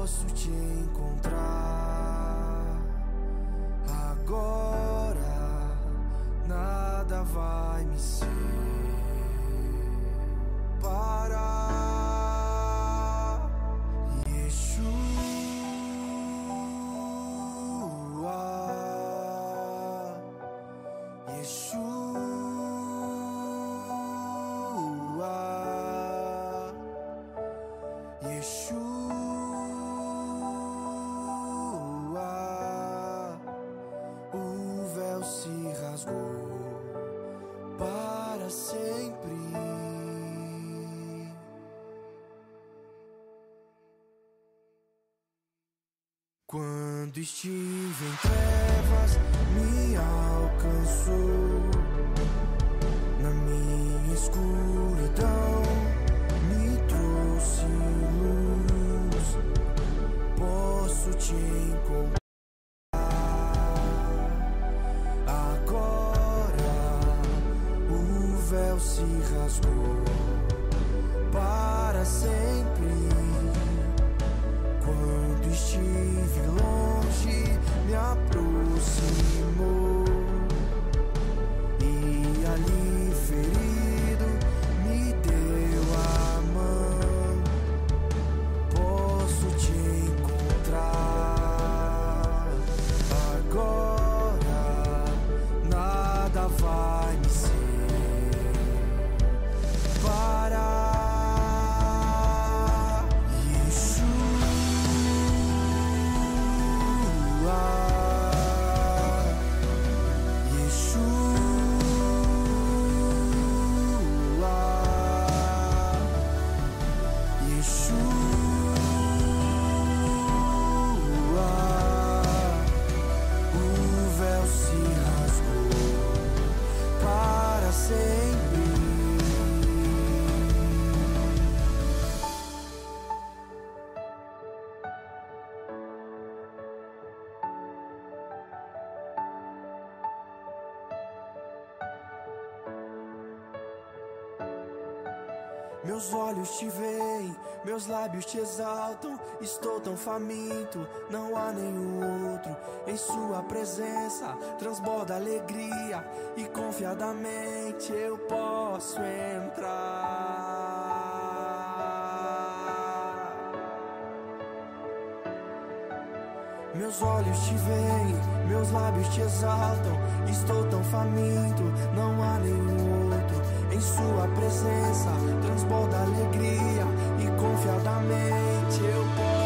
posso te encontrar. she you Meus olhos te veem, meus lábios te exaltam. Estou tão faminto, não há nenhum outro. Em Sua presença transborda alegria e Meus olhos te veem, meus lábios te exaltam. Estou tão faminto, não há nenhum outro. Em Sua presença transborda alegria e confiadamente eu posso.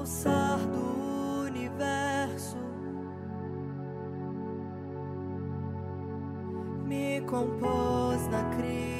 Alçar do universo me compôs na criação.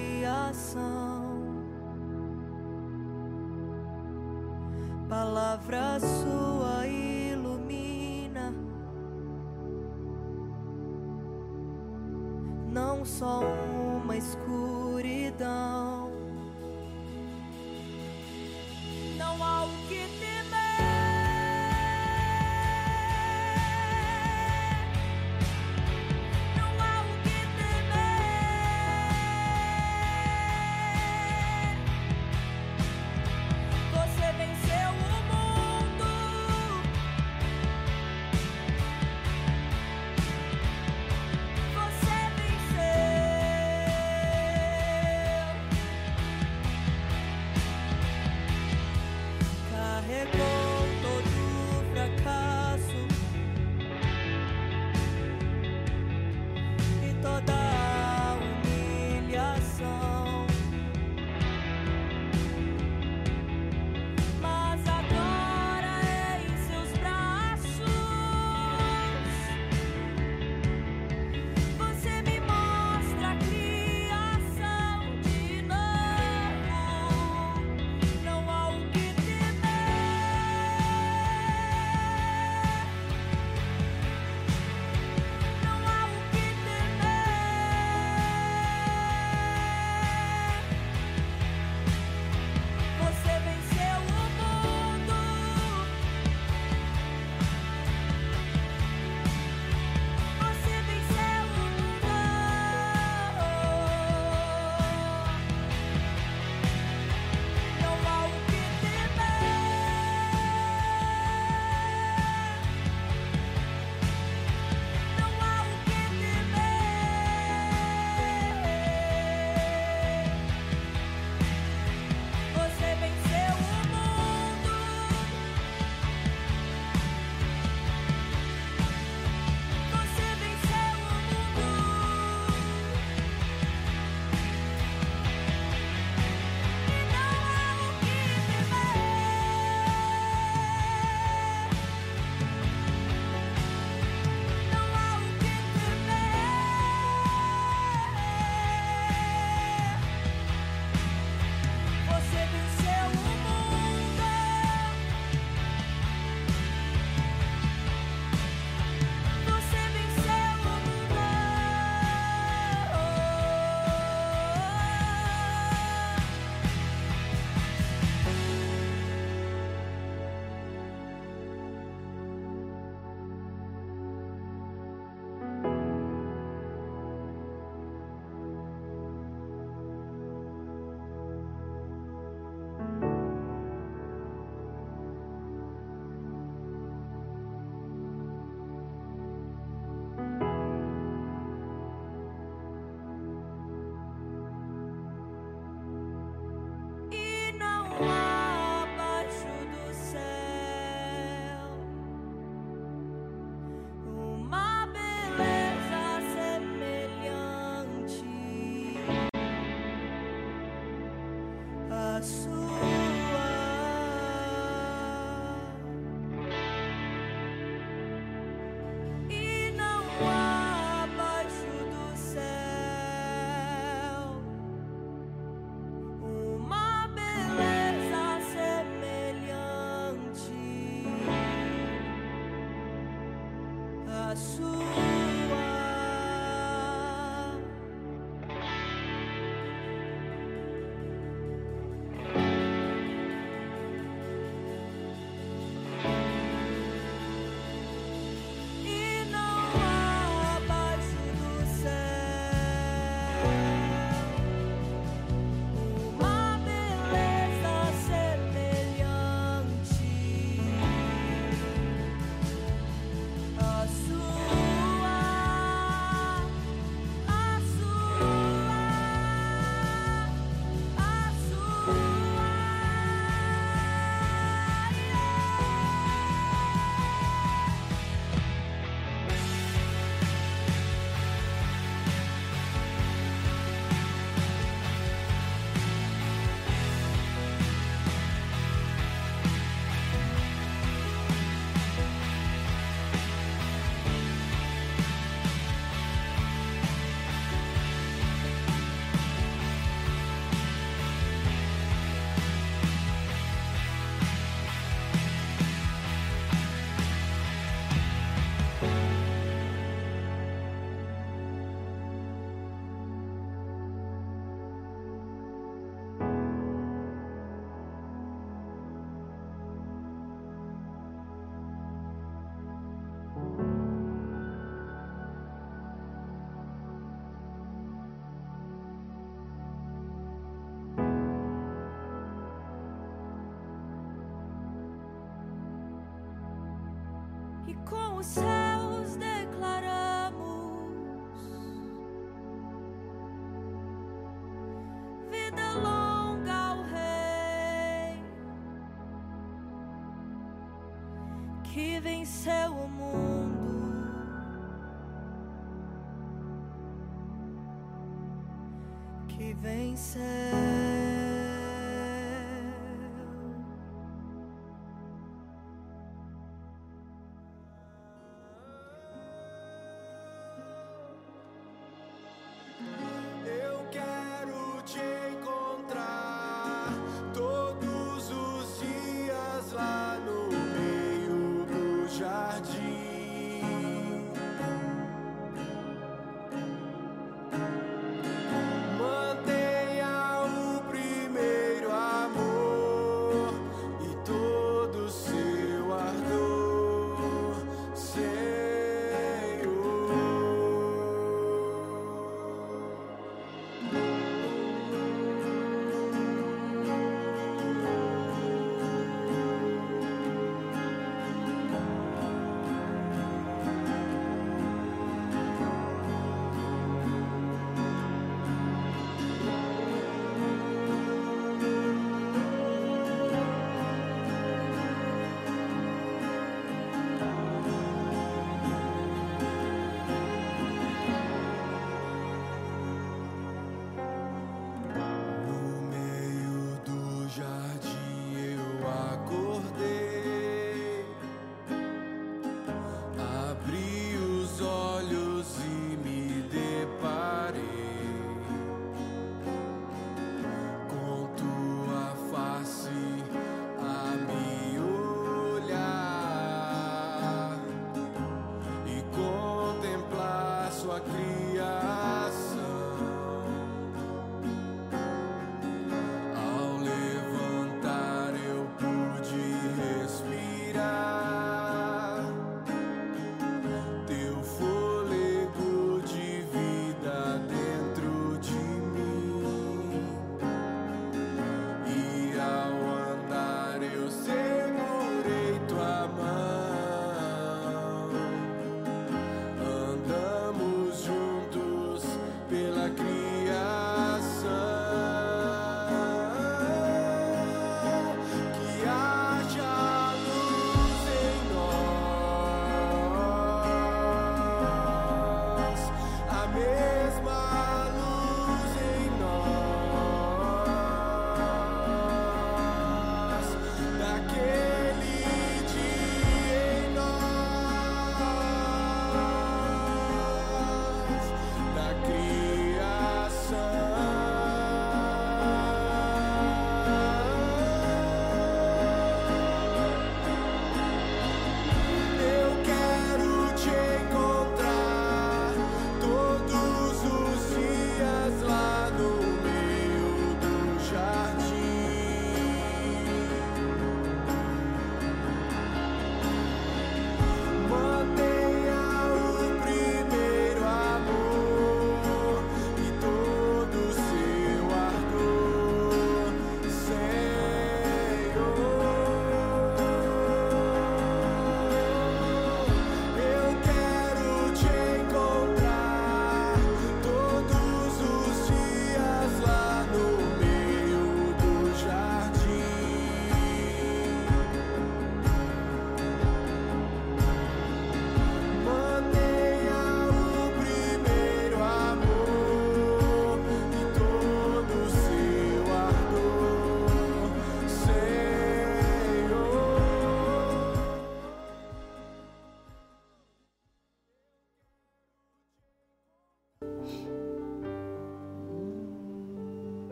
Que venceu o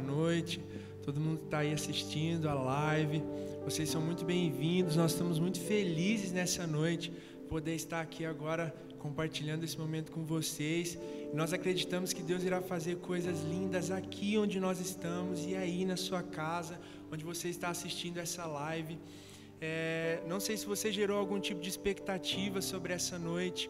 noite. Todo mundo que está aí assistindo a live. Vocês são muito bem-vindos. Nós estamos muito felizes nessa noite. poder estar aqui agora compartilhando esse momento com vocês. Nós acreditamos que Deus irá fazer coisas lindas aqui onde nós estamos e aí na sua casa, onde você está assistindo essa live. É, não sei se você gerou algum tipo de expectativa sobre essa noite,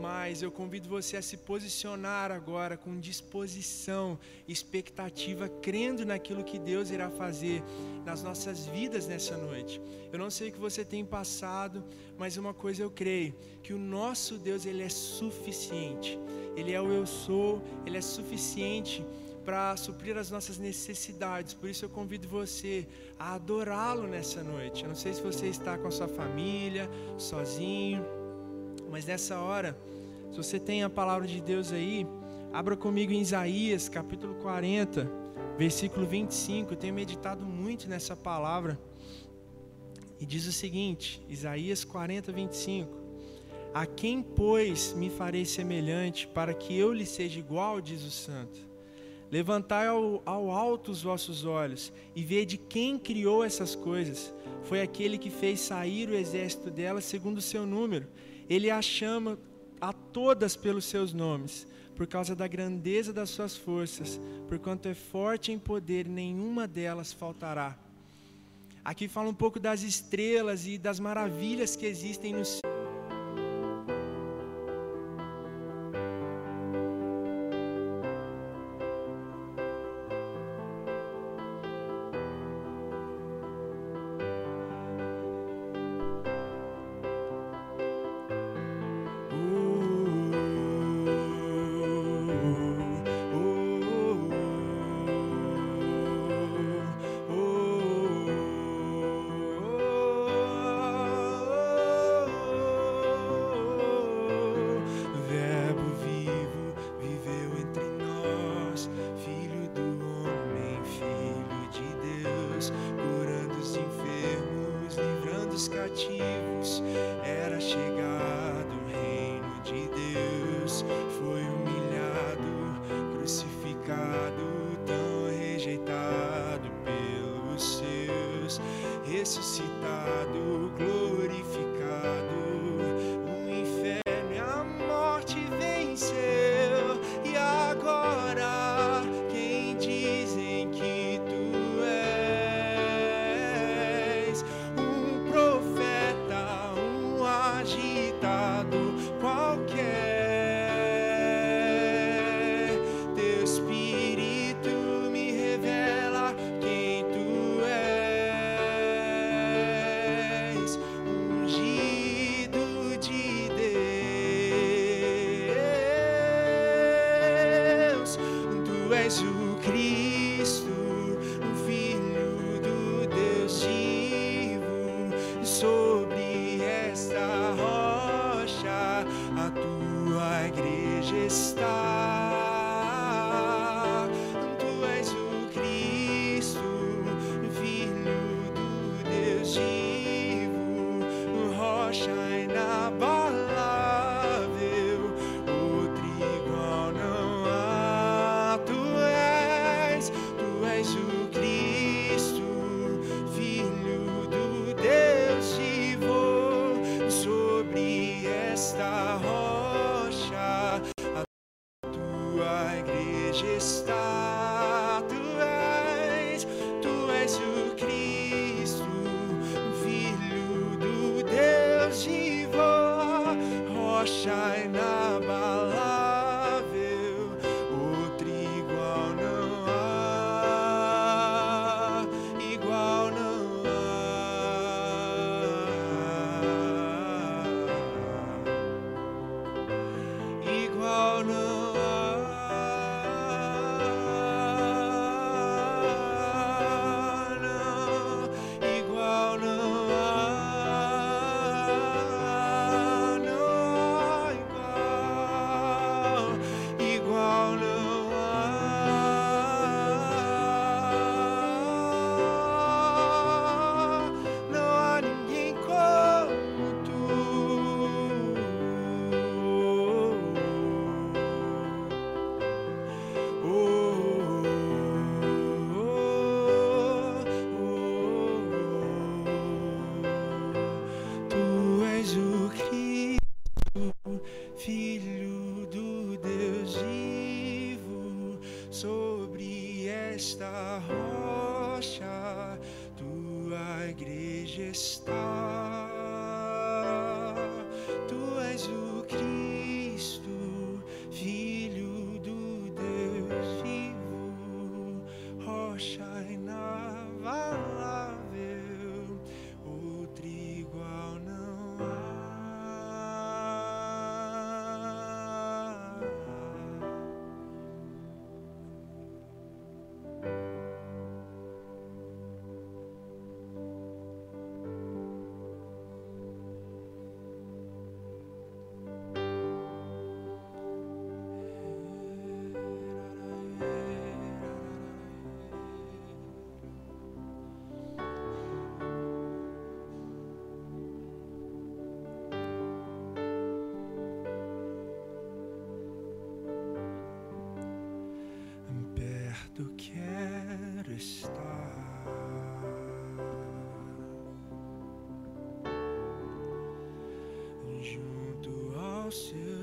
mas eu convido você a se posicionar agora com disposição, expectativa, crendo naquilo que Deus irá fazer nas nossas vidas nessa noite. Eu não sei o que você tem passado, mas uma coisa eu creio, que o nosso Deus ele é suficiente. Ele é o eu sou, ele é suficiente para suprir as nossas necessidades. Por isso eu convido você a adorá-lo nessa noite. Eu não sei se você está com a sua família, sozinho, mas nessa hora, se você tem a palavra de Deus aí, abra comigo em Isaías, capítulo 40, versículo 25. Eu tenho meditado muito nessa palavra. E diz o seguinte, Isaías 40, 25. A quem, pois, me farei semelhante para que eu lhe seja igual, diz o santo. Levantai ao, ao alto os vossos olhos e vede quem criou essas coisas. Foi aquele que fez sair o exército delas segundo o seu número. Ele a chama a todas pelos seus nomes, por causa da grandeza das suas forças, porquanto é forte em poder, nenhuma delas faltará. Aqui fala um pouco das estrelas e das maravilhas que existem no céu.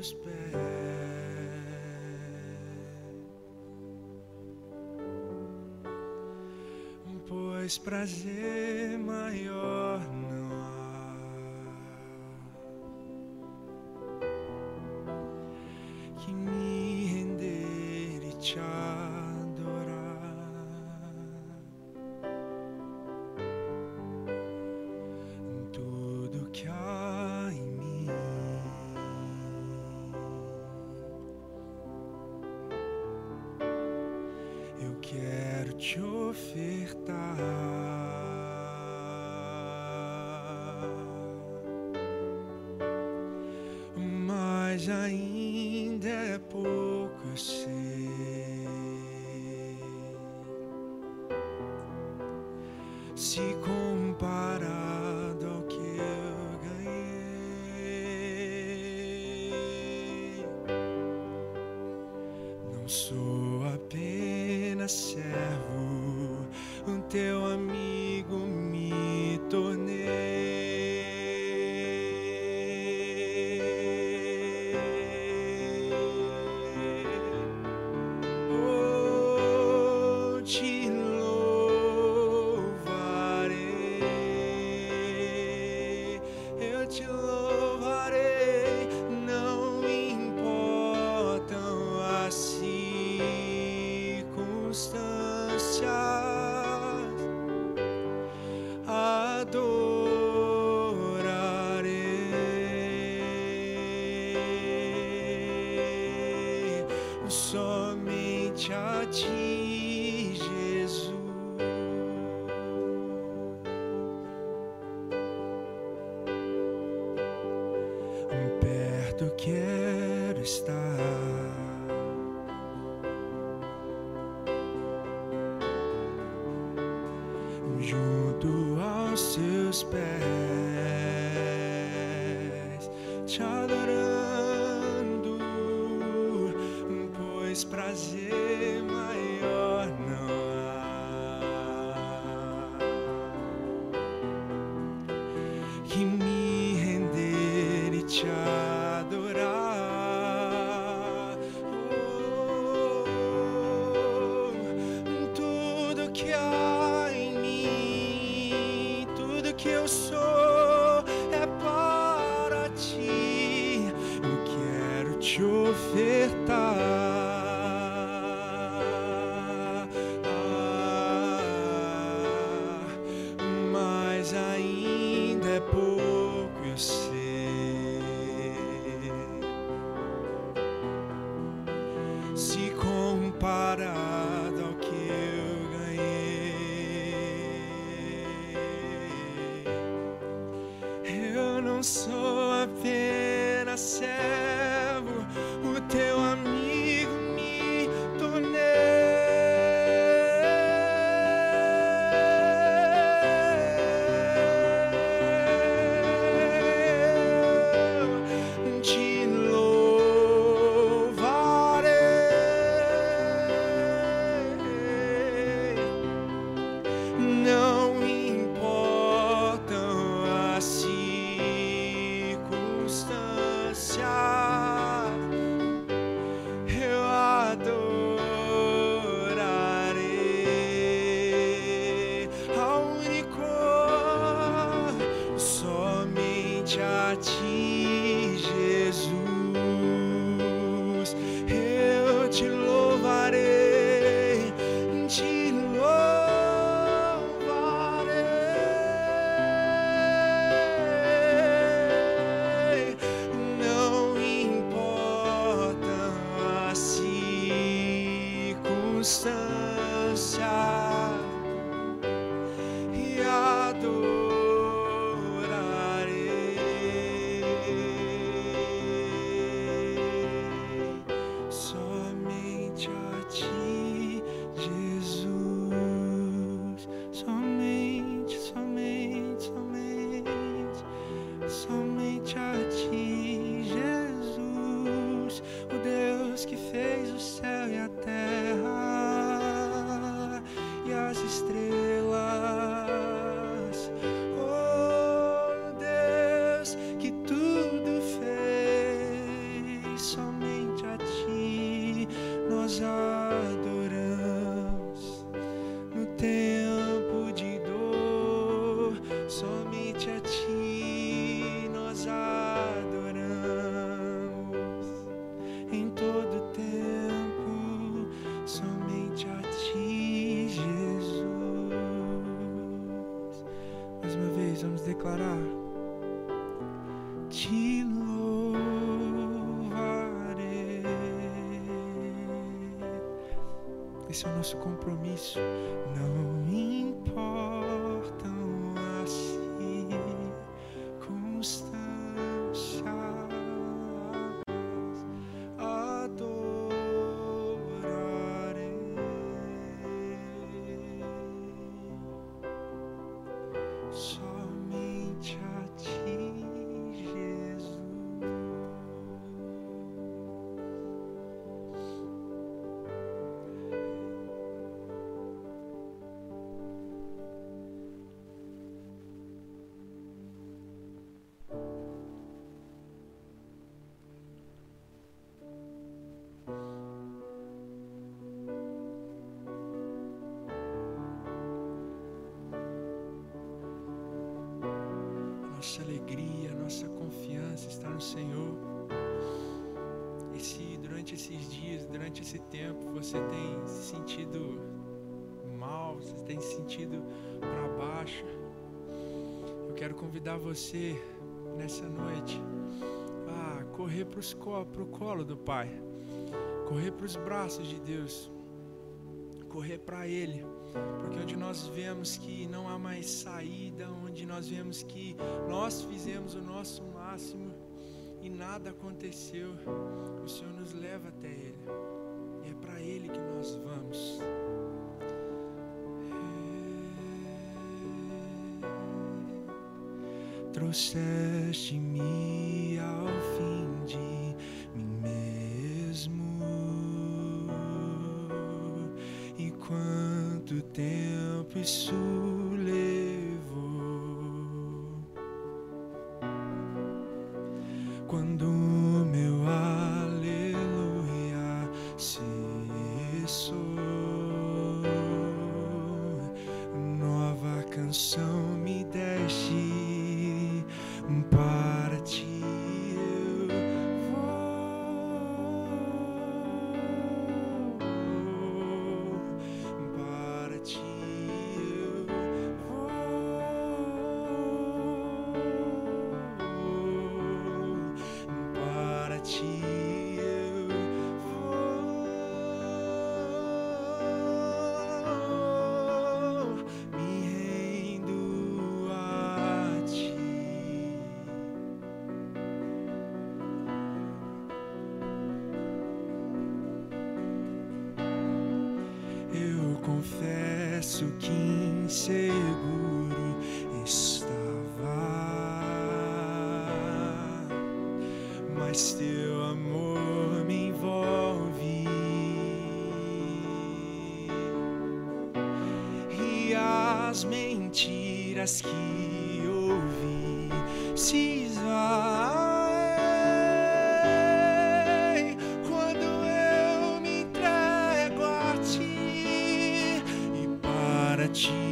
Seus pés. Pois prazer maior Jesus. Nossa alegria, nossa confiança está no Senhor. E se durante esses dias, durante esse tempo, você tem se sentido mal, você tem se sentido para baixo, eu quero convidar você nessa noite a correr para o colo do Pai, correr para os braços de Deus, correr para Ele, porque onde nós vemos que não há mais saída, nós vemos que nós fizemos o nosso máximo e nada aconteceu, o Senhor nos leva até Ele, e é para Ele que nós vamos. Trouxeste-me ao fim de mim mesmo. E quanto tempo isso Quando mas teu amor me envolve. E as mentiras que ouvi se esvaem quando eu me entrego a ti e para ti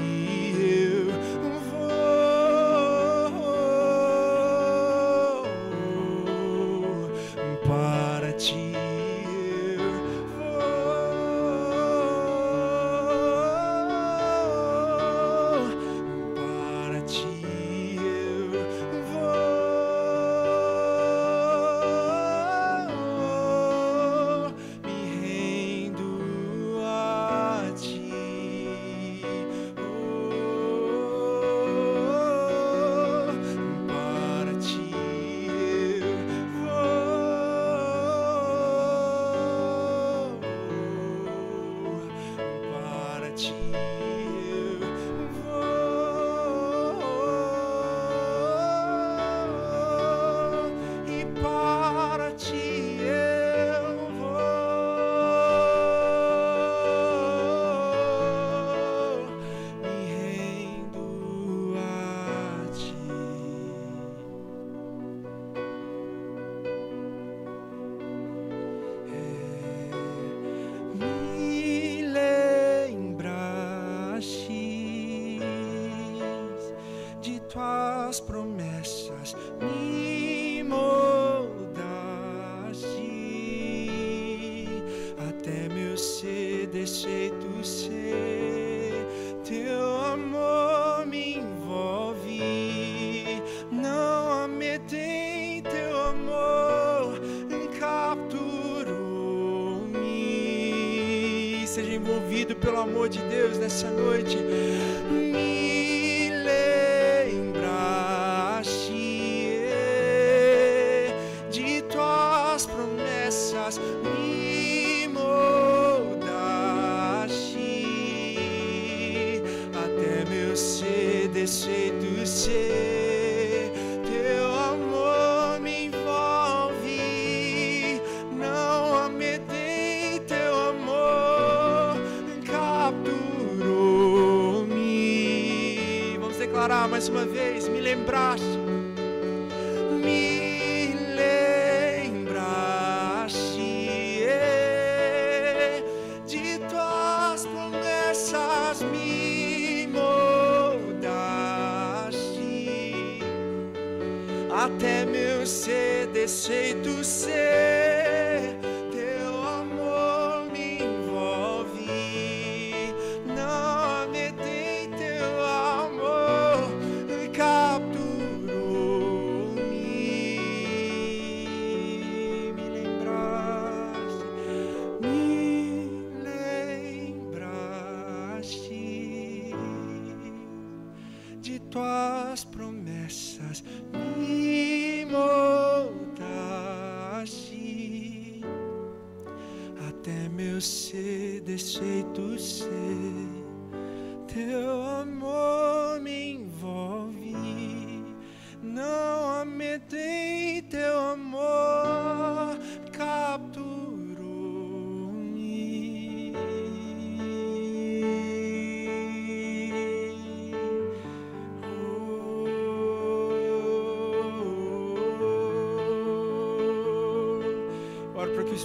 amor de Deus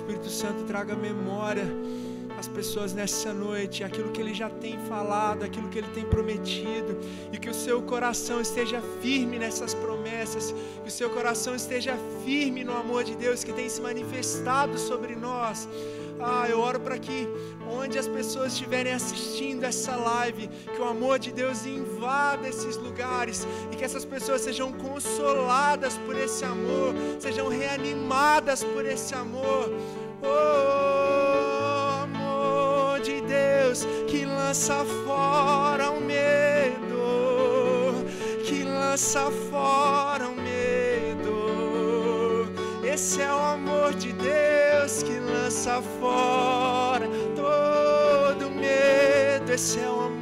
Espírito Santo traga memória às pessoas nessa noite, aquilo que ele já tem falado, aquilo que ele tem prometido, e que o seu coração esteja firme nessas promessas, que o seu coração esteja firme no amor de Deus que tem se manifestado sobre nós. Ah, eu oro para que onde as pessoas estiverem assistindo essa live, que o amor de Deus invada esses lugares e que essas pessoas sejam consoladas por esse amor, sejam reanimadas por esse amor. Oh, amor de Deus que lança fora o medo, que lança fora o medo. Esse é o amor de Deus que lança fora todo medo. Esse é o amor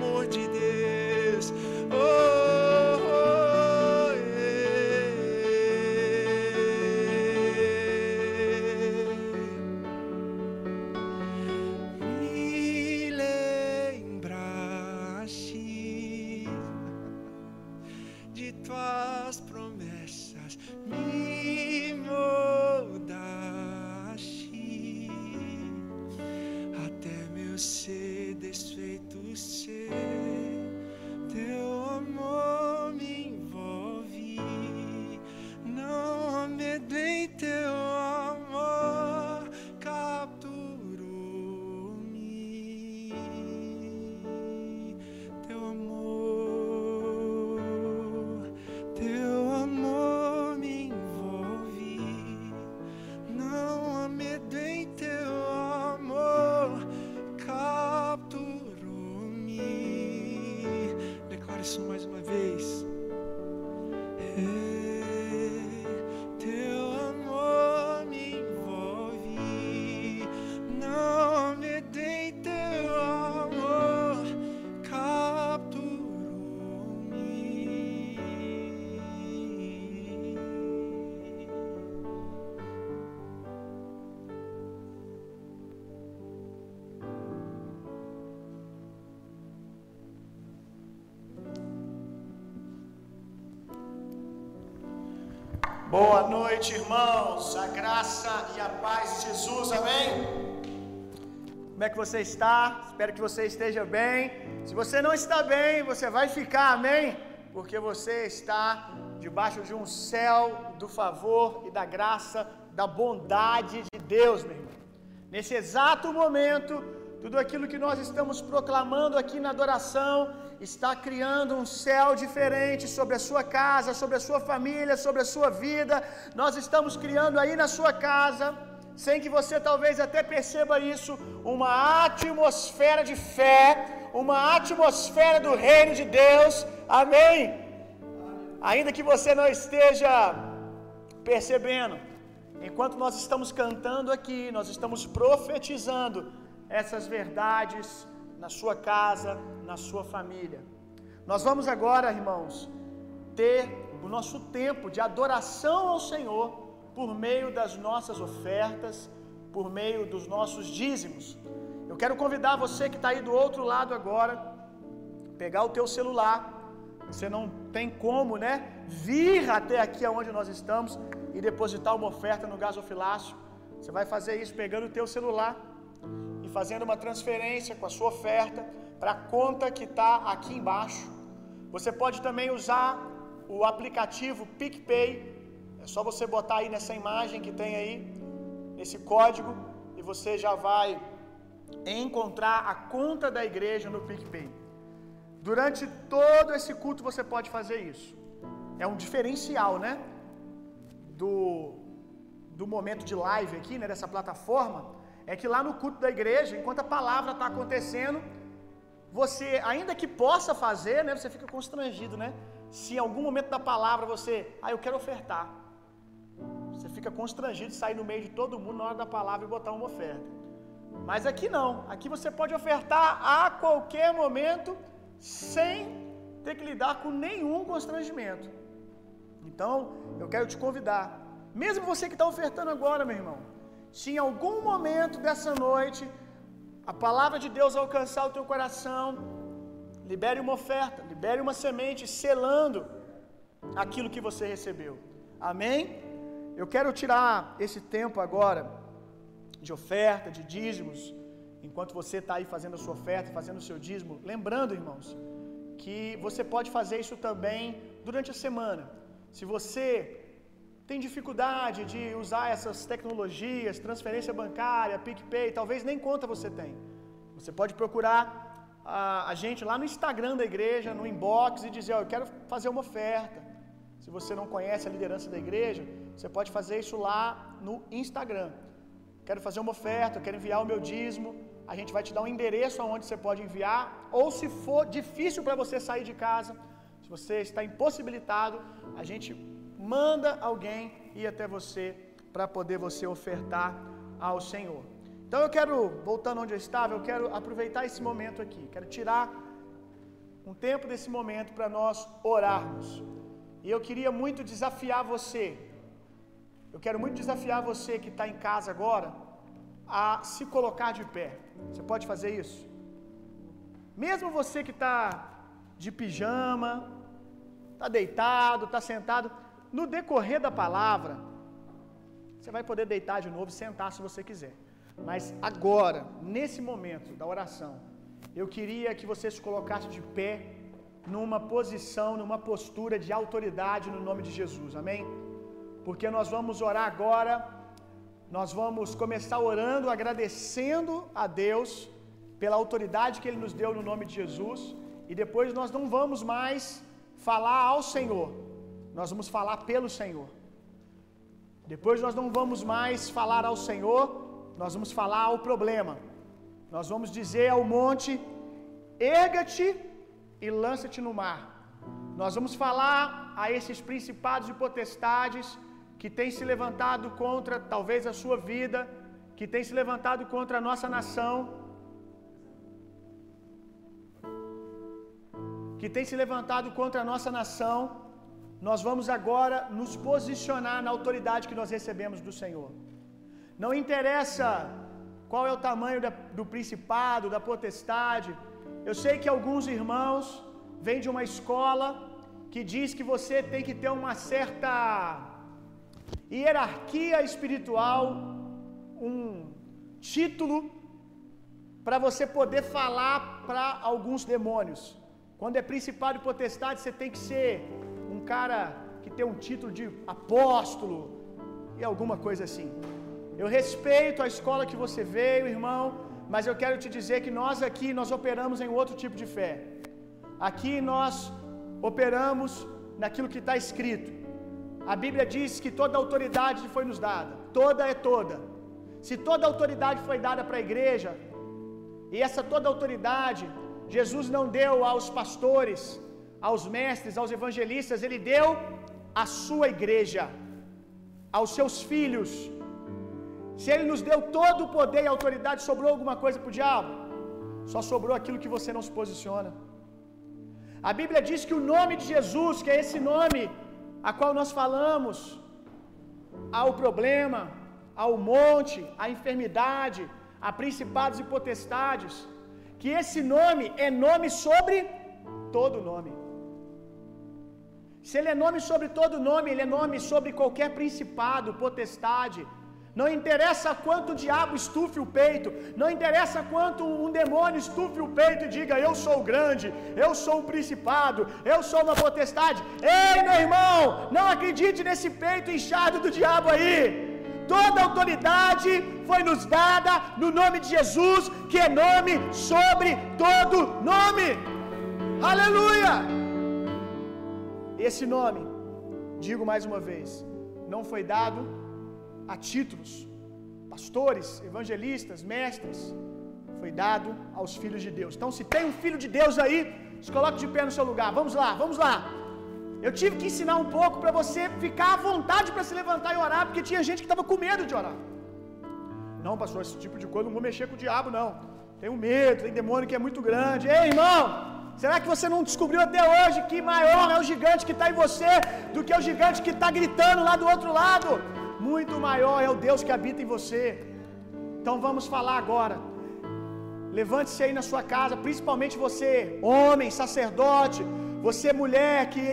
noite, irmãos. A graça e a paz de Jesus, amém? Como é que você está? Espero que você esteja bem. Se você não está bem, você vai ficar, amém? Porque você está debaixo de um céu do favor e da graça, da bondade de Deus, meu irmão. Nesse exato momento, tudo aquilo que nós estamos proclamando aqui na adoração está criando um céu diferente sobre a sua casa, sobre a sua família, sobre a sua vida. Nós estamos criando aí na sua casa, sem que você talvez até perceba isso, uma atmosfera de fé, uma atmosfera do reino de Deus. Amém. Ainda que você não esteja percebendo, enquanto nós estamos cantando aqui, nós estamos profetizando essas verdades na sua casa, na sua família. Nós vamos agora, irmãos, ter o nosso tempo de adoração ao Senhor por meio das nossas ofertas, por meio dos nossos dízimos. Eu quero convidar você que está aí do outro lado agora, pegar o teu celular. Você não tem como, né? Vir até aqui aonde nós estamos e depositar uma oferta no gasofilácio. Você vai fazer isso pegando o teu celular fazendo uma transferência com a sua oferta para a conta que está aqui embaixo. Você pode também usar o aplicativo PicPay. É só você botar aí nessa imagem que tem aí, nesse código, e você já vai encontrar a conta da igreja no PicPay. Durante todo esse culto você pode fazer isso. É um diferencial, né? Do, do momento de live aqui, né? Dessa plataforma. É que lá no culto da igreja, enquanto a palavra está acontecendo, você, ainda que possa fazer, né? Você fica constrangido, né? Se em algum momento da palavra você, ah, eu quero ofertar. Você fica constrangido de sair no meio de todo mundo na hora da palavra e botar uma oferta. Mas aqui não. Aqui você pode ofertar a qualquer momento sem ter que lidar com nenhum constrangimento. Então, eu quero te convidar, mesmo você que está ofertando agora, meu irmão, se em algum momento dessa noite a palavra de Deus alcançar o teu coração, libere uma oferta, libere uma semente, selando aquilo que você recebeu. Amém? Eu quero tirar esse tempo agora de oferta, de dízimos, enquanto você está aí fazendo a sua oferta, fazendo o seu dízimo, lembrando, irmãos, que você pode fazer isso também durante a semana. Se você tem dificuldade de usar essas tecnologias, transferência bancária, PicPay, talvez nem conta você tem. Você pode procurar a, a gente lá no Instagram da igreja, no inbox e dizer, oh, eu quero fazer uma oferta. Se você não conhece a liderança da igreja, você pode fazer isso lá no Instagram. Quero fazer uma oferta, quero enviar o meu dízimo. A gente vai te dar um endereço aonde você pode enviar. Ou se for difícil para você sair de casa, se você está impossibilitado, a gente manda alguém ir até você para poder você ofertar ao Senhor. Então eu quero, voltando onde eu estava, eu quero aproveitar esse momento aqui. Quero tirar um tempo desse momento para nós orarmos. E eu queria muito desafiar você. Eu quero muito desafiar você que está em casa agora a se colocar de pé. Você pode fazer isso? Mesmo você que está de pijama, está deitado, está sentado, no decorrer da palavra, você vai poder deitar de novo sentar se você quiser. Mas agora, nesse momento da oração, eu queria que você se colocasse de pé, numa posição, numa postura de autoridade no nome de Jesus, amém? Porque nós vamos orar agora, nós vamos começar orando, agradecendo a Deus pela autoridade que Ele nos deu no nome de Jesus, e depois nós não vamos mais falar ao Senhor, nós vamos falar pelo Senhor. Depois nós não vamos mais falar ao Senhor, nós vamos falar ao problema. Nós vamos dizer ao monte: erga-te e lança-te no mar. Nós vamos falar a esses principados e potestades que têm se levantado contra talvez a sua vida, que têm se levantado contra a nossa nação, que têm se levantado contra a nossa nação. Nós vamos agora nos posicionar na autoridade que nós recebemos do Senhor. Não interessa qual é o tamanho da, do principado, da potestade. Eu sei que alguns irmãos vêm de uma escola que diz que você tem que ter uma certa hierarquia espiritual, um título para você poder falar para alguns demônios. Quando é principado e potestade, você tem que ser um cara que tem um título de apóstolo e alguma coisa assim. Eu respeito a escola que você veio, irmão, mas eu quero te dizer que nós aqui nós operamos em outro tipo de fé. Aqui nós operamos naquilo que está escrito. A Bíblia diz que toda autoridade foi nos dada, toda é toda. Se toda autoridade foi dada para a igreja, e essa toda autoridade Jesus não deu aos pastores, aos mestres, aos evangelistas, ele deu à sua igreja, aos seus filhos. Se ele nos deu todo o poder e autoridade, sobrou alguma coisa para o diabo? Só sobrou aquilo que você não se posiciona. A Bíblia diz que o nome de Jesus, que é esse nome a qual nós falamos, ao problema, ao monte, à enfermidade, a principados e potestades, que esse nome é nome sobre todo nome. Se ele é nome sobre todo nome, ele é nome sobre qualquer principado, potestade. Não interessa quanto o diabo estufe o peito, não interessa quanto um demônio estufe o peito e diga: Eu sou grande, eu sou um principado, eu sou uma potestade. Ei, meu irmão, não acredite nesse peito inchado do diabo aí. Toda autoridade foi nos dada no nome de Jesus, que é nome sobre todo nome. Aleluia! Esse nome, digo mais uma vez, não foi dado a títulos, pastores, evangelistas, mestres, foi dado aos filhos de Deus. Então, se tem um filho de Deus aí, se coloque de pé no seu lugar. Vamos lá, vamos lá. Eu tive que ensinar um pouco para você ficar à vontade para se levantar e orar, porque tinha gente que estava com medo de orar. Não, pastor, esse tipo de coisa não vou mexer com o diabo, não. Tenho medo, tem demônio que é muito grande. Ei, irmão, será que você não descobriu até hoje que maior é o gigante que está em você do que o gigante que está gritando lá do outro lado? Muito maior é o Deus que habita em você. Então vamos falar agora. Levante-se aí na sua casa, principalmente você, homem, sacerdote, você, mulher, que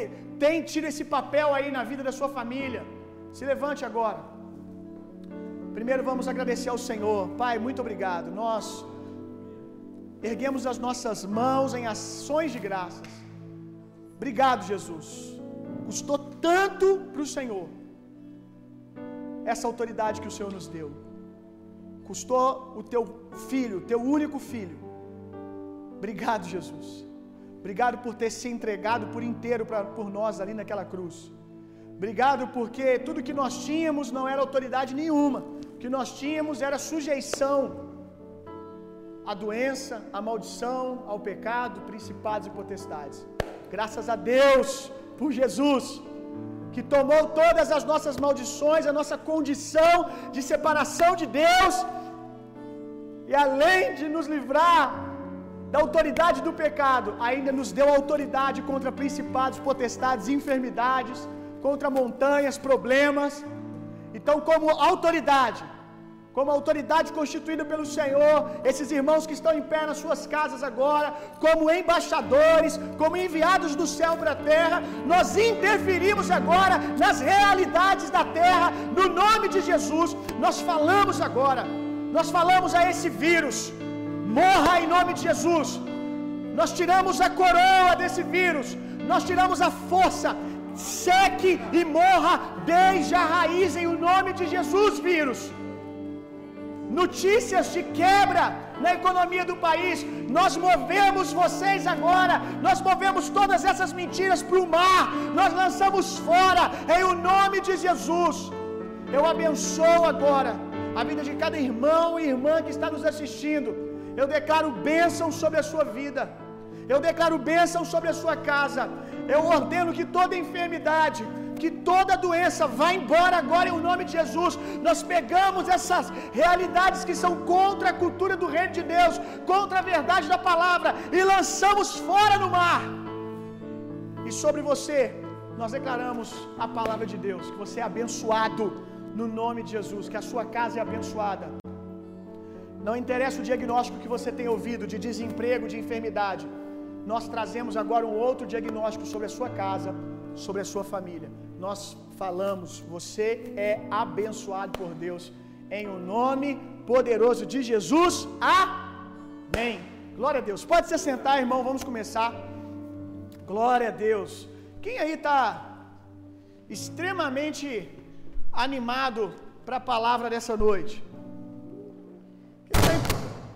tem tido esse papel aí na vida da sua família. Se levante agora. Primeiro vamos agradecer ao Senhor. Pai, muito obrigado. Nós erguemos as nossas mãos em ações de graças. Obrigado, Jesus. Custou tanto para o Senhor essa autoridade que o Senhor nos deu. Custou o teu filho, teu único filho. Obrigado, Jesus. Obrigado por ter se entregado por inteiro pra, por nós ali naquela cruz. Obrigado porque tudo que nós tínhamos não era autoridade nenhuma. O que nós tínhamos era sujeição à doença, à maldição, ao pecado, principados e potestades. Graças a Deus por Jesus que tomou todas as nossas maldições, a nossa condição de separação de Deus, e além de nos livrar da autoridade do pecado, ainda nos deu autoridade contra principados, potestades, enfermidades, contra montanhas, problemas. Então, como autoridade, como autoridade constituída pelo Senhor, esses irmãos que estão em pé nas suas casas agora, como embaixadores, como enviados do céu para a terra, nós interferimos agora nas realidades da terra, no nome de Jesus. Nós falamos agora, nós falamos a esse vírus, morra em nome de Jesus. Nós tiramos a coroa desse vírus, nós tiramos a força, seque e morra desde a raiz em o nome de Jesus, vírus notícias de quebra na economia do país. Nós movemos vocês agora, nós movemos todas essas mentiras para o mar, nós lançamos fora em o nome de Jesus. Eu abençoo agora a vida de cada irmão e irmã que está nos assistindo. Eu declaro bênção sobre a sua vida. Eu declaro bênção sobre a sua casa. Eu ordeno que toda enfermidade, que toda doença vá embora agora em nome de Jesus. Nós pegamos essas realidades que são contra a cultura do reino de Deus, contra a verdade da palavra e lançamos fora no mar. E sobre você, nós declaramos a palavra de Deus, que você é abençoado no nome de Jesus, que a sua casa é abençoada. Não interessa o diagnóstico que você tem ouvido de desemprego, de enfermidade. Nós trazemos agora um outro diagnóstico sobre a sua casa, sobre a sua família. Nós falamos, você é abençoado por Deus em o nome poderoso de Jesus. Amém. Glória a Deus. Pode se sentar, irmão, vamos começar. Glória a Deus. Quem aí está extremamente animado para a palavra dessa noite?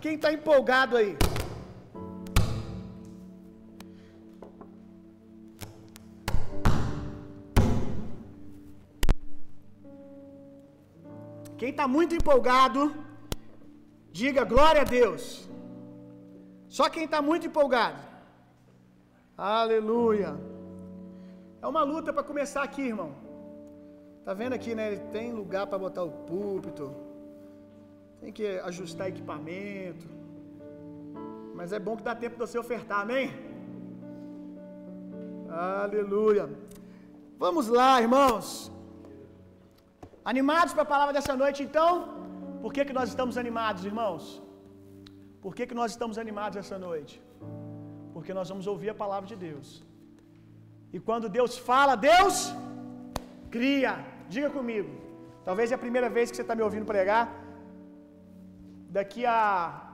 Quem está empolgado aí? Quem está muito empolgado, diga glória a Deus. Só quem está muito empolgado. Aleluia. É uma luta para começar aqui, irmão. Tá vendo aqui, né? Tem lugar para botar o púlpito. Tem que ajustar equipamento. Mas é bom que dá tempo de você ofertar, amém? Aleluia. Vamos lá, irmãos. Animados para a palavra dessa noite, então? Por que, que nós estamos animados, irmãos? Por que, que nós estamos animados essa noite? Porque nós vamos ouvir a palavra de Deus. E quando Deus fala, Deus cria. Diga comigo. Talvez é a primeira vez que você está me ouvindo pregar. Daqui a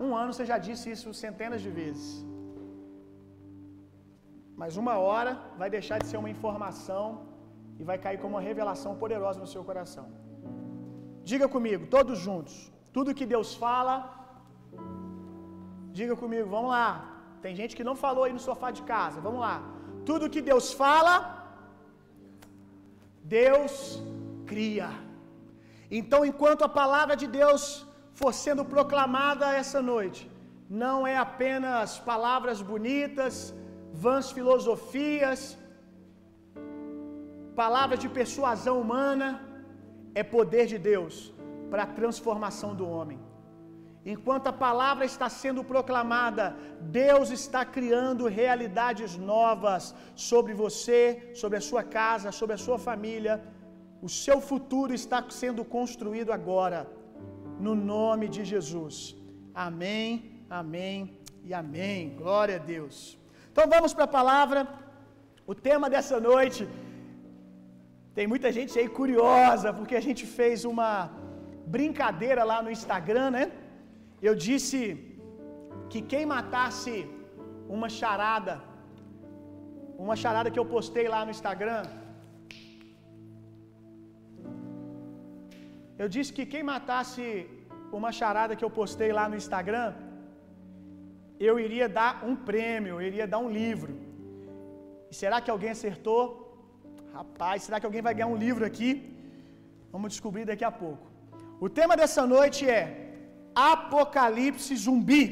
um ano você já disse isso centenas de vezes. Mas uma hora vai deixar de ser uma informação e vai cair como uma revelação poderosa no seu coração. Diga comigo, todos juntos. Tudo que Deus fala, diga comigo, vamos lá. Tem gente que não falou aí no sofá de casa, vamos lá. Tudo que Deus fala, Deus cria. Então, enquanto a palavra de Deus for sendo proclamada essa noite, não é apenas palavras bonitas, vãs filosofias, palavras de persuasão humana, é poder de Deus para a transformação do homem. Enquanto a palavra está sendo proclamada, Deus está criando realidades novas sobre você, sobre a sua casa, sobre a sua família. O seu futuro está sendo construído agora, no nome de Jesus. Amém, amém e amém. Glória a Deus. Então vamos para a palavra. O tema dessa noite. Tem muita gente aí curiosa, porque a gente fez uma brincadeira lá no Instagram, né? Eu disse que quem matasse uma charada, uma charada que eu postei lá no Instagram, eu disse que quem matasse uma charada que eu postei lá no Instagram, eu iria dar um prêmio, eu iria dar um livro. E será que alguém acertou? Rapaz, será que alguém vai ganhar um livro aqui? Vamos descobrir daqui a pouco. O tema dessa noite é Apocalipse zumbi.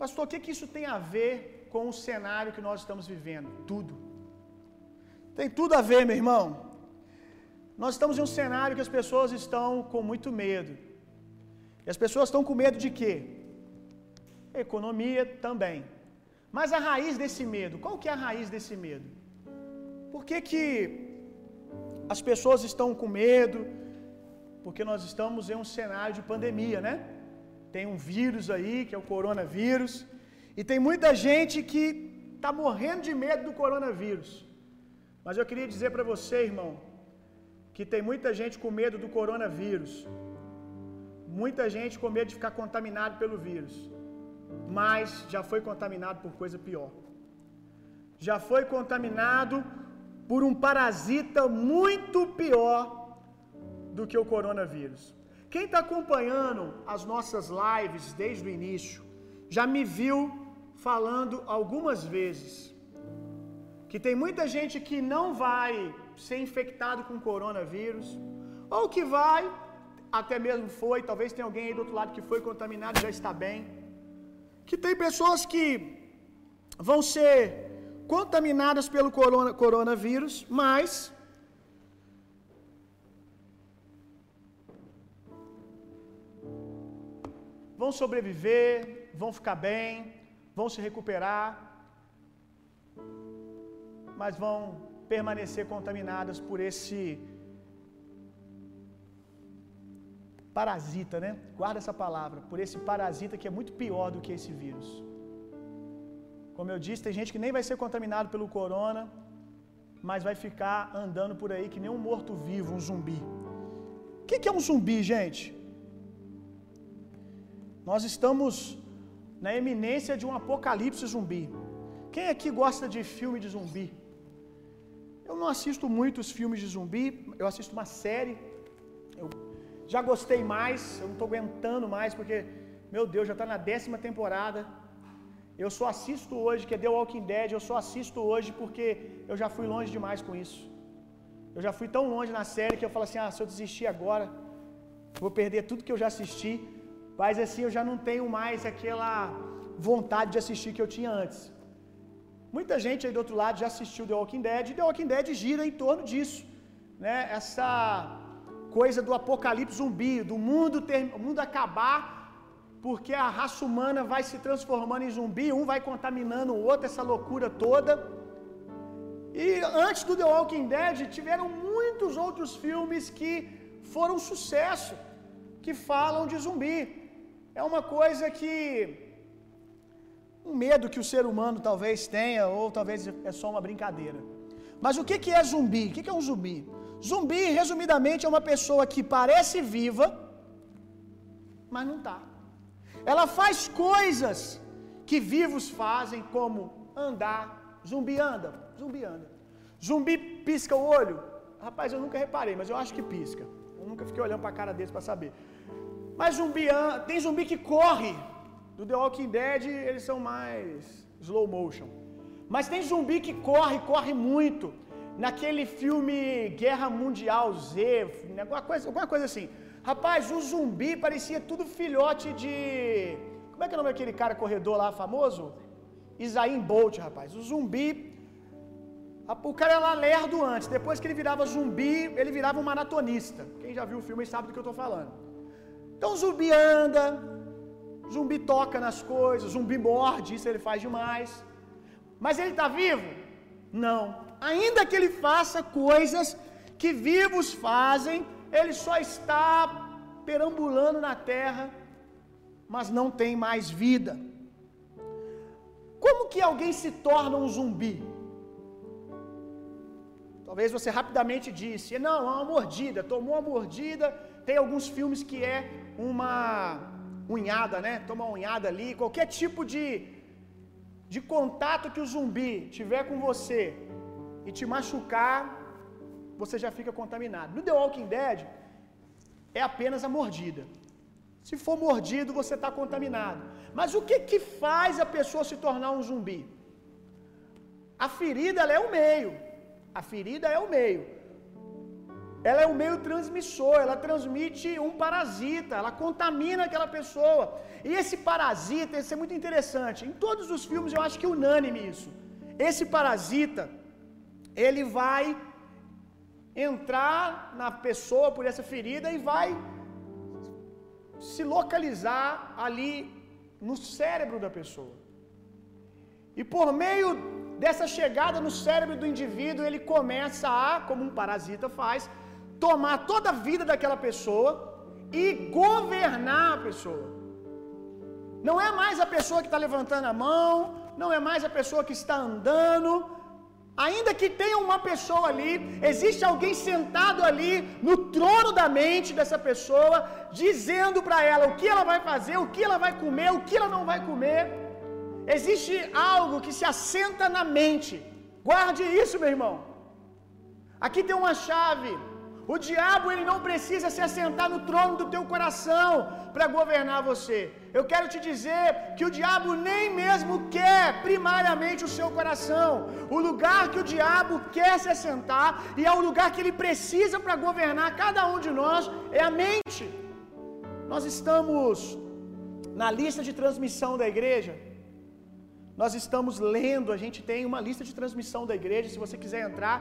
Pastor, o que, que isso tem a ver com o cenário que nós estamos vivendo? Tudo. Tem tudo a ver, meu irmão. Nós estamos em um cenário que as pessoas estão com muito medo. E as pessoas estão com medo de quê? Economia também. Mas a raiz desse medo, qual que é a raiz desse medo? Por que, que as pessoas estão com medo? Porque nós estamos em um cenário de pandemia, né? Tem um vírus aí, que é o coronavírus, e tem muita gente que está morrendo de medo do coronavírus. Mas eu queria dizer para você, irmão, que tem muita gente com medo do coronavírus. Muita gente com medo de ficar contaminado pelo vírus. Mas já foi contaminado por coisa pior. Já foi contaminado por um parasita muito pior do que o coronavírus. Quem está acompanhando as nossas lives desde o início já me viu falando algumas vezes que tem muita gente que não vai ser infectado com coronavírus, ou que vai, até mesmo foi, talvez tenha alguém aí do outro lado que foi contaminado e já está bem. Que tem pessoas que vão ser contaminadas pelo corona, coronavírus, mas vão sobreviver, vão ficar bem, vão se recuperar, mas vão permanecer contaminadas por esse parasita, né? Guarda essa palavra, por esse parasita que é muito pior do que esse vírus. Como eu disse, tem gente que nem vai ser contaminado pelo corona, mas vai ficar andando por aí que nem um morto-vivo, um zumbi. O que é um zumbi, gente? Nós estamos na eminência de um apocalipse zumbi. Quem aqui gosta de filme de zumbi? Eu não assisto muitos filmes de zumbi, eu assisto uma série. Eu já gostei mais, eu não estou aguentando mais, porque, meu Deus, já está na décima temporada. Eu só assisto hoje, que é The Walking Dead, eu só assisto hoje porque eu já fui longe demais com isso. Eu já fui tão longe na série que eu falo assim: ah, se eu desistir agora, vou perder tudo que eu já assisti. Mas assim eu já não tenho mais aquela vontade de assistir que eu tinha antes. Muita gente aí do outro lado já assistiu The Walking Dead, e The Walking Dead gira em torno disso, né? Essa coisa do apocalipse zumbi, do mundo ter, mundo acabar, porque a raça humana vai se transformando em zumbi, um vai contaminando o outro, essa loucura toda. E antes do The Walking Dead, tiveram muitos outros filmes que foram sucesso, que falam de zumbi. É uma coisa que um medo que o ser humano talvez tenha, ou talvez é só uma brincadeira. Mas o que, é zumbi? O que é um zumbi? Zumbi, resumidamente, é uma pessoa que parece viva, mas não está. Ela faz coisas que vivos fazem, como andar. Zumbi anda, zumbi anda. Zumbi pisca o olho. Rapaz, eu nunca reparei, mas eu acho que pisca. Eu nunca fiquei olhando para a cara deles para saber. Mas zumbi anda, tem zumbi que corre. Do The Walking Dead, eles são mais slow motion. Mas tem zumbi que corre, corre muito. Naquele filme Guerra Mundial Z, alguma coisa, alguma coisa assim. Rapaz, o zumbi parecia tudo filhote de. Como é que é o nome daquele cara corredor lá famoso? Isaim Bolt, rapaz. O zumbi. O cara era lerdo antes, depois que ele virava zumbi, ele virava um maratonista. Quem já viu o filme sabe do que eu estou falando. Então zumbi anda, zumbi toca nas coisas, zumbi morde, isso ele faz demais. Mas ele está vivo? Não. Ainda que ele faça coisas que vivos fazem, ele só está perambulando na terra, mas não tem mais vida. Como que alguém se torna um zumbi? Talvez você rapidamente disse: não, é uma mordida, tomou uma mordida. Tem alguns filmes que é uma unhada, né? Toma uma unhada ali, qualquer tipo de de contato que o zumbi tiver com você e te machucar, você já fica contaminado. No The Walking Dead é apenas a mordida. Se for mordido, você está contaminado. Mas o que que faz a pessoa se tornar um zumbi? A ferida é o meio. A ferida é o meio. Ela é o meio transmissor, ela transmite um parasita, ela contamina aquela pessoa. E esse parasita, isso é muito interessante. Em todos os filmes eu acho que é unânime isso. Esse parasita, ele vai entrar na pessoa por essa ferida e vai se localizar ali no cérebro da pessoa. E por meio dessa chegada no cérebro do indivíduo, ele começa a, como um parasita faz, tomar toda a vida daquela pessoa e governar a pessoa. Não é mais a pessoa que está levantando a mão, não é mais a pessoa que está andando. Ainda que tenha uma pessoa ali, existe alguém sentado ali no trono da mente dessa pessoa, dizendo para ela o que ela vai fazer, o que ela vai comer, o que ela não vai comer. Existe algo que se assenta na mente. Guarde isso, meu irmão. Aqui tem uma chave. O diabo ele não precisa se assentar no trono do teu coração para governar você. Eu quero te dizer que o diabo nem mesmo quer primariamente o seu coração. O lugar que o diabo quer se assentar e é o lugar que ele precisa para governar cada um de nós é a mente. Nós estamos na lista de transmissão da igreja. Nós estamos lendo, a gente tem uma lista de transmissão da igreja. Se você quiser entrar,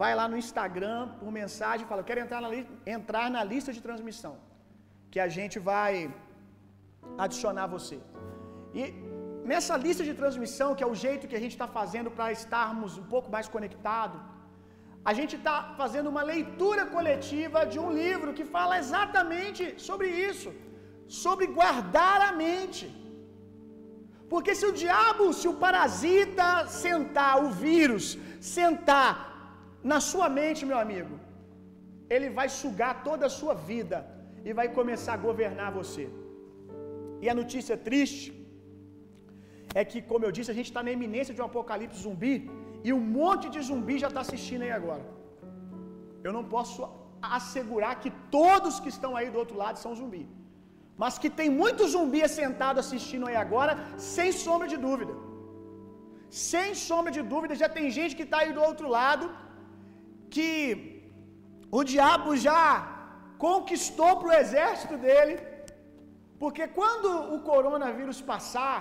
vai lá no Instagram por mensagem, fala, eu quero entrar na, entrar na lista de transmissão, que a gente vai adicionar você. E nessa lista de transmissão, que é o jeito que a gente está fazendo para estarmos um pouco mais conectados, a gente está fazendo uma leitura coletiva de um livro que fala exatamente sobre isso, sobre guardar a mente. Porque se o diabo, se o parasita sentar, o vírus sentar na sua mente, meu amigo, ele vai sugar toda a sua vida e vai começar a governar você. E a notícia triste é que, como eu disse, a gente está na iminência de um apocalipse zumbi E um monte de zumbi já está assistindo aí agora. Eu não posso assegurar que todos que estão aí do outro lado são zumbi. Mas que tem muito zumbi sentado assistindo aí agora, sem sombra de dúvida. Sem sombra de dúvida, já tem gente que está aí do outro lado, que o diabo já conquistou para o exército dele, porque quando o coronavírus passar,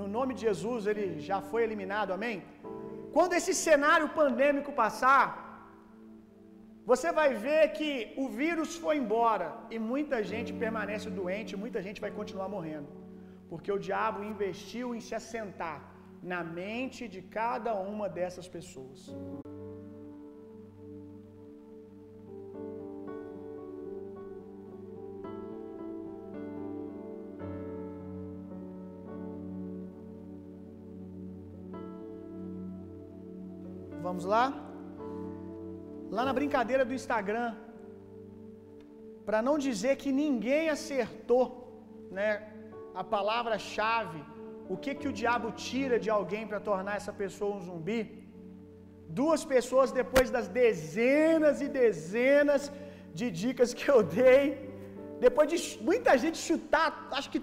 no nome de Jesus, ele já foi eliminado, amém? Quando esse cenário pandêmico passar, você vai ver que o vírus foi embora e muita gente permanece doente, muita gente vai continuar morrendo, porque o diabo investiu em se assentar na mente de cada uma dessas pessoas. Vamos lá? Lá na brincadeira do Instagram, para não dizer que ninguém acertou, né, a palavra-chave, o que que o diabo tira de alguém para tornar essa pessoa um zumbi? Duas pessoas depois das dezenas e dezenas de dicas que eu dei, depois de muita gente chutar, acho que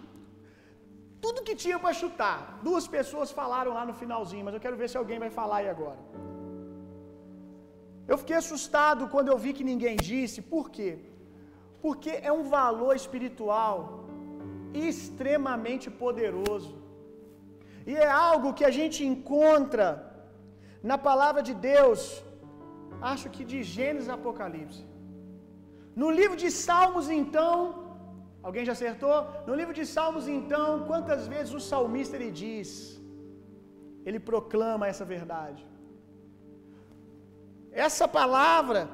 tudo que tinha para chutar, duas pessoas falaram lá no finalzinho, mas eu quero ver se alguém vai falar aí agora. Eu fiquei assustado quando eu vi que ninguém disse, por quê? Porque é um valor espiritual extremamente poderoso, e é algo que a gente encontra na palavra de Deus, acho que de Gênesis a Apocalipse. No livro de Salmos, então, alguém já acertou? No livro de Salmos, então, quantas vezes o salmista ele diz, ele proclama essa verdade. Essa palavra,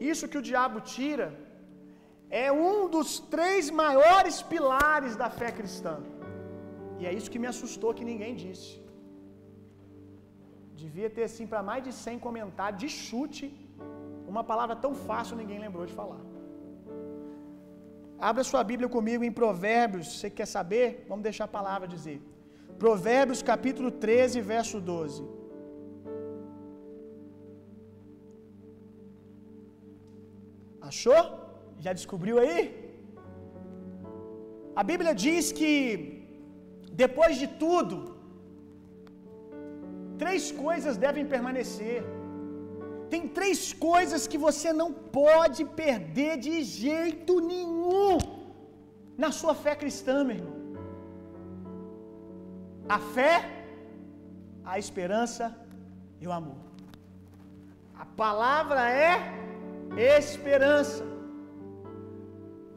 isso que o diabo tira, é um dos três maiores pilares da fé cristã. E é isso que me assustou que ninguém disse. Devia ter assim para mais de 100 comentários de chute, uma palavra tão fácil ninguém lembrou de falar. Abra sua Bíblia comigo em Provérbios, você quer saber? Vamos deixar a palavra dizer. Provérbios capítulo 13, verso 12. Achou? Já descobriu aí? A Bíblia diz que depois de tudo, três coisas devem permanecer. Tem três coisas que você não pode perder de jeito nenhum na sua fé cristã, meu irmão a fé, a esperança e o amor. A palavra é esperança.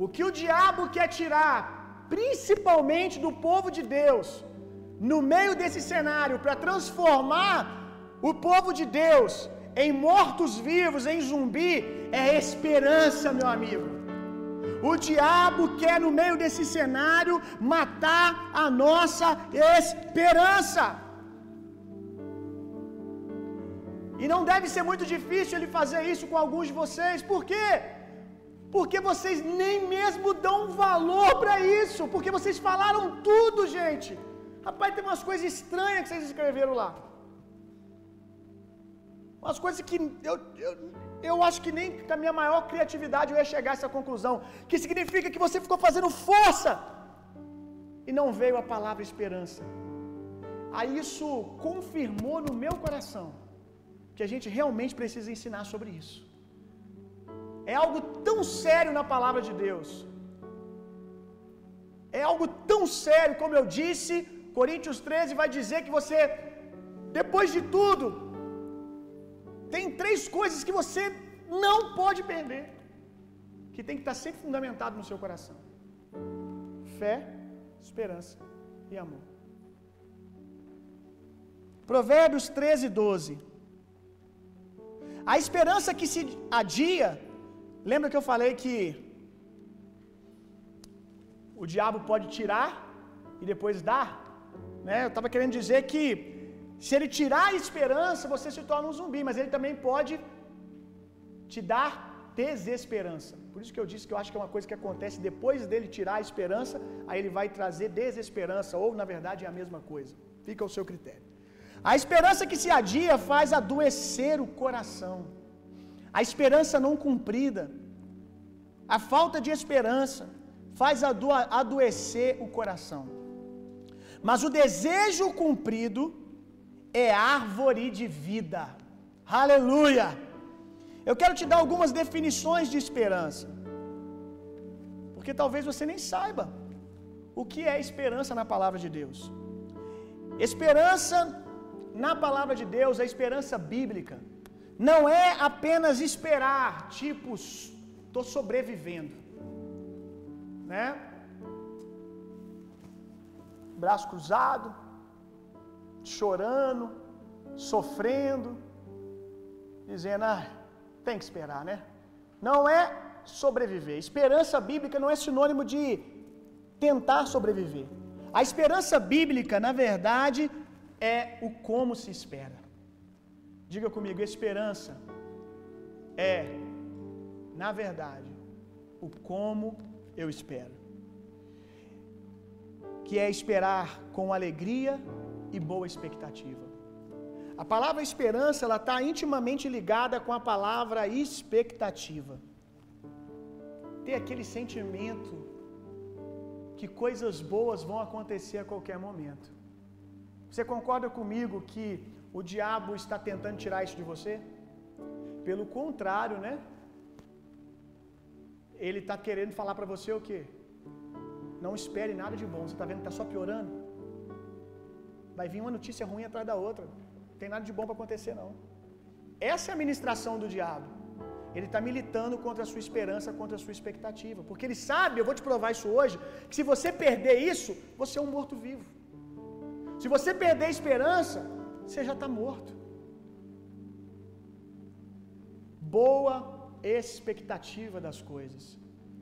O que o diabo quer tirar, principalmente do povo de Deus, no meio desse cenário, para transformar o povo de Deus em mortos-vivos, em zumbi, é esperança, meu amigo. O diabo quer, no meio desse cenário, matar a nossa esperança. E não deve ser muito difícil ele fazer isso com alguns de vocês. Por quê? Porque vocês nem mesmo dão valor para isso. Porque vocês falaram tudo, gente. Rapaz, tem umas coisas estranhas que vocês escreveram lá. Umas coisas que eu, eu eu acho que nem com a minha maior criatividade eu ia chegar a essa conclusão. Que significa que você ficou fazendo força e não veio a palavra esperança. Aí isso confirmou no meu coração que a gente realmente precisa ensinar sobre isso. É algo tão sério na palavra de Deus. É algo tão sério, como eu disse, Coríntios 13 vai dizer que você, depois de tudo, tem três coisas que você não pode perder, que tem que estar sempre fundamentado no seu coração: fé, esperança e amor. Provérbios 13, 12. A esperança que se adia, lembra que eu falei que o diabo pode tirar e depois dar? Né? Eu estava querendo dizer que se ele tirar a esperança, você se torna um zumbi, mas ele também pode te dar desesperança. Por isso que eu disse que eu acho que é uma coisa que acontece depois dele tirar a esperança, aí ele vai trazer desesperança, ou na verdade é a mesma coisa. Fica ao seu critério. A esperança que se adia faz adoecer o coração. A esperança não cumprida, a falta de esperança faz ado adoecer o coração. Mas o desejo cumprido é árvore de vida. Aleluia! Eu quero te dar algumas definições de esperança. Porque talvez você nem saiba o que é esperança na palavra de Deus. Esperança na palavra de Deus, a esperança bíblica, não é apenas esperar, tipo, estou sobrevivendo, né? Braço cruzado, chorando, sofrendo, dizendo, ah, tem que esperar, né? Não é sobreviver. Esperança bíblica não é sinônimo de tentar sobreviver. A esperança bíblica, na verdade, é o como se espera. Diga comigo, esperança é, na verdade, o como eu espero. Que é esperar com alegria e boa expectativa. A palavra esperança ela está intimamente ligada com a palavra expectativa. Ter aquele sentimento que coisas boas vão acontecer a qualquer momento. Você concorda comigo que o diabo está tentando tirar isso de você? Pelo contrário, né? Ele está querendo falar para você o quê? Não espere nada de bom. Você está vendo que está só piorando? Vai vir uma notícia ruim atrás da outra. Não tem nada de bom para acontecer, não. Essa é a ministração do diabo. Ele está militando contra a sua esperança, contra a sua expectativa. Porque ele sabe, eu vou te provar isso hoje, que se você perder isso, você é um morto-vivo. Se você perder a esperança, você já está morto. Boa expectativa das coisas.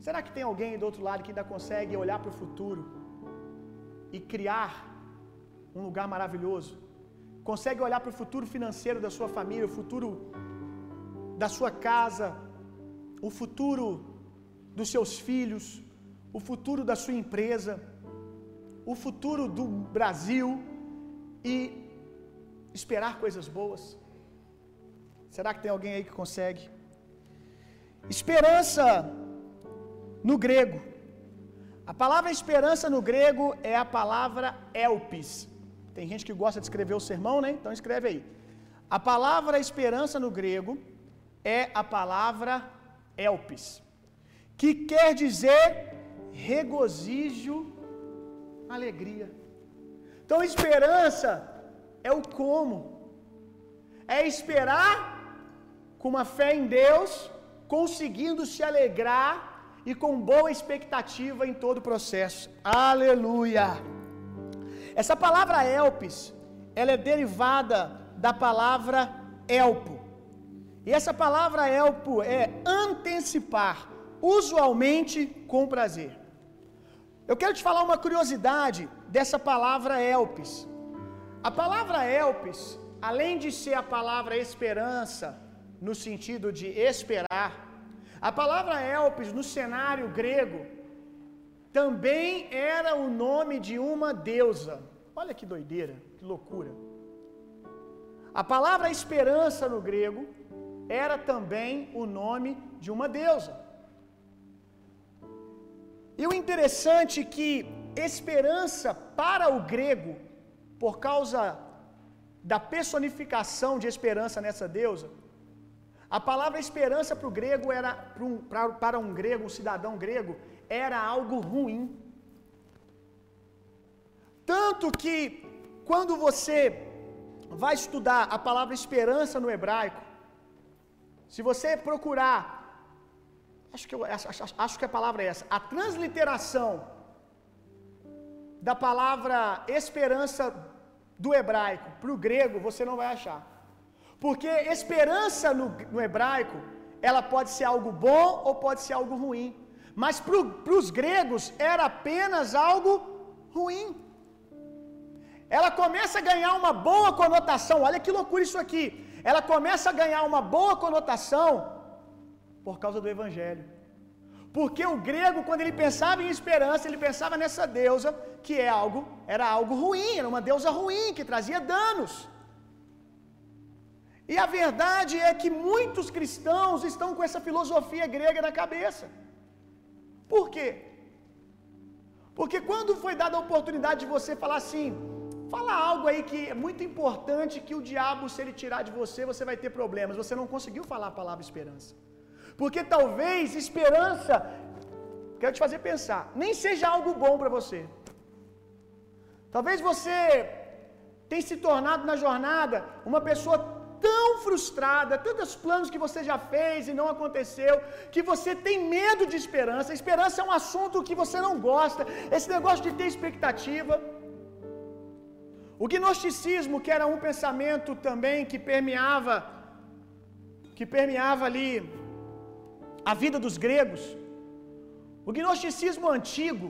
Será que tem alguém do outro lado que ainda consegue olhar para o futuro e criar um lugar maravilhoso? Consegue olhar para o futuro financeiro da sua família, o futuro da sua casa, o futuro dos seus filhos, o futuro da sua empresa, o futuro do Brasil e esperar coisas boas? Será que tem alguém aí que consegue? Esperança no grego. A palavra esperança no grego é a palavra elpis. Tem gente que gosta de escrever o sermão, né? Então escreve aí. A palavra esperança no grego é a palavra elpis, que quer dizer regozijo, alegria. Então esperança é o como. É esperar com uma fé em Deus, conseguindo se alegrar e com boa expectativa em todo o processo. Aleluia! Essa palavra elpis, ela é derivada da palavra elpo. E essa palavra elpo é antecipar, usualmente com prazer. Eu quero te falar uma curiosidade dessa palavra elpis. A palavra elpis, além de ser a palavra esperança, no sentido de esperar, a palavra elpis no cenário grego também era o nome de uma deusa. Olha que doideira, que loucura. A palavra esperança no grego era também o nome de uma deusa. E o interessante é que esperança para o grego, por causa da personificação de esperança nessa deusa, a palavra esperança para o grego era para um, para, um grego, um cidadão grego, era algo ruim. Tanto que quando você vai estudar a palavra esperança no hebraico, se você procurar, acho que, eu, acho, acho que a palavra é essa, a transliteração da palavra esperança do hebraico para o grego, você não vai achar. Porque esperança no, no, hebraico, ela pode ser algo bom ou pode ser algo ruim. Mas para os gregos era apenas algo ruim. Ela começa a ganhar uma boa conotação. Olha que loucura isso aqui. Ela começa a ganhar uma boa conotação Por causa do evangelho. Porque o grego, quando ele pensava em esperança, ele pensava nessa deusa que é algo, era algo ruim, era uma deusa ruim que trazia danos. E a verdade é que muitos cristãos estão com essa filosofia grega na cabeça. Por quê? Porque quando foi dada a oportunidade de você falar assim, fala algo aí que é muito importante que o diabo, se ele tirar de você, você vai ter problemas. Você não conseguiu falar a palavra esperança. Porque talvez esperança, quero te fazer pensar, nem seja algo bom para você. Talvez você tenha se tornado na jornada uma pessoa tão frustrada, tantos planos que você já fez e não aconteceu, que você tem medo de esperança. Esperança é um assunto que você não gosta, esse negócio de ter expectativa. O gnosticismo, que era um pensamento também que permeava que permeava ali a vida dos gregos. O gnosticismo antigo,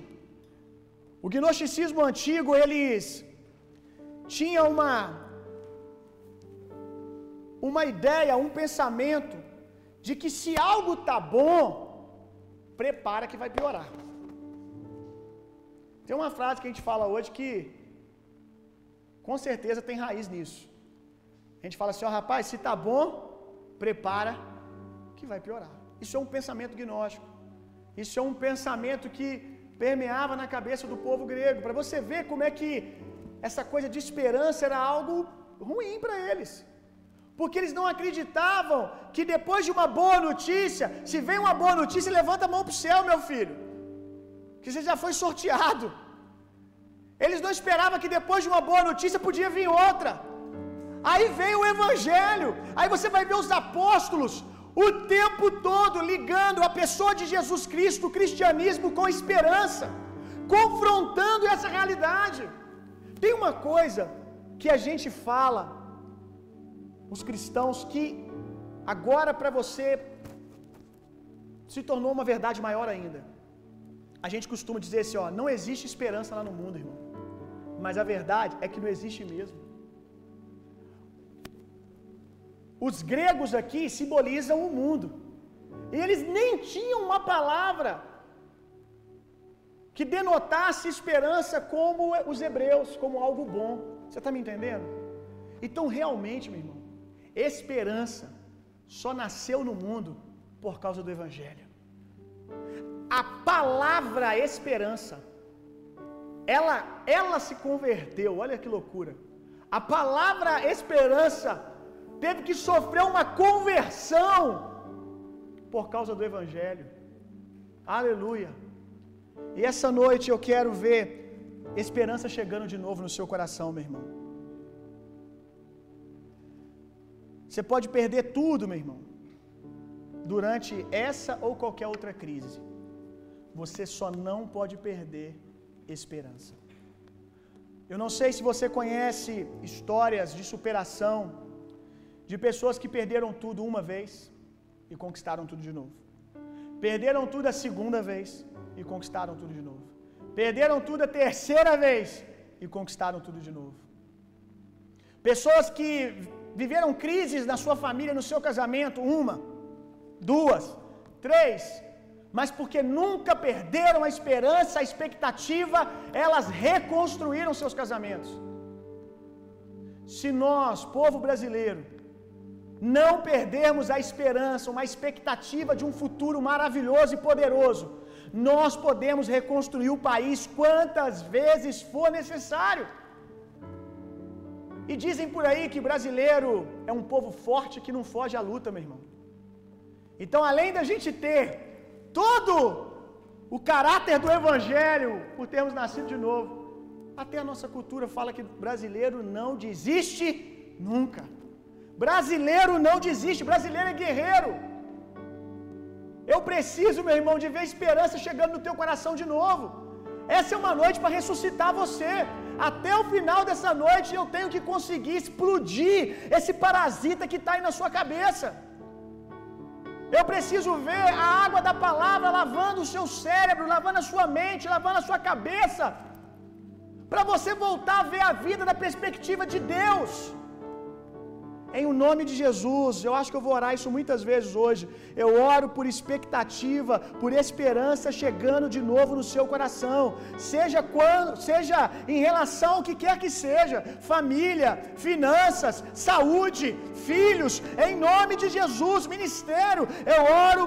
o gnosticismo antigo, eles tinha uma uma ideia, um pensamento de que se algo tá bom, prepara que vai piorar. Tem uma frase que a gente fala hoje que com certeza tem raiz nisso. A gente fala assim, ó oh, rapaz, se tá bom, prepara que vai piorar. Isso é um pensamento gnóstico. Isso é um pensamento que permeava na cabeça do povo grego, para você ver como é que essa coisa de esperança era algo ruim para eles. Porque eles não acreditavam que depois de uma boa notícia, se vem uma boa notícia, levanta a mão para o céu, meu filho. Que você já foi sorteado. Eles não esperavam que depois de uma boa notícia podia vir outra. Aí veio o Evangelho. Aí você vai ver os apóstolos o tempo todo ligando a pessoa de Jesus Cristo, o cristianismo, com esperança, confrontando essa realidade. Tem uma coisa que a gente fala, os cristãos, que agora para você se tornou uma verdade maior ainda. A gente costuma dizer assim: ó, não existe esperança lá no mundo, irmão. Mas a verdade é que não existe mesmo. Os gregos aqui simbolizam o mundo. E eles nem tinham uma palavra que denotasse esperança como os hebreus, como algo bom. Você está me entendendo? Então, realmente, meu irmão, esperança só nasceu no mundo por causa do Evangelho. A palavra esperança, ela, ela se converteu, olha que loucura. A palavra esperança teve que sofrer uma conversão por causa do Evangelho. Aleluia. E essa noite eu quero ver esperança chegando de novo no seu coração, meu irmão. Você pode perder tudo, meu irmão, durante essa ou qualquer outra crise. Você só não pode perder esperança. Eu não sei se você conhece histórias de superação de pessoas que perderam tudo uma vez e conquistaram tudo de novo. Perderam tudo a segunda vez e conquistaram tudo de novo. Perderam tudo a terceira vez e conquistaram tudo de novo. Pessoas que viveram crises na sua família, no seu casamento, uma, duas, três, mas porque nunca perderam a esperança, a expectativa, elas reconstruíram seus casamentos. Se nós, povo brasileiro, não perdermos a esperança, uma expectativa de um futuro maravilhoso e poderoso, nós podemos reconstruir o país quantas vezes for necessário. E dizem por aí que brasileiro é um povo forte que não foge à luta, meu irmão. Então, além da gente ter todo o caráter do evangelho por termos nascido de novo, até a nossa cultura fala que brasileiro não desiste nunca. Brasileiro não desiste, brasileiro é guerreiro. Eu preciso, meu irmão, de ver esperança chegando no teu coração de novo. Essa é uma noite para ressuscitar você. Até o final dessa noite eu tenho que conseguir explodir esse parasita que está aí na sua cabeça. Eu preciso ver a água da palavra lavando o seu cérebro, lavando a sua mente, lavando a sua cabeça, para você voltar a ver a vida da perspectiva de Deus. Em o nome de Jesus. Eu acho que eu vou orar isso muitas vezes hoje. Eu oro por expectativa, por esperança chegando de novo no seu coração. Seja quando, seja em relação ao que quer que seja, família, finanças, saúde, filhos, em nome de Jesus, ministério. Eu oro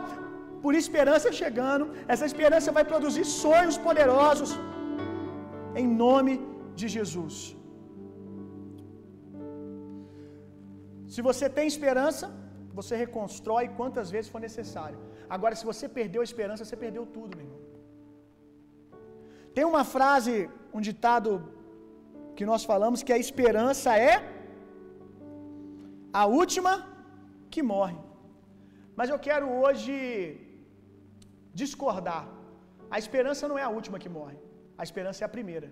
por esperança chegando. Essa esperança vai produzir sonhos poderosos em nome de Jesus. Se você tem esperança, você reconstrói quantas vezes for necessário. Agora, se você perdeu a esperança, você perdeu tudo, meu irmão. Tem uma frase, um ditado que nós falamos que a esperança é a última que morre. Mas eu quero hoje discordar. A esperança não é a última que morre. A esperança é a primeira.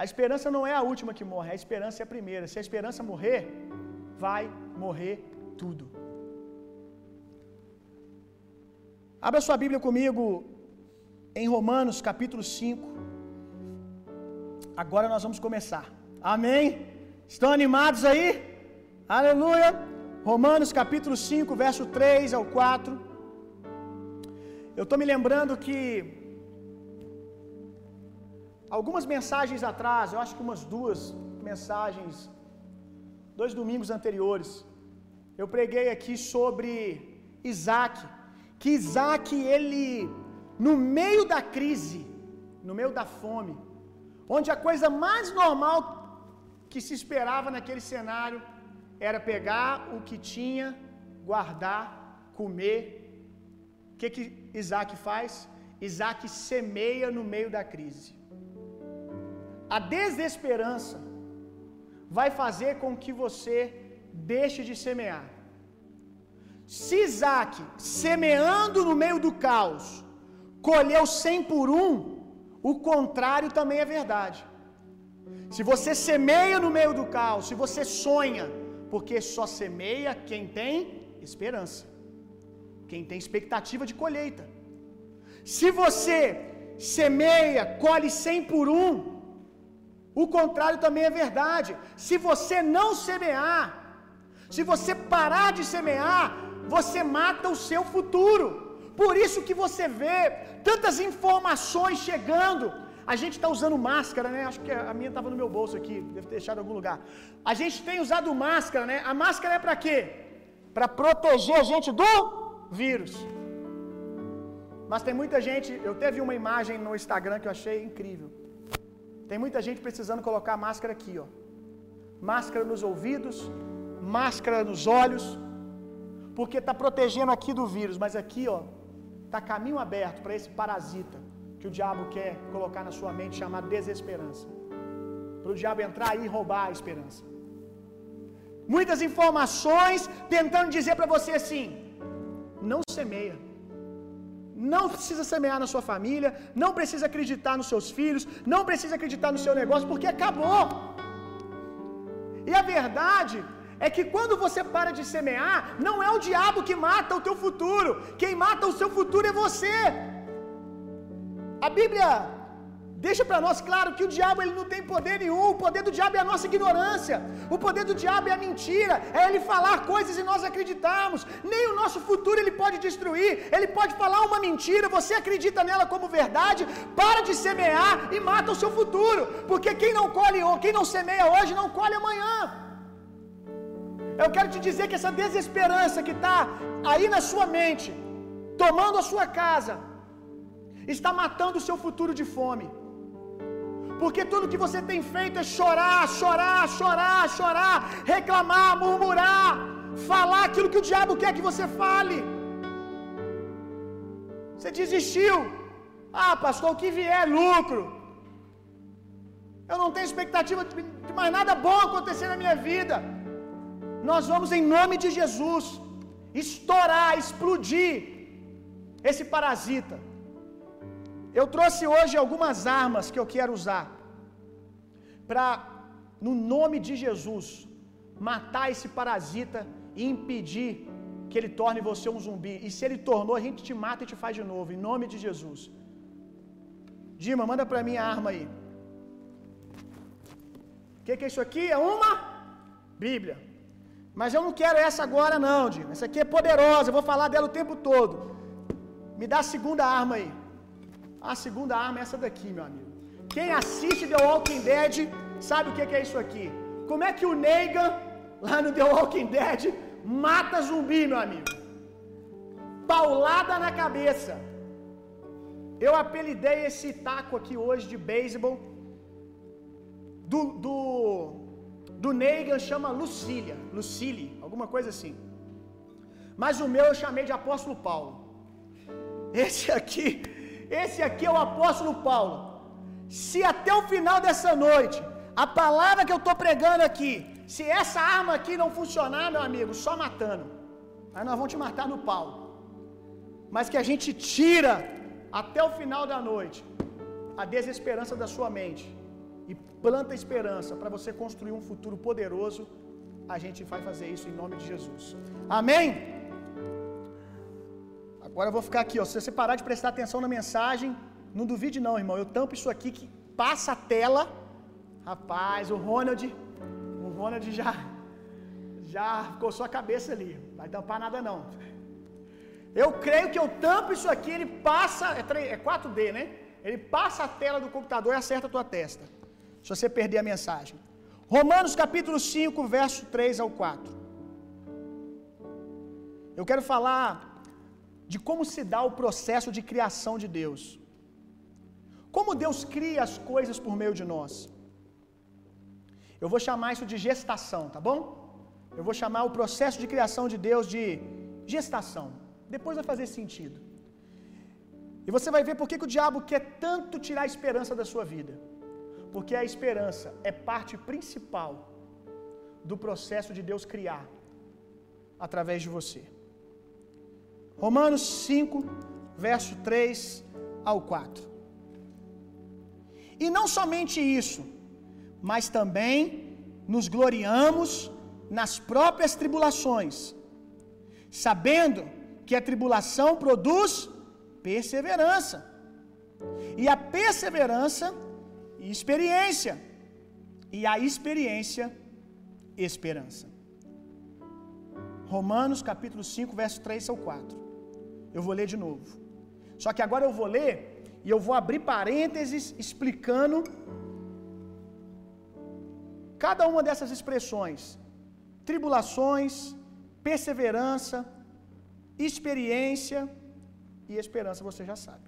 A esperança não é a última que morre, a esperança é a primeira. Se a esperança morrer, vai morrer tudo. Abra sua Bíblia comigo em Romanos capítulo 5. Agora nós vamos começar. Amém? Estão animados aí? Aleluia! Romanos capítulo 5, verso 3 ao 4. Eu estou me lembrando que algumas mensagens atrás, eu acho que umas duas mensagens dois domingos anteriores, eu preguei aqui sobre Isaac, que Isaac, ele, no meio da crise, no meio da fome, onde a coisa mais normal que se esperava naquele cenário era pegar o que tinha, guardar, comer. O que, que Isaac faz? Isaac semeia no meio da crise. A desesperança vai fazer com que você deixe de semear. Se Isaac, semeando no meio do caos, colheu cem por um, o contrário também é verdade. Se você semeia no meio do caos, se você sonha, porque só semeia quem tem esperança, quem tem expectativa de colheita. Se você semeia, colhe cem por um, o contrário também é verdade. Se você não semear, se você parar de semear, você mata o seu futuro. Por isso que você vê tantas informações chegando. A gente está usando máscara, né? Acho que a minha estava no meu bolso aqui, deve ter deixado em algum lugar. A gente tem usado máscara, né? A máscara é para quê? Para proteger a gente do vírus. Mas tem muita gente, eu teve uma imagem no Instagram que eu achei incrível. Tem muita gente precisando colocar máscara aqui, ó. Máscara nos ouvidos, máscara nos olhos, porque está protegendo aqui do vírus, mas aqui, ó, tá caminho aberto para esse parasita que o diabo quer colocar na sua mente, chamado desesperança. Para o diabo entrar aí e roubar a esperança. Muitas informações tentando dizer para você assim: não semeia. Não precisa semear na sua família, não precisa acreditar nos seus filhos, não precisa acreditar no seu negócio, porque acabou. E a verdade é que quando você para de semear, não é o diabo que mata o teu futuro, quem mata o seu futuro é você. A Bíblia deixa para nós claro que o diabo ele não tem poder nenhum, o poder do diabo é a nossa ignorância, o poder do diabo é a mentira, é ele falar coisas e nós acreditarmos. Nem o nosso futuro ele pode destruir, ele pode falar uma mentira, você acredita nela como verdade, para de semear e mata o seu futuro, porque quem não colhe ou quem não semeia hoje não colhe amanhã. Eu quero te dizer que essa desesperança que está aí na sua mente, tomando a sua casa, está matando o seu futuro de fome. Porque tudo que você tem feito é chorar, chorar, chorar, chorar, reclamar, murmurar, falar aquilo que o diabo quer que você fale. Você desistiu. Ah, pastor, o que vier é lucro. Eu não tenho expectativa de mais nada bom acontecer na minha vida. Nós vamos, em nome de Jesus, estourar, explodir esse parasita. Eu trouxe hoje algumas armas que eu quero usar para, no nome de Jesus, matar esse parasita e impedir que ele torne você um zumbi. E se ele tornou, a gente te mata e te faz de novo, em nome de Jesus. Dima, manda para mim a arma aí. O que, que é isso aqui? É uma Bíblia. Mas eu não quero essa agora, não, Dino. Essa aqui é poderosa, eu vou falar dela o tempo todo. Me dá a segunda arma aí. A segunda arma é essa daqui, meu amigo. Quem assiste The Walking Dead sabe o que é isso aqui. Como é que o Negan, lá no The Walking Dead, mata zumbi, meu amigo? Paulada na cabeça. Eu apelidei esse taco aqui hoje de beisebol do, do, do Negan chama Lucília, Lucille, alguma coisa assim. Mas o meu eu chamei de apóstolo Paulo. Esse aqui, esse aqui é o apóstolo Paulo. Se até o final dessa noite, a palavra que eu estou pregando aqui, se essa arma aqui não funcionar, meu amigo, só matando. Aí nós vamos te matar no pau. Mas que a gente tira até o final da noite a desesperança da sua mente e planta esperança para você construir um futuro poderoso, a gente vai fazer isso em nome de Jesus. Amém? Agora eu vou ficar aqui, ó. Se você parar de prestar atenção na mensagem, não duvide não, irmão. Eu tampo isso aqui que passa a tela. Rapaz, o Ronald, o Ronald já já coçou a cabeça ali. Vai tampar nada não. Eu creio que eu tampo isso aqui, ele passa, é, 3, é 4D, né? Ele passa a tela do computador e acerta a tua testa. Se você perder a mensagem. Romanos capítulo 5, verso 3 ao 4. Eu quero falar de como se dá o processo de criação de Deus. Como Deus cria as coisas por meio de nós. Eu vou chamar isso de gestação, tá bom? Eu vou chamar o processo de criação de Deus de gestação. Depois vai fazer sentido. E você vai ver por que, que o diabo quer tanto tirar a esperança da sua vida. Porque a esperança é parte principal do processo de Deus criar através de você. Romanos 5, verso 3 ao 4. E não somente isso, mas também nos gloriamos nas próprias tribulações, sabendo que a tribulação produz perseverança, e a perseverança, experiência, e a experiência, esperança. Romanos capítulo 5, verso 3 ao 4. Eu vou ler de novo. Só que agora eu vou ler e eu vou abrir parênteses explicando cada uma dessas expressões: tribulações, perseverança, experiência e esperança, você já sabe.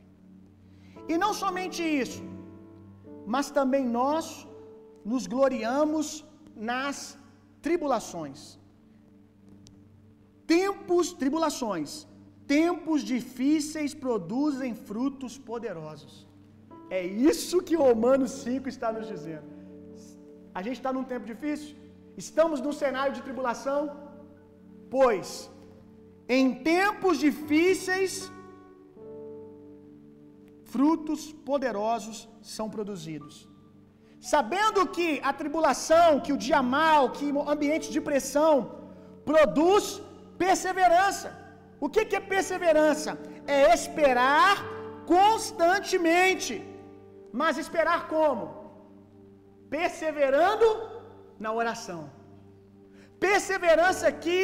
E não somente isso, mas também nós nos gloriamos nas tribulações. Tempos, tribulações, tempos difíceis produzem frutos poderosos. É isso que Romanos 5 está nos dizendo. A gente está num tempo difícil? Estamos num cenário de tribulação? Pois, em tempos difíceis, frutos poderosos são produzidos. Sabendo que a tribulação, que o dia mal, que ambiente de pressão produz perseverança. O que é perseverança? É esperar constantemente. Mas esperar como? Perseverando na oração. Perseverança aqui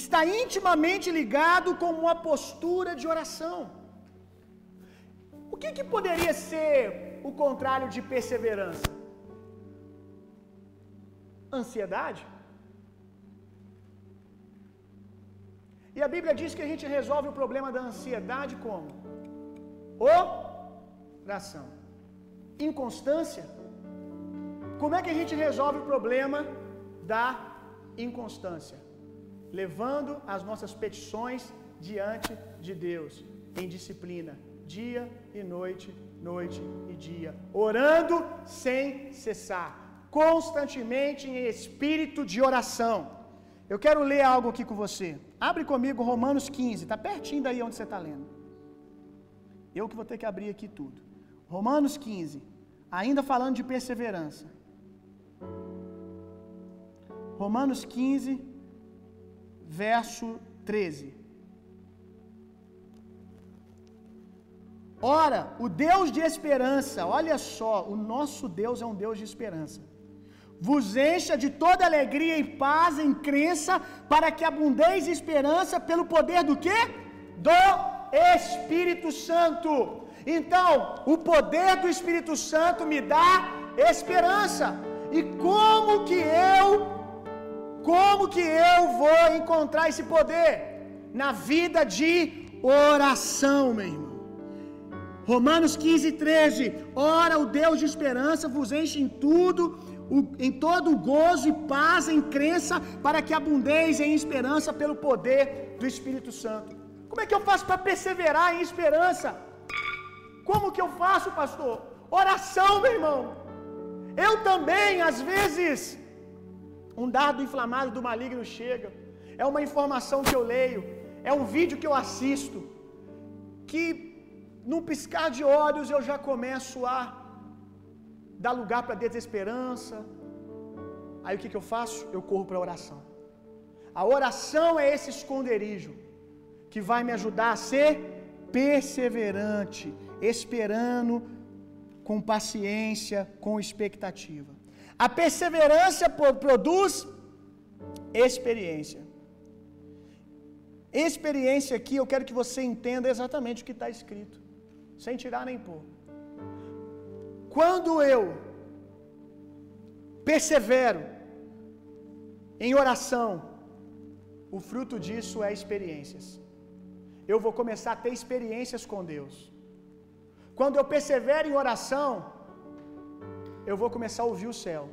está intimamente ligado com uma postura de oração. O que, que poderia ser o contrário de perseverança? Ansiedade? E a Bíblia diz que a gente resolve o problema da ansiedade como? Oração. Inconstância. Como é que a gente resolve o problema da inconstância? Levando as nossas petições diante de Deus, em disciplina, dia e noite, noite e dia, orando sem cessar, constantemente em espírito de oração. Eu quero ler algo aqui com você. Abre comigo Romanos 15, está pertinho daí onde você está lendo. Eu que vou ter que abrir aqui tudo. Romanos 15, ainda falando de perseverança. Romanos 15, verso 13. Ora, o Deus de esperança, olha só, o nosso Deus é um Deus de esperança. Vos encha de toda alegria e paz em crença, para que abundeis esperança pelo poder do que? Do Espírito Santo. Então, o poder do Espírito Santo me dá esperança. E como que eu como que eu vou encontrar esse poder? Na vida de oração, meu irmão. Romanos 15, 13. Ora, o Deus de esperança vos enche em tudo, em todo gozo e paz, em crença, para que abundeis em esperança pelo poder do Espírito Santo. Como é que eu faço para perseverar em esperança? Como que eu faço, pastor? Oração, meu irmão. Eu também, às vezes, um dado inflamado do maligno chega, é uma informação que eu leio, é um vídeo que eu assisto, que num piscar de olhos eu já começo a dar lugar para desesperança. Aí o que, que eu faço? Eu corro para a oração. A oração é esse esconderijo que vai me ajudar a ser perseverante, esperando com paciência, com expectativa. A perseverança produz experiência. Experiência aqui, eu quero que você entenda exatamente o que está escrito, sem tirar nem pôr. Quando eu persevero em oração, o fruto disso é experiências. Eu vou começar a ter experiências com Deus. Quando eu persevero em oração, eu vou começar a ouvir o céu.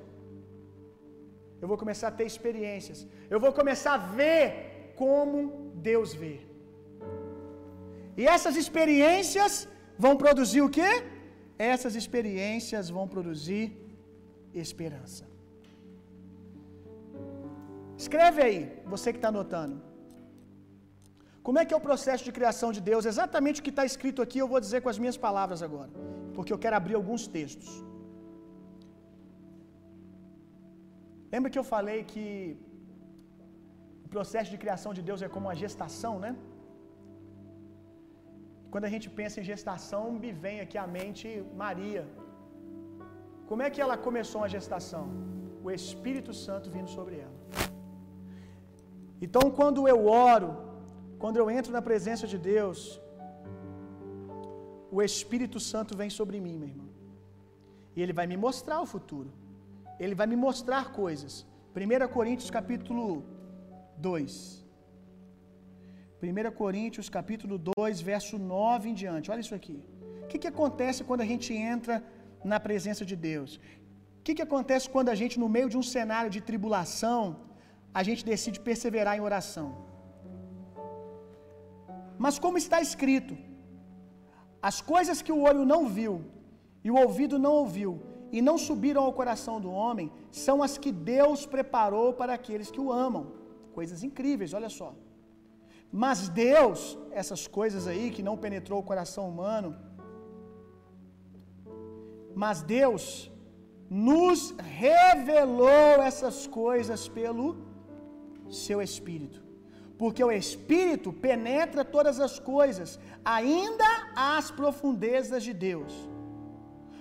Eu vou começar a ter experiências. Eu vou começar a ver como Deus vê. E essas experiências vão produzir o quê? Essas experiências vão produzir esperança. Escreve aí, você que está anotando. Como é que é o processo de criação de Deus? Exatamente o que está escrito aqui, eu vou dizer com as minhas palavras agora, porque eu quero abrir alguns textos. Lembra que eu falei que o processo de criação de Deus é como uma gestação, né? Quando a gente pensa em gestação, me vem aqui à mente Maria. Como é que ela começou a gestação? O Espírito Santo vindo sobre ela. Então, quando eu oro, quando eu entro na presença de Deus, o Espírito Santo vem sobre mim, meu irmão. E ele vai me mostrar o futuro. Ele vai me mostrar coisas. 1 Coríntios capítulo 2. 1 Coríntios capítulo 2, verso 9 em diante. Olha isso aqui. O que, que acontece quando a gente entra na presença de Deus? O que, que acontece quando a gente, no meio de um cenário de tribulação, a gente decide perseverar em oração? Mas como está escrito, as coisas que o olho não viu e o ouvido não ouviu e não subiram ao coração do homem, são as que Deus preparou para aqueles que o amam. Coisas incríveis, olha só. Mas Deus, essas coisas aí que não penetrou o coração humano, mas Deus nos revelou essas coisas pelo seu Espírito. Porque o Espírito penetra todas as coisas, ainda as profundezas de Deus.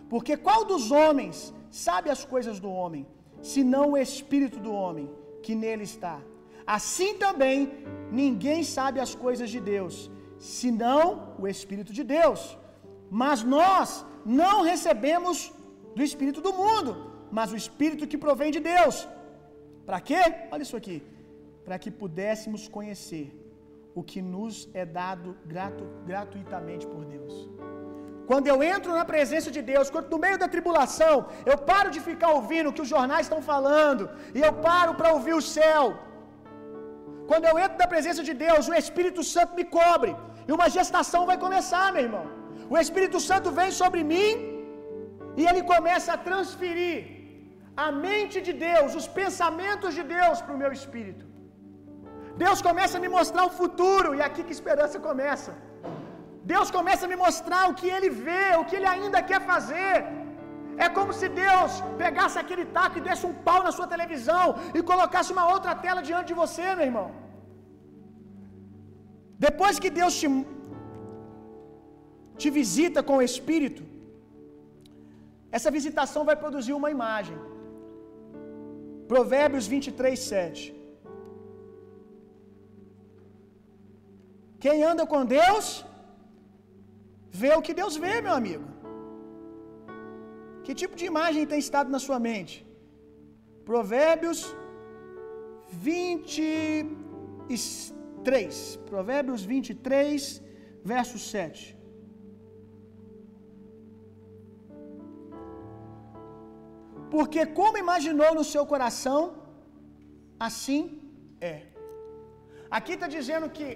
Porque qual dos homens sabe as coisas do homem, senão o Espírito do homem que nele está? Assim também ninguém sabe as coisas de Deus, senão o Espírito de Deus. Mas nós não recebemos do Espírito do mundo, mas o Espírito que provém de Deus. Para quê? Olha isso aqui. Para que pudéssemos conhecer o que nos é dado gratu, gratuitamente por Deus. Quando eu entro na presença de Deus, quando no meio da tribulação, eu paro de ficar ouvindo o que os jornais estão falando, e eu paro para ouvir o céu. Quando eu entro na presença de Deus, o Espírito Santo me cobre, e uma gestação vai começar, meu irmão. O Espírito Santo vem sobre mim, e ele começa a transferir a mente de Deus, os pensamentos de Deus para o meu espírito. Deus começa a me mostrar o futuro, e é aqui que esperança começa. Deus começa a me mostrar o que Ele vê, o que Ele ainda quer fazer. É como se Deus pegasse aquele taco e desse um pau na sua televisão e colocasse uma outra tela diante de você, meu irmão. Depois que Deus te, te visita com o Espírito, essa visitação vai produzir uma imagem. Provérbios 23, 7. Quem anda com Deus, vê o que Deus vê, meu amigo. Que tipo de imagem tem estado na sua mente? Provérbios 23. Provérbios 23, verso 7. Porque como imaginou no seu coração, assim é. Aqui está dizendo que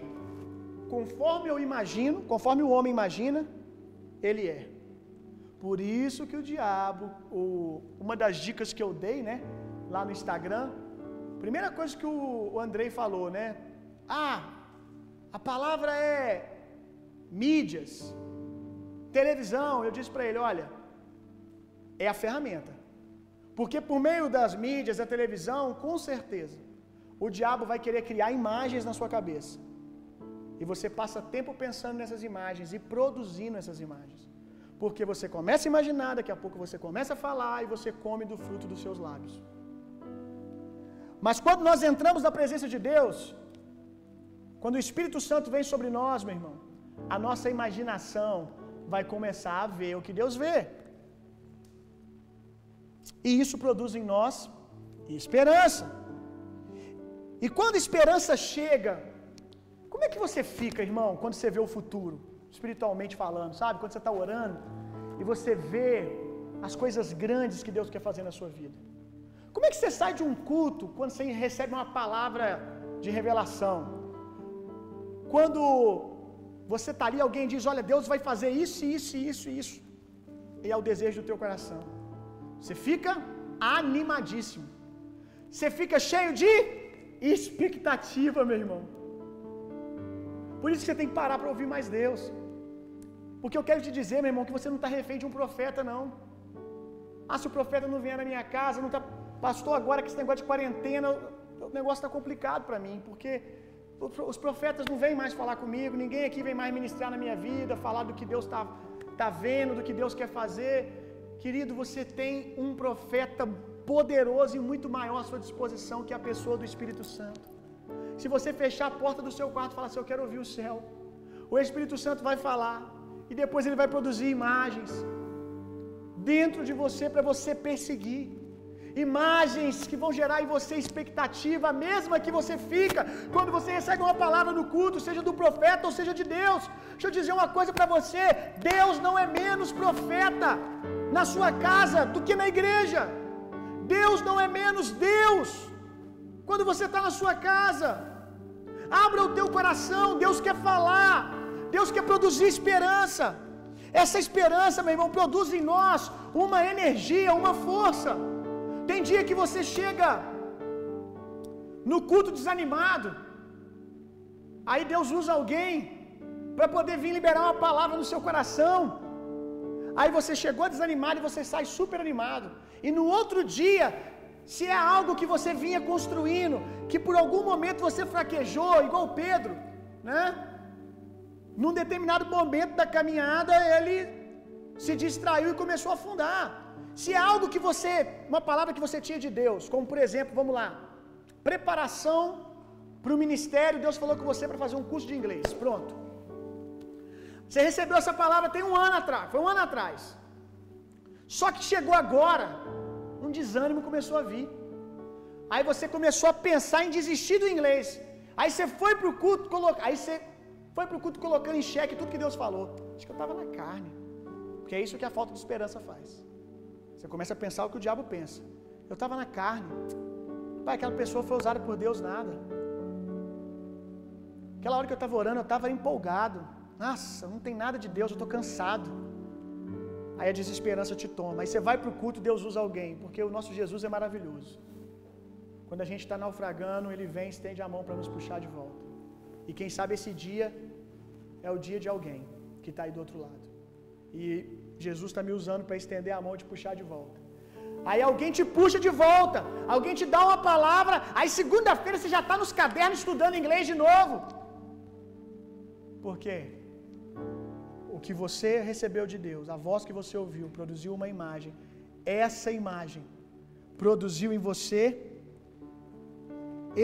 conforme eu imagino, conforme o homem imagina, ele é. Por isso que o diabo, o, uma das dicas que eu dei, né, lá no Instagram, primeira coisa que o, o Andrei falou, né? Ah, a palavra é mídias, televisão. Eu disse para ele, olha, é a ferramenta. Porque por meio das mídias, da televisão, com certeza, o diabo vai querer criar imagens na sua cabeça. E você passa tempo pensando nessas imagens e produzindo essas imagens. Porque você começa a imaginar, daqui a pouco você começa a falar e você come do fruto dos seus lábios. Mas quando nós entramos na presença de Deus, quando o Espírito Santo vem sobre nós, meu irmão, a nossa imaginação vai começar a ver o que Deus vê. E isso produz em nós esperança. E quando a esperança chega, como é que você fica, irmão, quando você vê o futuro, espiritualmente falando, sabe? Quando você está orando e você vê as coisas grandes que Deus quer fazer na sua vida. Como é que você sai de um culto quando você recebe uma palavra de revelação? Quando você está ali, alguém diz: Olha, Deus vai fazer isso, isso, isso, isso. E é o desejo do teu coração. Você fica animadíssimo. Você fica cheio de expectativa, meu irmão. Por isso que você tem que parar para ouvir mais Deus. Porque eu quero te dizer, meu irmão, que você não está refém de um profeta, não. Ah, se o profeta não vier na minha casa, não está. Pastor, agora que esse negócio de quarentena, o negócio está complicado para mim, porque os profetas não vêm mais falar comigo, ninguém aqui vem mais ministrar na minha vida, falar do que Deus está tá vendo, do que Deus quer fazer. Querido, você tem um profeta poderoso e muito maior à sua disposição que a pessoa do Espírito Santo. Se você fechar a porta do seu quarto e falar assim, eu quero ouvir o céu, o Espírito Santo vai falar, e depois ele vai produzir imagens dentro de você para você perseguir. Imagens que vão gerar em você expectativa, a mesma que você fica quando você recebe uma palavra no culto, seja do profeta ou seja de Deus. Deixa eu dizer uma coisa para você: Deus não é menos profeta na sua casa do que na igreja. Deus não é menos Deus quando você está na sua casa. Abra o teu coração, Deus quer falar, Deus quer produzir esperança. Essa esperança, meu irmão, produz em nós uma energia, uma força. Tem dia que você chega no culto desanimado, aí Deus usa alguém para poder vir liberar uma palavra no seu coração. Aí você chegou desanimado e você sai super animado. E no outro dia, se é algo que você vinha construindo, que por algum momento você fraquejou, igual Pedro, né? Num determinado momento da caminhada, ele se distraiu e começou a afundar. Se é algo que você, uma palavra que você tinha de Deus, como por exemplo, vamos lá, preparação para o ministério, Deus falou com você para fazer um curso de inglês, pronto. Você recebeu essa palavra tem um ano atrás, foi um ano atrás. Só que chegou agora, um desânimo começou a vir. Aí você começou a pensar em desistir do inglês. Aí você foi para o culto, coloca... aí você foi para o culto colocando em xeque tudo que Deus falou. Acho que eu estava na carne. Porque é isso que a falta de esperança faz. Você começa a pensar o que o diabo pensa. Eu estava na carne. Pai, aquela pessoa foi usada por Deus nada. Aquela hora que eu estava orando, eu estava empolgado. Nossa, não tem nada de Deus, eu estou cansado. Aí a desesperança te toma. Aí você vai para o culto, Deus usa alguém, porque o nosso Jesus é maravilhoso. Quando a gente está naufragando, Ele vem, estende a mão para nos puxar de volta. E quem sabe esse dia é o dia de alguém que está aí do outro lado. E Jesus está me usando para estender a mão e te puxar de volta. Aí alguém te puxa de volta, alguém te dá uma palavra, aí segunda-feira você já está nos cadernos estudando inglês de novo. Por quê? O que você recebeu de Deus, a voz que você ouviu, produziu uma imagem. Essa imagem produziu em você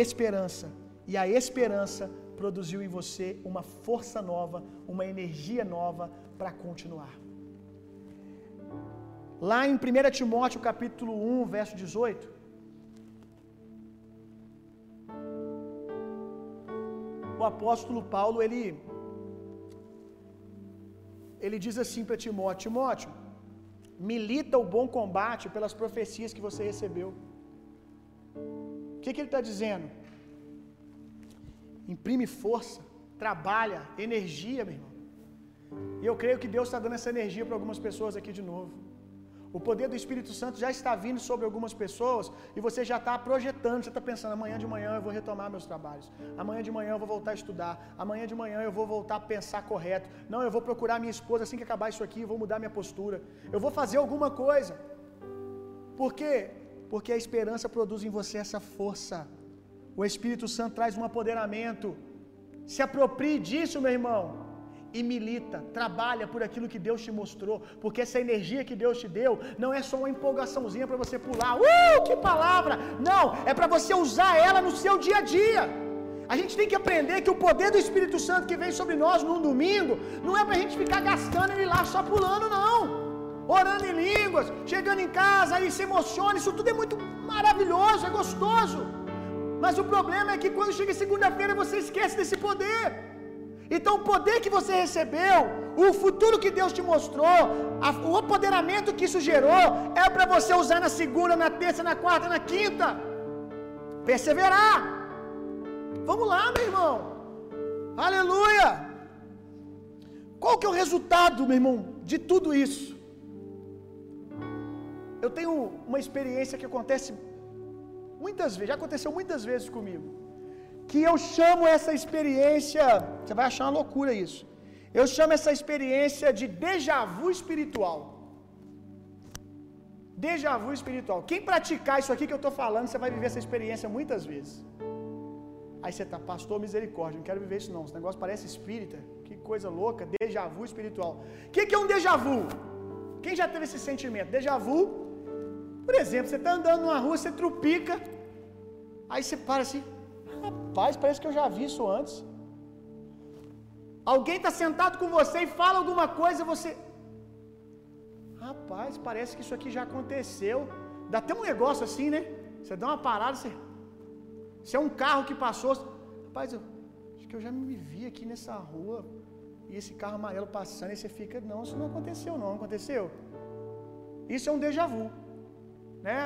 esperança. E a esperança produziu em você uma força nova, uma energia nova para continuar. Lá em 1 Timóteo capítulo 1, verso 18, o apóstolo Paulo ele ele diz assim para Timóteo: Timóteo, milita o bom combate pelas profecias que você recebeu. O que, que ele está dizendo? Imprime força, trabalha, energia, meu irmão. E eu creio que Deus está dando essa energia para algumas pessoas aqui de novo. O poder do Espírito Santo já está vindo sobre algumas pessoas e você já está projetando, você está pensando: amanhã de manhã eu vou retomar meus trabalhos, amanhã de manhã eu vou voltar a estudar, amanhã de manhã eu vou voltar a pensar correto. Não, eu vou procurar minha esposa assim que acabar isso aqui, eu vou mudar minha postura, eu vou fazer alguma coisa. Por quê? Porque a esperança produz em você essa força. O Espírito Santo traz um apoderamento. Se aproprie disso, meu irmão e milita, trabalha por aquilo que Deus te mostrou, porque essa energia que Deus te deu não é só uma empolgaçãozinha para você pular, uh, que palavra! Não, é para você usar ela no seu dia a dia. A gente tem que aprender que o poder do Espírito Santo que vem sobre nós num domingo não é para a gente ficar gastando ele lá só pulando, não. Orando em línguas, chegando em casa, aí se emociona, isso tudo é muito maravilhoso, é gostoso. Mas o problema é que quando chega segunda-feira você esquece desse poder. Então, o poder que você recebeu, o futuro que Deus te mostrou, a, o apoderamento que isso gerou, é para você usar na segunda, na terça, na quarta, na quinta. Perseverar. Vamos lá, meu irmão. Aleluia. Qual que é o resultado, meu irmão, de tudo isso? Eu tenho uma experiência que acontece muitas vezes, já aconteceu muitas vezes comigo que eu chamo essa experiência, você vai achar uma loucura isso. Eu chamo essa experiência de déjà vu espiritual. Déjà vu espiritual. Quem praticar isso aqui que eu estou falando, você vai viver essa experiência muitas vezes. Aí você está, pastor, misericórdia, não quero viver isso não. Esse negócio parece espírita. Que coisa louca, déjà vu espiritual. O que, que é um déjà vu? Quem já teve esse sentimento? Déjà vu, por exemplo, você está andando numa rua, você trupica, aí você para assim, Rapaz, parece que eu já vi isso antes. Alguém está sentado com você e fala alguma coisa, você. Rapaz, parece que isso aqui já aconteceu. Dá até um negócio assim, né? Você dá uma parada, você. Se é um carro que passou. Rapaz, eu acho que eu já me vi aqui nessa rua. E esse carro amarelo passando, e você fica, não, isso não aconteceu, não, aconteceu. Isso é um déjà vu. Né?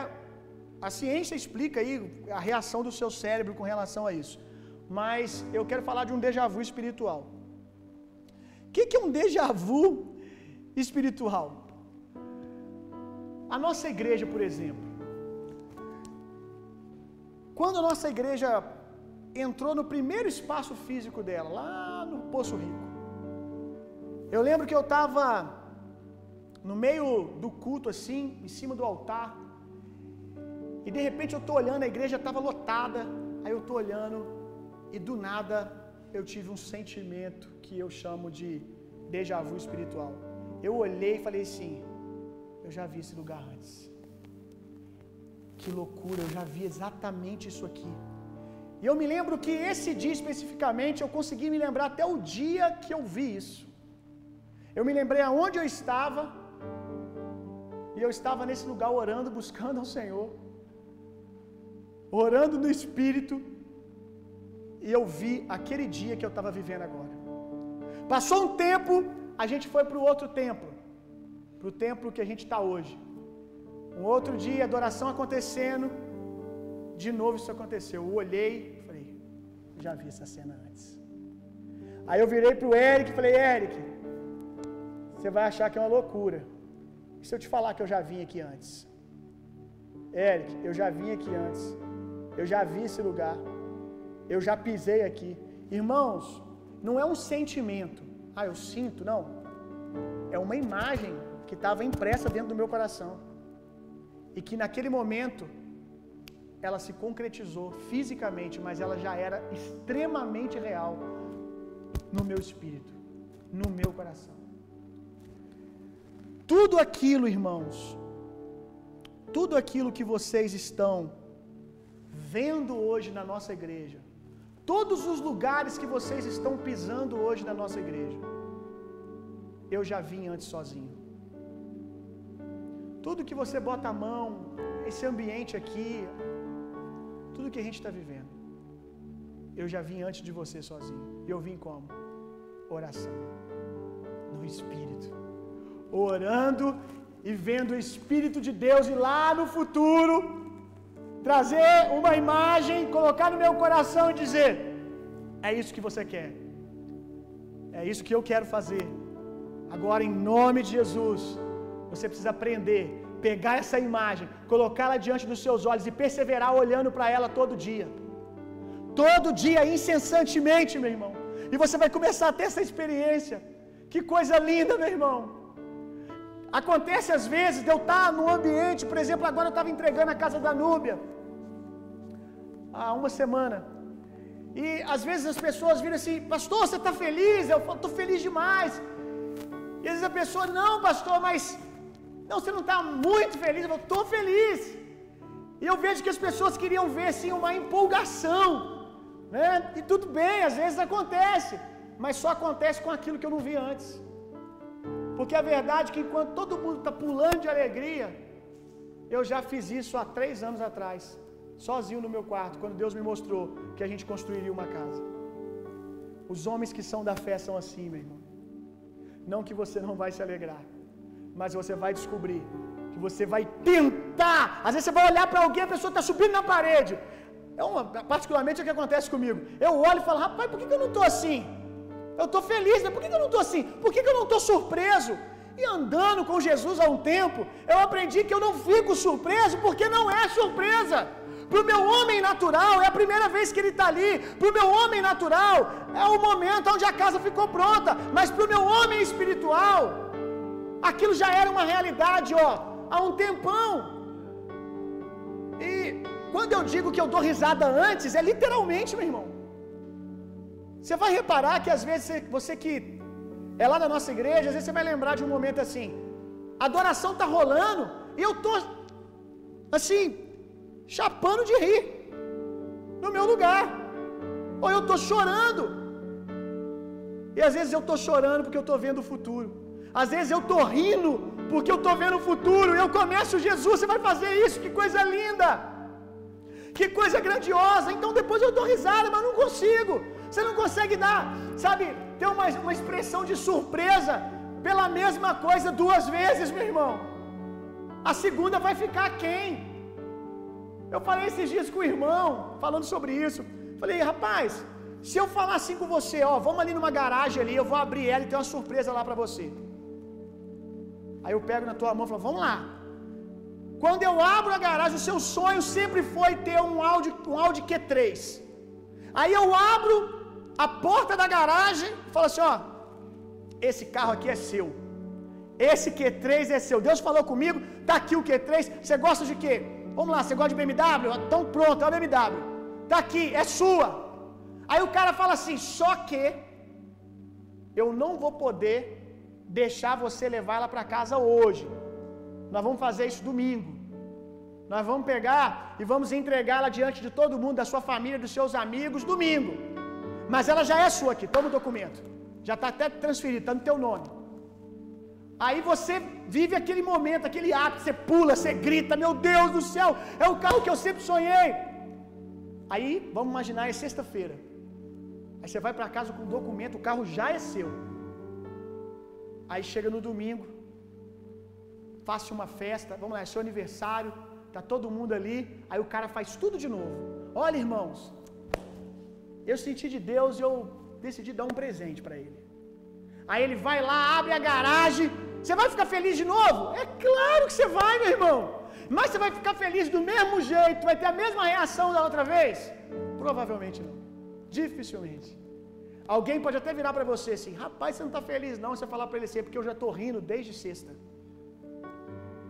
A ciência explica aí a reação do seu cérebro com relação a isso. Mas eu quero falar de um déjà vu espiritual. O que, que é um déjà vu espiritual? A nossa igreja, por exemplo. Quando a nossa igreja entrou no primeiro espaço físico dela, lá no Poço Rico. Eu lembro que eu estava no meio do culto, assim, em cima do altar. E de repente eu estou olhando, a igreja estava lotada. Aí eu estou olhando e do nada eu tive um sentimento que eu chamo de déjà vu espiritual. Eu olhei e falei assim: eu já vi esse lugar antes. Que loucura, eu já vi exatamente isso aqui. E eu me lembro que esse dia especificamente eu consegui me lembrar até o dia que eu vi isso. Eu me lembrei aonde eu estava, e eu estava nesse lugar orando, buscando ao Senhor orando no Espírito, e eu vi aquele dia que eu estava vivendo agora. Passou um tempo, a gente foi para o outro templo, para o templo que a gente está hoje. Um outro dia, adoração acontecendo, de novo isso aconteceu. Eu olhei falei, já vi essa cena antes. Aí eu virei para o Eric e falei, Eric, você vai achar que é uma loucura. E se eu te falar que eu já vim aqui antes? Eric, eu já vim aqui antes. Eu já vi esse lugar. Eu já pisei aqui. Irmãos, não é um sentimento. Ah, eu sinto, não. É uma imagem que estava impressa dentro do meu coração. E que naquele momento ela se concretizou fisicamente, mas ela já era extremamente real no meu espírito, no meu coração. Tudo aquilo, irmãos, tudo aquilo que vocês estão vendo hoje na nossa igreja, todos os lugares que vocês estão pisando hoje na nossa igreja, eu já vim antes sozinho. Tudo que você bota a mão, esse ambiente aqui, tudo que a gente está vivendo, eu já vim antes de você sozinho. Eu vim como? Oração. No Espírito. Orando e vendo o Espírito de Deus e lá no futuro trazer uma imagem, colocar no meu coração e dizer: é isso que você quer. É isso que eu quero fazer. Agora, em nome de Jesus, você precisa aprender, pegar essa imagem, colocá-la diante dos seus olhos e perseverar olhando para ela todo dia. Todo dia, incessantemente, meu irmão. E você vai começar a ter essa experiência. Que coisa linda, meu irmão. Acontece às vezes de eu estar no ambiente, por exemplo, agora eu estava entregando a casa da Núbia. Há uma semana. E às vezes as pessoas viram assim, pastor, você está feliz? Eu estou feliz demais. E às vezes a pessoa, não, pastor, mas não, você não está muito feliz. Eu estou feliz. E eu vejo que as pessoas queriam ver assim uma empolgação. Né? E tudo bem, às vezes acontece, mas só acontece com aquilo que eu não vi antes. Porque a verdade é que enquanto todo mundo está pulando de alegria, eu já fiz isso há três anos atrás, sozinho no meu quarto, quando Deus me mostrou que a gente construiria uma casa. Os homens que são da fé são assim, meu irmão. Não que você não vai se alegrar, mas você vai descobrir que você vai tentar. Às vezes você vai olhar para alguém, a pessoa está subindo na parede. É uma, particularmente é o que acontece comigo. Eu olho e falo, rapaz, por que, que eu não estou assim? Eu estou feliz, mas por que, eu não estou assim? Por que eu não estou surpreso? E andando com Jesus há um tempo, eu aprendi que eu não fico surpreso porque não é surpresa. Para o meu homem natural, é a primeira vez que ele está ali. Para o meu homem natural, é o momento onde a casa ficou pronta. Mas para o meu homem espiritual, aquilo já era uma realidade, ó, há um tempão. E quando eu digo que eu dou risada antes, é literalmente, meu irmão. Você vai reparar que às vezes você que é lá da nossa igreja, às vezes você vai lembrar de um momento assim. A adoração tá rolando e eu tô assim, chapando de rir no meu lugar. Ou eu tô chorando. E às vezes eu tô chorando porque eu tô vendo o futuro. Às vezes eu tô rindo porque eu tô vendo o futuro. Eu começo Jesus, você vai fazer isso, que coisa linda. Que coisa grandiosa. Então depois eu dou risada, mas não consigo. Você não consegue dar, sabe, ter uma, uma expressão de surpresa pela mesma coisa duas vezes, meu irmão. A segunda vai ficar quem? Eu falei esses dias com o irmão, falando sobre isso. Falei, rapaz, se eu falar assim com você, ó, vamos ali numa garagem ali, eu vou abrir ela e tem uma surpresa lá para você. Aí eu pego na tua mão e falo, vamos lá. Quando eu abro a garagem, o seu sonho sempre foi ter um Audi, um Audi Q3. Aí eu abro a porta da garagem e falo assim: ó, esse carro aqui é seu. Esse Q3 é seu. Deus falou comigo, tá aqui o Q3. Você gosta de quê? Vamos lá, você gosta de BMW? Então pronto, é o BMW. Tá aqui, é sua. Aí o cara fala assim: só que eu não vou poder deixar você levar ela para casa hoje. Nós vamos fazer isso domingo. Nós vamos pegar e vamos entregá-la diante de todo mundo, da sua família, dos seus amigos, domingo. Mas ela já é sua aqui, toma o documento. Já está até transferido, está no teu nome. Aí você vive aquele momento, aquele ato, você pula, você grita, meu Deus do céu, é o carro que eu sempre sonhei. Aí, vamos imaginar, é sexta-feira. Aí você vai para casa com o documento, o carro já é seu. Aí chega no domingo, faça uma festa, vamos lá, é seu aniversário, tá todo mundo ali, aí o cara faz tudo de novo. Olha, irmãos, eu senti de Deus e eu decidi dar um presente para ele. Aí ele vai lá, abre a garagem. Você vai ficar feliz de novo? É claro que você vai, meu irmão. Mas você vai ficar feliz do mesmo jeito, vai ter a mesma reação da outra vez? Provavelmente não. Dificilmente. Alguém pode até virar para você assim: rapaz, você não está feliz, não. Você falar para ele assim, é porque eu já estou rindo desde sexta.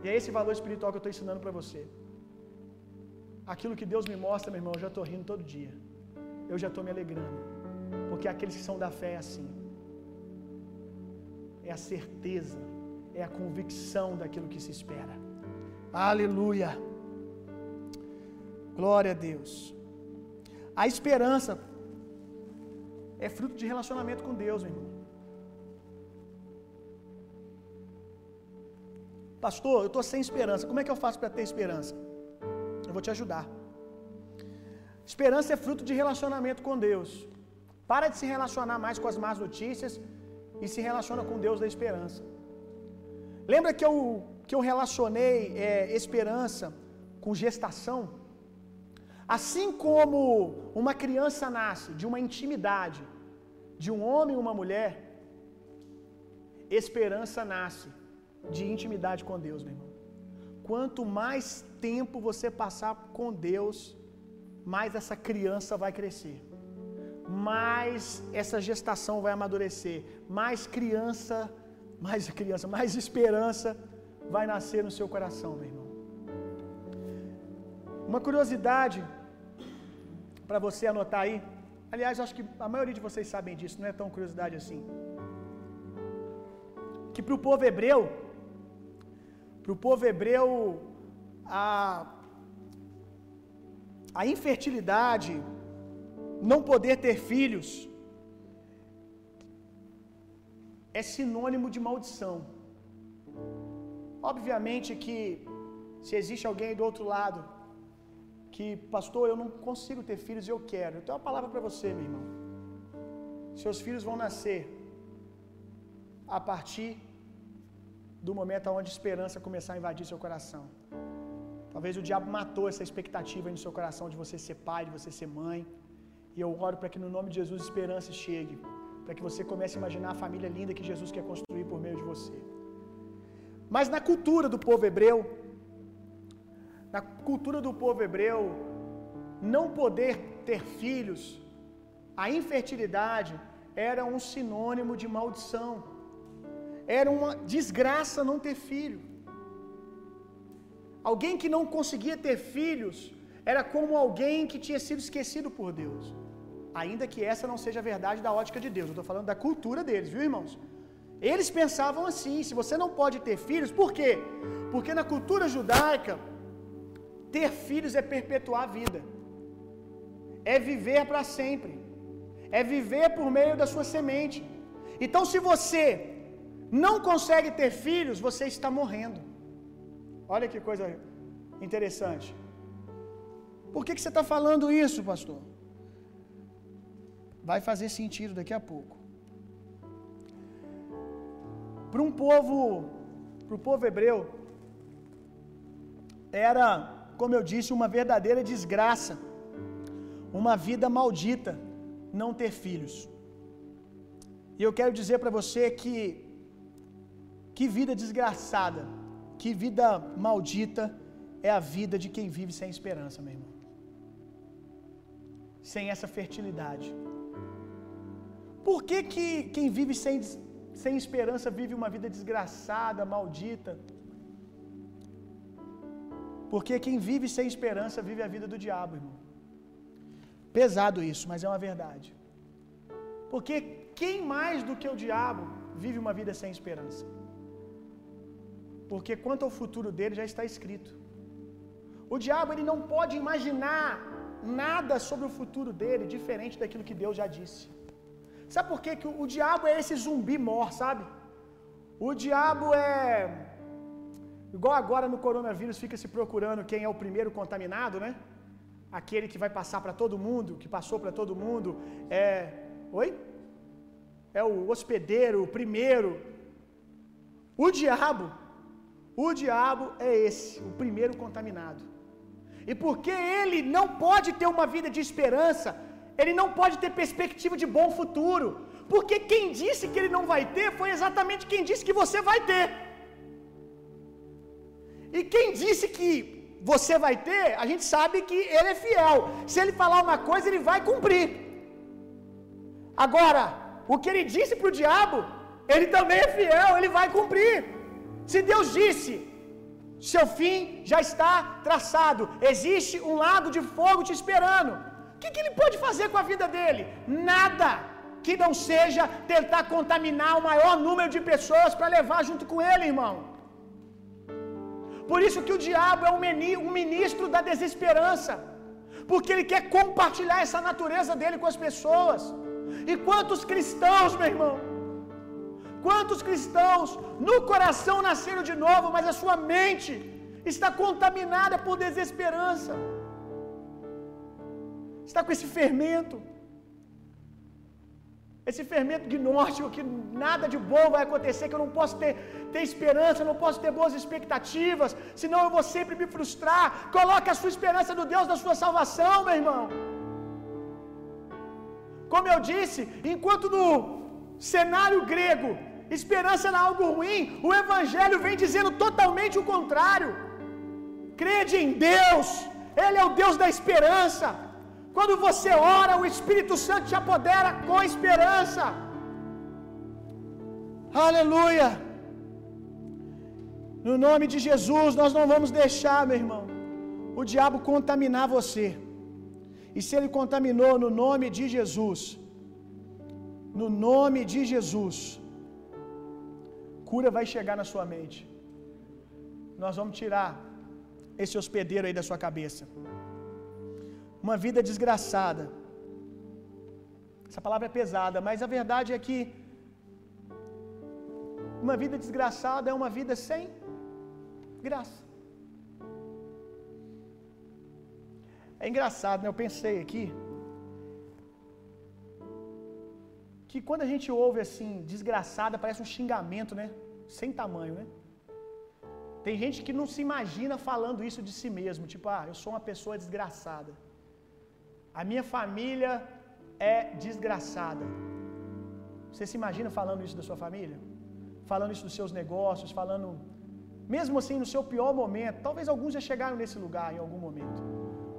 E é esse valor espiritual que eu estou ensinando para você. Aquilo que Deus me mostra, meu irmão, eu já estou rindo todo dia. Eu já estou me alegrando. Porque aqueles que são da fé é assim. É a certeza, é a convicção daquilo que se espera. Aleluia. Glória a Deus. A esperança é fruto de relacionamento com Deus, meu irmão. Pastor, eu estou sem esperança. Como é que eu faço para ter esperança? Eu vou te ajudar. Esperança é fruto de relacionamento com Deus. Para de se relacionar mais com as más notícias e se relaciona com Deus da esperança. Lembra que eu, que eu relacionei é, esperança com gestação? Assim como uma criança nasce de uma intimidade de um homem e uma mulher, esperança nasce de intimidade com Deus, meu irmão. Quanto mais tempo você passar com Deus, mais essa criança vai crescer, mais essa gestação vai amadurecer, mais criança, mais criança, mais esperança vai nascer no seu coração, meu irmão. Uma curiosidade para você anotar aí. Aliás, acho que a maioria de vocês sabem disso, não é tão curiosidade assim. Que para o povo hebreu, para o povo hebreu, a, a infertilidade, não poder ter filhos, é sinônimo de maldição. Obviamente que, se existe alguém do outro lado, que, pastor, eu não consigo ter filhos eu quero, eu tenho uma palavra para você, meu irmão. Seus filhos vão nascer a partir do momento onde a esperança começar a invadir seu coração. Talvez o diabo matou essa expectativa no seu coração de você ser pai, de você ser mãe. E eu oro para que no nome de Jesus esperança chegue, para que você comece a imaginar a família linda que Jesus quer construir por meio de você. Mas na cultura do povo hebreu, na cultura do povo hebreu, não poder ter filhos, a infertilidade era um sinônimo de maldição. Era uma desgraça não ter filho. Alguém que não conseguia ter filhos era como alguém que tinha sido esquecido por Deus. Ainda que essa não seja a verdade da ótica de Deus, eu estou falando da cultura deles, viu irmãos? Eles pensavam assim: se você não pode ter filhos, por quê? Porque na cultura judaica, ter filhos é perpetuar a vida, é viver para sempre, é viver por meio da sua semente. Então, se você não consegue ter filhos, você está morrendo. Olha que coisa interessante. Por que, que você está falando isso, pastor? Vai fazer sentido daqui a pouco. Para um povo, para o povo hebreu, era, como eu disse, uma verdadeira desgraça, uma vida maldita, não ter filhos. E eu quero dizer para você que, que vida desgraçada, que vida maldita é a vida de quem vive sem esperança, meu irmão. Sem essa fertilidade. Por que, que quem vive sem, sem esperança vive uma vida desgraçada, maldita? Porque quem vive sem esperança vive a vida do diabo, irmão. Pesado isso, mas é uma verdade. Porque quem mais do que o diabo vive uma vida sem esperança? Porque quanto ao futuro dele já está escrito. O diabo ele não pode imaginar nada sobre o futuro dele diferente daquilo que Deus já disse. Sabe por quê? que o, o diabo é esse zumbi mor, sabe? O diabo é igual agora no coronavírus fica se procurando quem é o primeiro contaminado, né? Aquele que vai passar para todo mundo, que passou para todo mundo, é, oi? É o hospedeiro, o primeiro. O diabo o diabo é esse, o primeiro contaminado. E porque ele não pode ter uma vida de esperança, ele não pode ter perspectiva de bom futuro. Porque quem disse que ele não vai ter foi exatamente quem disse que você vai ter. E quem disse que você vai ter, a gente sabe que ele é fiel. Se ele falar uma coisa, ele vai cumprir. Agora, o que ele disse para o diabo, ele também é fiel, ele vai cumprir. Se Deus disse, seu fim já está traçado, existe um lago de fogo te esperando. O que, que ele pode fazer com a vida dele? Nada que não seja tentar contaminar o maior número de pessoas para levar junto com ele, irmão. Por isso que o diabo é um ministro da desesperança. porque ele quer compartilhar essa natureza dele com as pessoas. E quantos cristãos, meu irmão, quantos cristãos no coração nasceram de novo, mas a sua mente está contaminada por desesperança, está com esse fermento, esse fermento gnóstico que nada de bom vai acontecer, que eu não posso ter, ter esperança, eu não posso ter boas expectativas, senão eu vou sempre me frustrar. Coloque a sua esperança no Deus da sua salvação, meu irmão. Como eu disse, enquanto no cenário grego esperança era algo ruim, o Evangelho vem dizendo totalmente o contrário. Crede em Deus, Ele é o Deus da esperança. Quando você ora, o Espírito Santo te apodera com esperança. Aleluia. No nome de Jesus, nós não vamos deixar, meu irmão, o diabo contaminar você. E se ele contaminou no nome de Jesus, no nome de Jesus, cura vai chegar na sua mente. Nós vamos tirar esse hospedeiro aí da sua cabeça uma vida desgraçada. Essa palavra é pesada, mas a verdade é que uma vida desgraçada é uma vida sem graça. É engraçado, né? Eu pensei aqui que quando a gente ouve assim, desgraçada, parece um xingamento, né? Sem tamanho, né? Tem gente que não se imagina falando isso de si mesmo, tipo, ah, eu sou uma pessoa desgraçada. A minha família é desgraçada. Você se imagina falando isso da sua família? Falando isso dos seus negócios, falando mesmo assim no seu pior momento. Talvez alguns já chegaram nesse lugar em algum momento.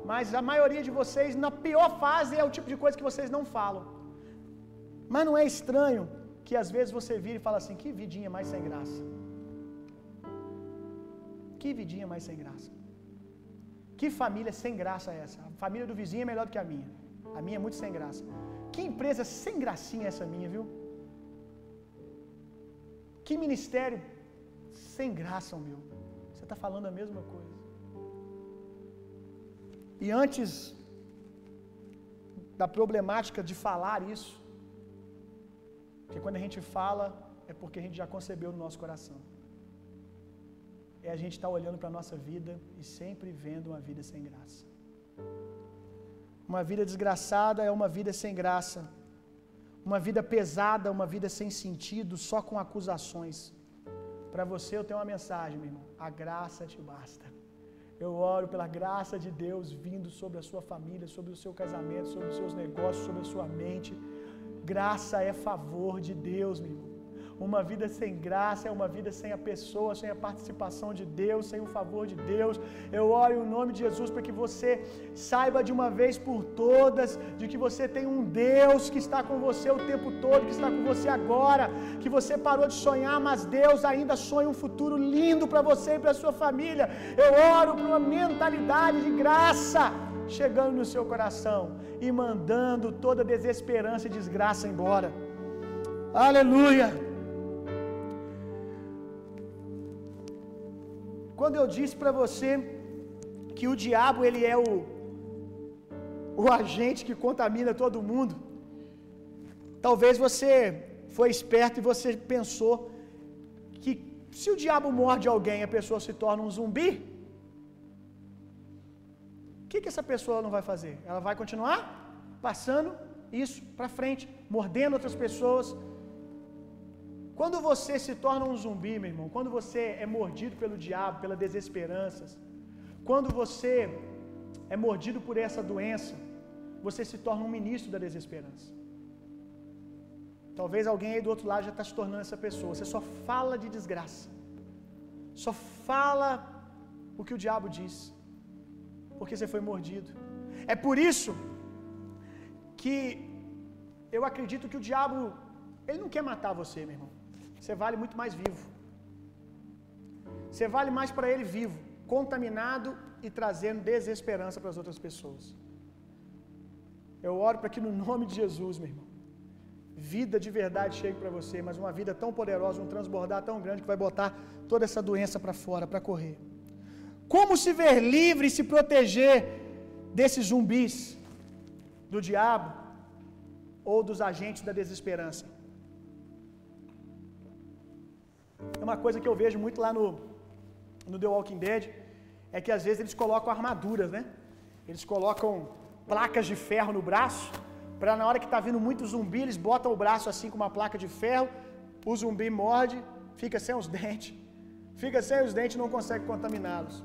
Mas a maioria de vocês na pior fase é o tipo de coisa que vocês não falam. Mas não é estranho que às vezes você vira e fala assim: "Que vidinha mais sem graça". Que vidinha mais sem graça. Que família sem graça é essa? A família do vizinho é melhor do que a minha. A minha é muito sem graça. Que empresa sem gracinha é essa minha, viu? Que ministério sem graça meu. Você está falando a mesma coisa. E antes da problemática de falar isso, porque quando a gente fala, é porque a gente já concebeu no nosso coração é a gente estar tá olhando para a nossa vida e sempre vendo uma vida sem graça. Uma vida desgraçada é uma vida sem graça. Uma vida pesada, uma vida sem sentido, só com acusações. Para você eu tenho uma mensagem, meu irmão. A graça te basta. Eu oro pela graça de Deus vindo sobre a sua família, sobre o seu casamento, sobre os seus negócios, sobre a sua mente. Graça é favor de Deus, meu irmão. Uma vida sem graça é uma vida sem a pessoa, sem a participação de Deus, sem o favor de Deus. Eu oro em nome de Jesus para que você saiba de uma vez por todas de que você tem um Deus que está com você o tempo todo, que está com você agora, que você parou de sonhar, mas Deus ainda sonha um futuro lindo para você e para sua família. Eu oro por uma mentalidade de graça chegando no seu coração e mandando toda desesperança e desgraça embora. Aleluia! Quando eu disse para você que o diabo ele é o o agente que contamina todo mundo, talvez você foi esperto e você pensou que se o diabo morde alguém, a pessoa se torna um zumbi. Que, que essa pessoa não vai fazer? Ela vai continuar passando isso para frente, mordendo outras pessoas, quando você se torna um zumbi, meu irmão, quando você é mordido pelo diabo, pelas desesperanças, quando você é mordido por essa doença, você se torna um ministro da desesperança. Talvez alguém aí do outro lado já está se tornando essa pessoa. Você só fala de desgraça, só fala o que o diabo diz, porque você foi mordido. É por isso que eu acredito que o diabo ele não quer matar você, meu irmão. Você vale muito mais vivo. Você vale mais para ele vivo, contaminado e trazendo desesperança para as outras pessoas. Eu oro para que no nome de Jesus, meu irmão, vida de verdade chegue para você, mas uma vida tão poderosa, um transbordar tão grande que vai botar toda essa doença para fora, para correr. Como se ver livre e se proteger desses zumbis do diabo ou dos agentes da desesperança. É uma coisa que eu vejo muito lá no, no The Walking Dead, é que às vezes eles colocam armaduras, né? Eles colocam placas de ferro no braço, para na hora que está vindo muito zumbi, eles botam o braço assim com uma placa de ferro, o zumbi morde, fica sem os dentes, fica sem os dentes e não consegue contaminá-los.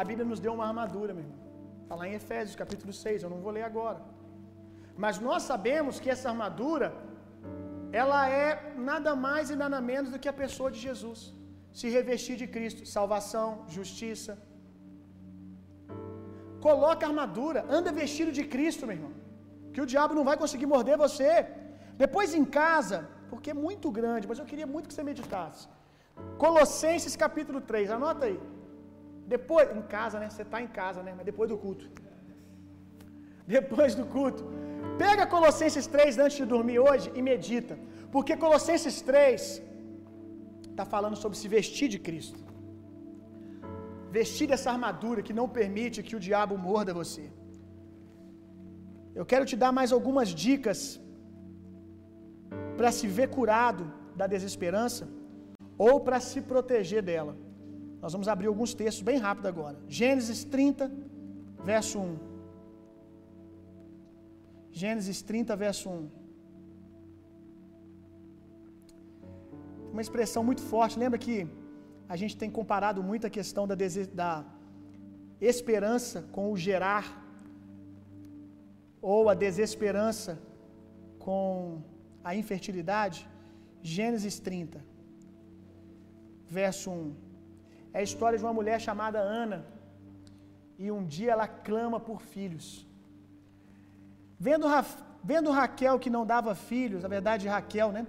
A Bíblia nos deu uma armadura, meu irmão. Está lá em Efésios capítulo 6, eu não vou ler agora. Mas nós sabemos que essa armadura, ela é nada mais e nada menos do que a pessoa de Jesus. Se revestir de Cristo, salvação, justiça. Coloca a armadura, anda vestido de Cristo, meu irmão. Que o diabo não vai conseguir morder você. Depois em casa, porque é muito grande, mas eu queria muito que você meditasse. Colossenses capítulo 3, anota aí. Depois, em casa, né? Você está em casa, né? Mas depois do culto. Depois do culto. Pega Colossenses 3 antes de dormir hoje e medita. Porque Colossenses 3 está falando sobre se vestir de Cristo. Vestir dessa armadura que não permite que o diabo morda você. Eu quero te dar mais algumas dicas para se ver curado da desesperança ou para se proteger dela. Nós vamos abrir alguns textos bem rápido agora. Gênesis 30, verso 1. Gênesis 30, verso 1. Uma expressão muito forte. Lembra que a gente tem comparado muito a questão da, da esperança com o gerar, ou a desesperança com a infertilidade? Gênesis 30, verso 1. É a história de uma mulher chamada Ana. E um dia ela clama por filhos. Vendo, Ra vendo Raquel que não dava filhos, na verdade Raquel, né?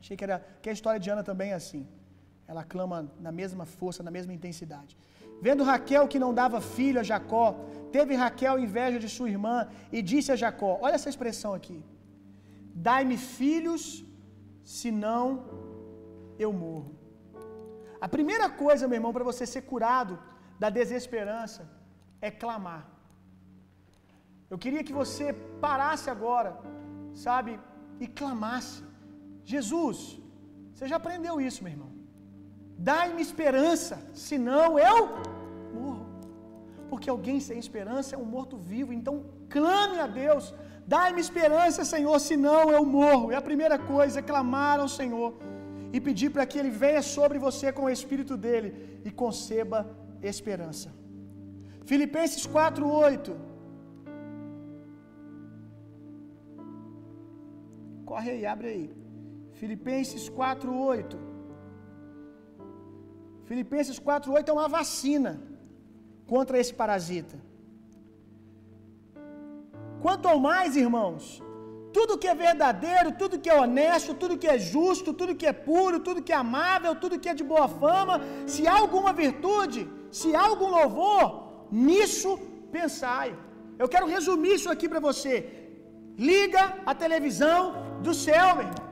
Achei que era que a história de Ana também é assim. Ela clama na mesma força, na mesma intensidade. Vendo Raquel que não dava filho a Jacó, teve Raquel inveja de sua irmã e disse a Jacó: Olha essa expressão aqui. Dai-me filhos, senão eu morro. A primeira coisa, meu irmão, para você ser curado da desesperança é clamar. Eu queria que você parasse agora, sabe, e clamasse: Jesus, você já aprendeu isso, meu irmão. Dai-me esperança, senão eu morro. Porque alguém sem esperança é um morto-vivo, então clame a Deus. Dai-me esperança, Senhor, senão eu morro. É a primeira coisa, é clamar ao Senhor e pedir para que Ele venha sobre você com o Espírito dele e conceba esperança. Filipenses 4:8 Corre aí, abre aí. Filipenses 4:8 Filipenses 4:8 é uma vacina contra esse parasita. Quanto ao mais, irmãos, tudo que é verdadeiro, tudo que é honesto, tudo que é justo, tudo que é puro, tudo que é amável, tudo que é de boa fama, se há alguma virtude, se há algum louvor, nisso pensai. Eu quero resumir isso aqui para você. Liga a televisão do céu, meu irmão.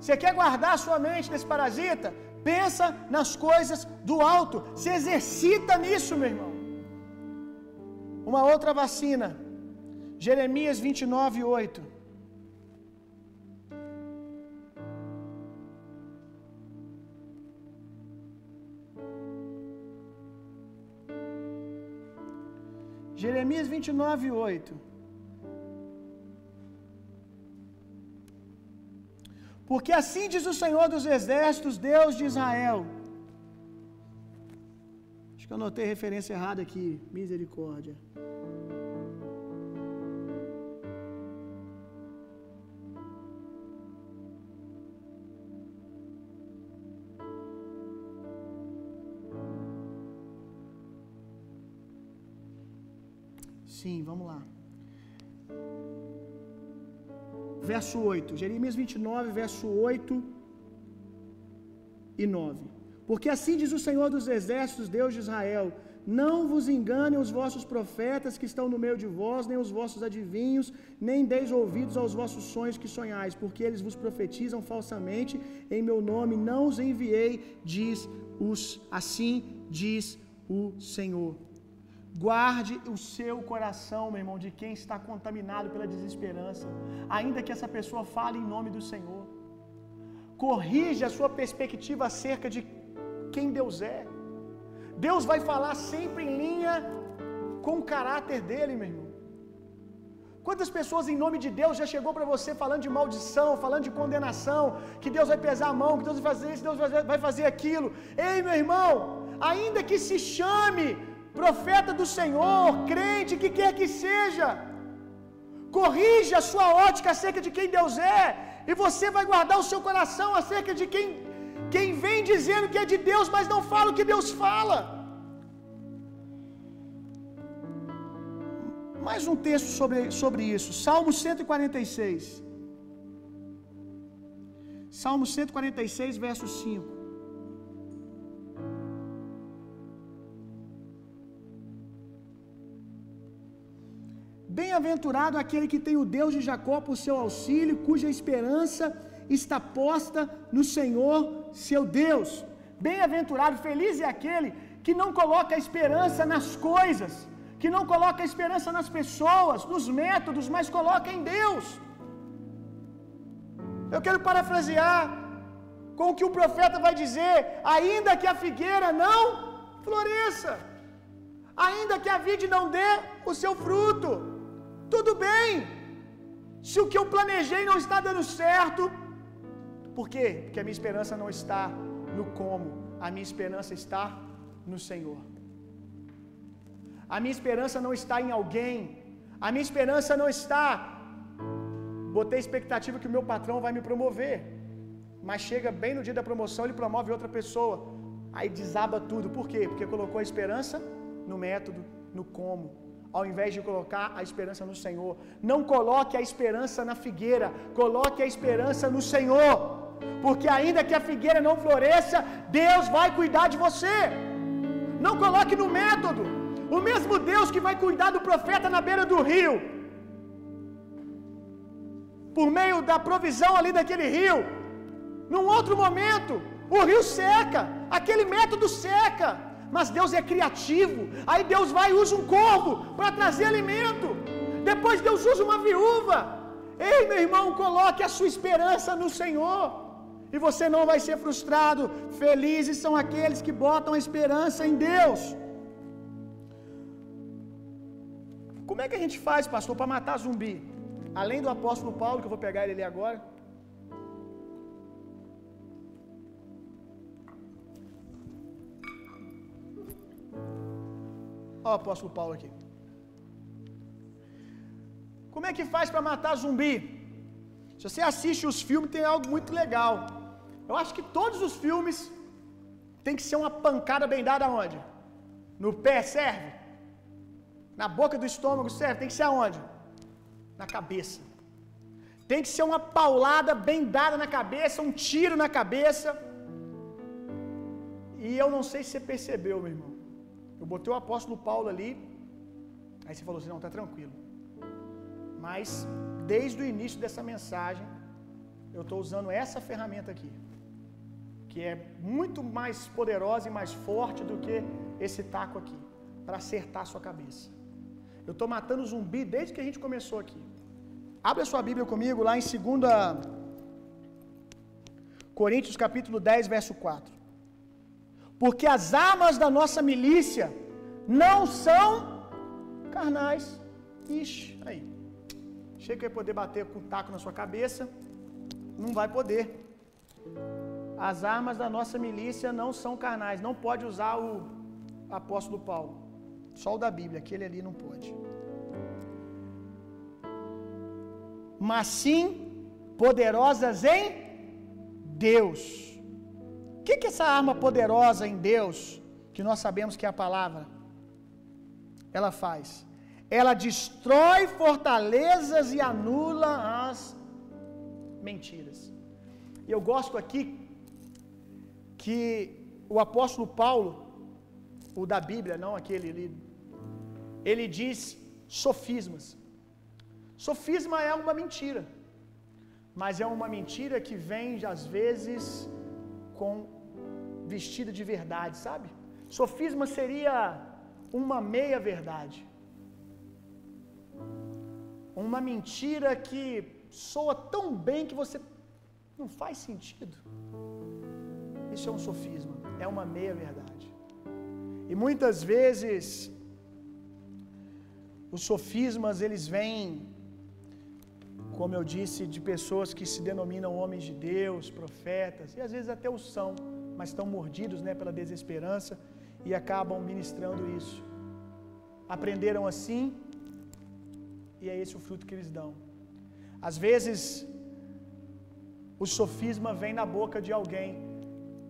Você quer guardar a sua mente desse parasita? Pensa nas coisas do alto. Se exercita nisso, meu irmão. Uma outra vacina Jeremias 29, 8. Jeremias 29, 8. Porque assim diz o Senhor dos Exércitos, Deus de Israel. Acho que eu anotei referência errada aqui. Misericórdia. Sim, vamos lá. Verso 8, Jeremias 29, verso 8 e 9. Porque assim diz o Senhor dos Exércitos, Deus de Israel: Não vos enganem os vossos profetas que estão no meio de vós, nem os vossos adivinhos, nem deis ouvidos aos vossos sonhos que sonhais, porque eles vos profetizam falsamente em meu nome, não os enviei, diz os assim diz o Senhor. Guarde o seu coração, meu irmão, de quem está contaminado pela desesperança, ainda que essa pessoa fale em nome do Senhor. Corrija a sua perspectiva acerca de quem Deus é. Deus vai falar sempre em linha com o caráter dele, meu irmão. Quantas pessoas em nome de Deus já chegou para você falando de maldição, falando de condenação, que Deus vai pesar a mão, que Deus vai fazer isso, Deus vai fazer aquilo. Ei, meu irmão, ainda que se chame profeta do Senhor, crente, que quer que seja, corrija a sua ótica acerca de quem Deus é, e você vai guardar o seu coração acerca de quem, quem vem dizendo que é de Deus, mas não fala o que Deus fala. Mais um texto sobre, sobre isso. Salmo 146. Salmo 146, verso 5. Bem-aventurado aquele que tem o Deus de Jacó por seu auxílio, cuja esperança está posta no Senhor, seu Deus. Bem-aventurado, feliz é aquele que não coloca a esperança nas coisas, que não coloca a esperança nas pessoas, nos métodos, mas coloca em Deus. Eu quero parafrasear com o que o profeta vai dizer: ainda que a figueira não floresça, ainda que a vide não dê o seu fruto, tudo bem. Se o que eu planejei não está dando certo, por quê? Porque a minha esperança não está no como, a minha esperança está no Senhor. A minha esperança não está em alguém. A minha esperança não está. Botei expectativa que o meu patrão vai me promover. Mas chega bem no dia da promoção, ele promove outra pessoa. Aí desaba tudo. Por quê? Porque colocou a esperança no método, no como, ao invés de colocar a esperança no Senhor. Não coloque a esperança na figueira, coloque a esperança no Senhor. Porque ainda que a figueira não floresça, Deus vai cuidar de você. Não coloque no método. O mesmo Deus que vai cuidar do profeta na beira do rio, por meio da provisão ali daquele rio, num outro momento, o rio seca, aquele método seca, mas Deus é criativo. Aí Deus vai e usa um corvo para trazer alimento. Depois Deus usa uma viúva. Ei, meu irmão, coloque a sua esperança no Senhor. E você não vai ser frustrado. Felizes são aqueles que botam a esperança em Deus. Como é que a gente faz, pastor, para matar zumbi? Além do apóstolo Paulo, que eu vou pegar ele ali agora. Ó, o apóstolo Paulo aqui. Como é que faz para matar zumbi? Se você assiste os filmes, tem algo muito legal. Eu acho que todos os filmes tem que ser uma pancada bem dada aonde? No pé serve? Na boca do estômago serve? Tem que ser aonde? Na cabeça. Tem que ser uma paulada bem dada na cabeça, um tiro na cabeça. E eu não sei se você percebeu, meu irmão. Eu botei o apóstolo Paulo ali. Aí você falou assim: não, tá tranquilo. Mas, desde o início dessa mensagem, eu estou usando essa ferramenta aqui, que é muito mais poderosa e mais forte do que esse taco aqui, para acertar a sua cabeça. Eu estou matando zumbi desde que a gente começou aqui. Abre a sua Bíblia comigo lá em 2 Coríntios capítulo 10, verso 4. Porque as armas da nossa milícia não são carnais. Ixi, aí. Achei que eu ia poder bater com o taco na sua cabeça. Não vai poder. As armas da nossa milícia não são carnais. Não pode usar o apóstolo Paulo. Só o da Bíblia, aquele ali não pode. Mas sim poderosas em Deus. Que, que essa arma poderosa em Deus, que nós sabemos que é a palavra, ela faz? Ela destrói fortalezas e anula as mentiras. E eu gosto aqui que o apóstolo Paulo, o da Bíblia, não aquele ali, ele diz sofismas. Sofisma é uma mentira, mas é uma mentira que vem às vezes com vestida de verdade, sabe? Sofisma seria uma meia verdade. Uma mentira que soa tão bem que você não faz sentido. Isso é um sofisma, é uma meia verdade. E muitas vezes os sofismas eles vêm como eu disse, de pessoas que se denominam homens de Deus, profetas, e às vezes até o são, mas estão mordidos né, pela desesperança e acabam ministrando isso. Aprenderam assim, e é esse o fruto que eles dão. Às vezes, o sofisma vem na boca de alguém,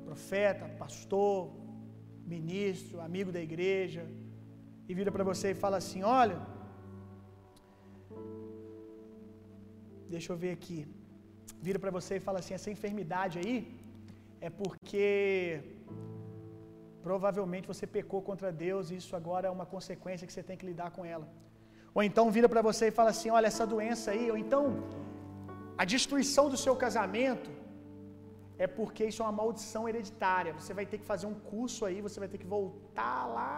profeta, pastor, ministro, amigo da igreja, e vira para você e fala assim: Olha, deixa eu ver aqui. Vira para você e fala assim: essa enfermidade aí é porque provavelmente você pecou contra Deus e isso agora é uma consequência que você tem que lidar com ela. Ou então vira para você e fala assim: olha, essa doença aí, ou então a destruição do seu casamento é porque isso é uma maldição hereditária. Você vai ter que fazer um curso aí, você vai ter que voltar lá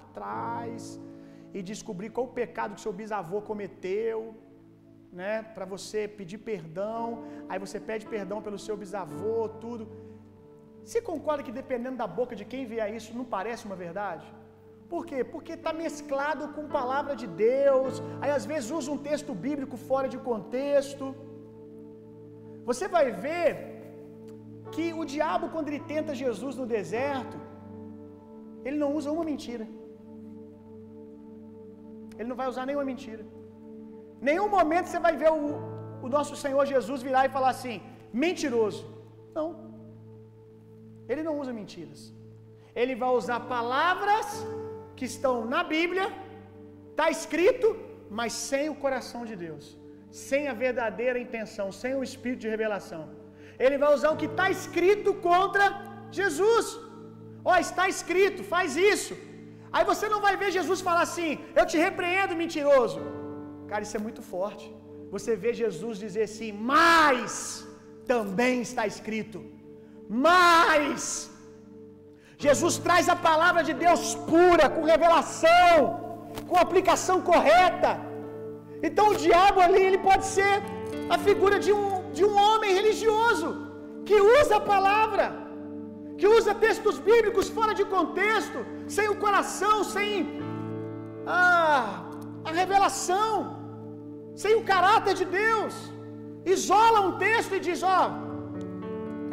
atrás e descobrir qual o pecado que seu bisavô cometeu, né, para você pedir perdão. Aí você pede perdão pelo seu bisavô, tudo. Você concorda que dependendo da boca de quem vier isso, não parece uma verdade? Por quê? Porque está mesclado com palavra de Deus. Aí às vezes usa um texto bíblico fora de contexto. Você vai ver que o diabo, quando ele tenta Jesus no deserto, ele não usa uma mentira. Ele não vai usar nenhuma mentira. Nenhum momento você vai ver o, o nosso Senhor Jesus virar e falar assim: mentiroso. Não. Ele não usa mentiras. Ele vai usar palavras que estão na Bíblia, está escrito, mas sem o coração de Deus, sem a verdadeira intenção, sem o espírito de revelação. Ele vai usar o que está escrito contra Jesus. Ó, oh, está escrito, faz isso. Aí você não vai ver Jesus falar assim: Eu te repreendo, mentiroso. Cara, isso é muito forte. Você vê Jesus dizer assim: Mas também está escrito. Mas Jesus traz a palavra de Deus pura, com revelação, com aplicação correta. Então o diabo ali ele pode ser a figura de um, de um homem religioso que usa a palavra, que usa textos bíblicos fora de contexto, sem o coração, sem a, a revelação, sem o caráter de Deus. Isola um texto e diz: Ó, oh,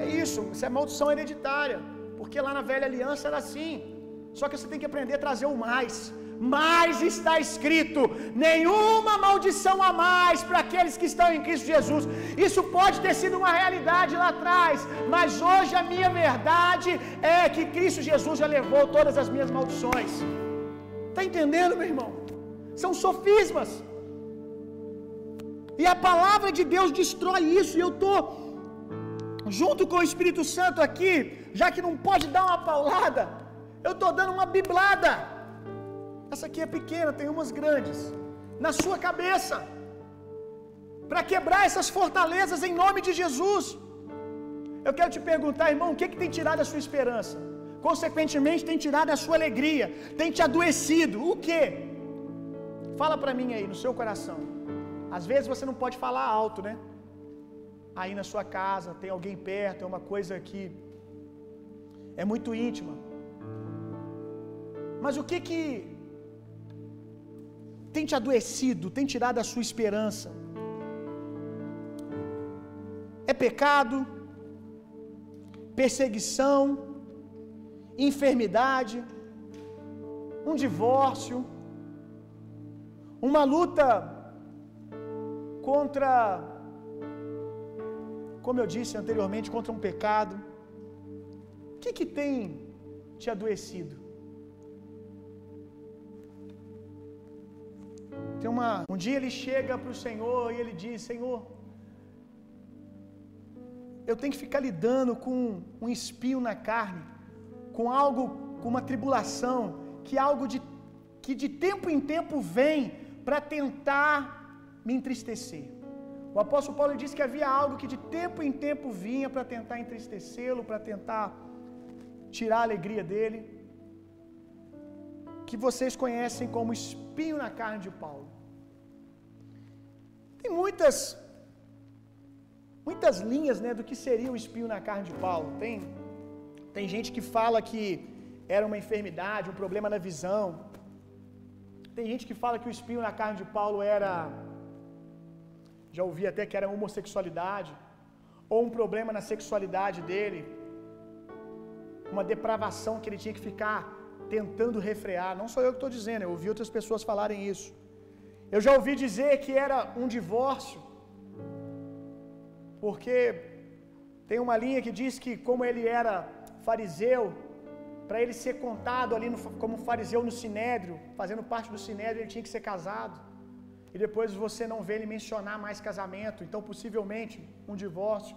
é isso, isso é maldição hereditária. Porque lá na velha aliança era assim. Só que você tem que aprender a trazer o mais. Mais está escrito: nenhuma maldição a mais para aqueles que estão em Cristo Jesus. Isso pode ter sido uma realidade lá atrás, mas hoje a minha verdade é que Cristo Jesus já levou todas as minhas maldições. Está entendendo, meu irmão? São sofismas. E a palavra de Deus destrói isso, e eu estou junto com o Espírito Santo aqui, já que não pode dar uma paulada, eu estou dando uma biblada. Essa aqui é pequena, tem umas grandes. Na sua cabeça. Para quebrar essas fortalezas em nome de Jesus. Eu quero te perguntar, irmão, o que, que tem tirado a sua esperança? Consequentemente, tem tirado a sua alegria, tem te adoecido. O que? Fala para mim aí, no seu coração. Às vezes você não pode falar alto, né? Aí na sua casa, tem alguém perto, é uma coisa que é muito íntima. Mas o que que tem te adoecido, tem tirado a sua esperança? É pecado, perseguição, enfermidade, um divórcio, uma luta contra, como eu disse anteriormente, contra um pecado. O que, que tem te adoecido? Tem uma, um dia ele chega para o Senhor e ele diz: Senhor, eu tenho que ficar lidando com um espinho na carne, com algo, com uma tribulação, que algo de, que de tempo em tempo vem para tentar me entristecer. O apóstolo Paulo disse que havia algo que de tempo em tempo vinha para tentar entristecê-lo, para tentar tirar a alegria dele. que vocês conhecem como espinho na carne de Paulo. Tem muitas muitas linhas, né, do que seria o espinho na carne de Paulo. Tem tem gente que fala que era uma enfermidade, um problema na visão. Tem gente que fala que o espinho na carne de Paulo era já ouvi até que era homossexualidade ou um problema na sexualidade dele, uma depravação que ele tinha que ficar tentando refrear. Não sou eu que estou dizendo, eu ouvi outras pessoas falarem isso. Eu já ouvi dizer que era um divórcio, porque tem uma linha que diz que, como ele era fariseu, para ele ser contado ali no, como fariseu no sinédrio, fazendo parte do sinédrio, ele tinha que ser casado. E depois você não vê ele mencionar mais casamento, então possivelmente um divórcio.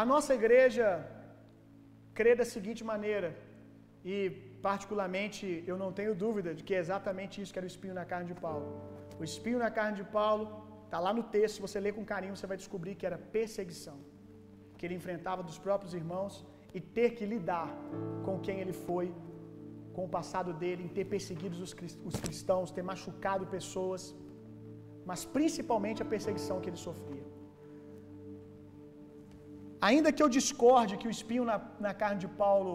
A nossa igreja crê da seguinte maneira, e particularmente eu não tenho dúvida de que é exatamente isso que era o espinho na carne de Paulo. O espinho na carne de Paulo está lá no texto, se você ler com carinho, você vai descobrir que era perseguição, que ele enfrentava dos próprios irmãos e ter que lidar com quem ele foi, com o passado dele, em ter perseguido os cristãos, ter machucado pessoas, mas principalmente a perseguição que ele sofria. Ainda que eu discorde que o espinho na, na carne de Paulo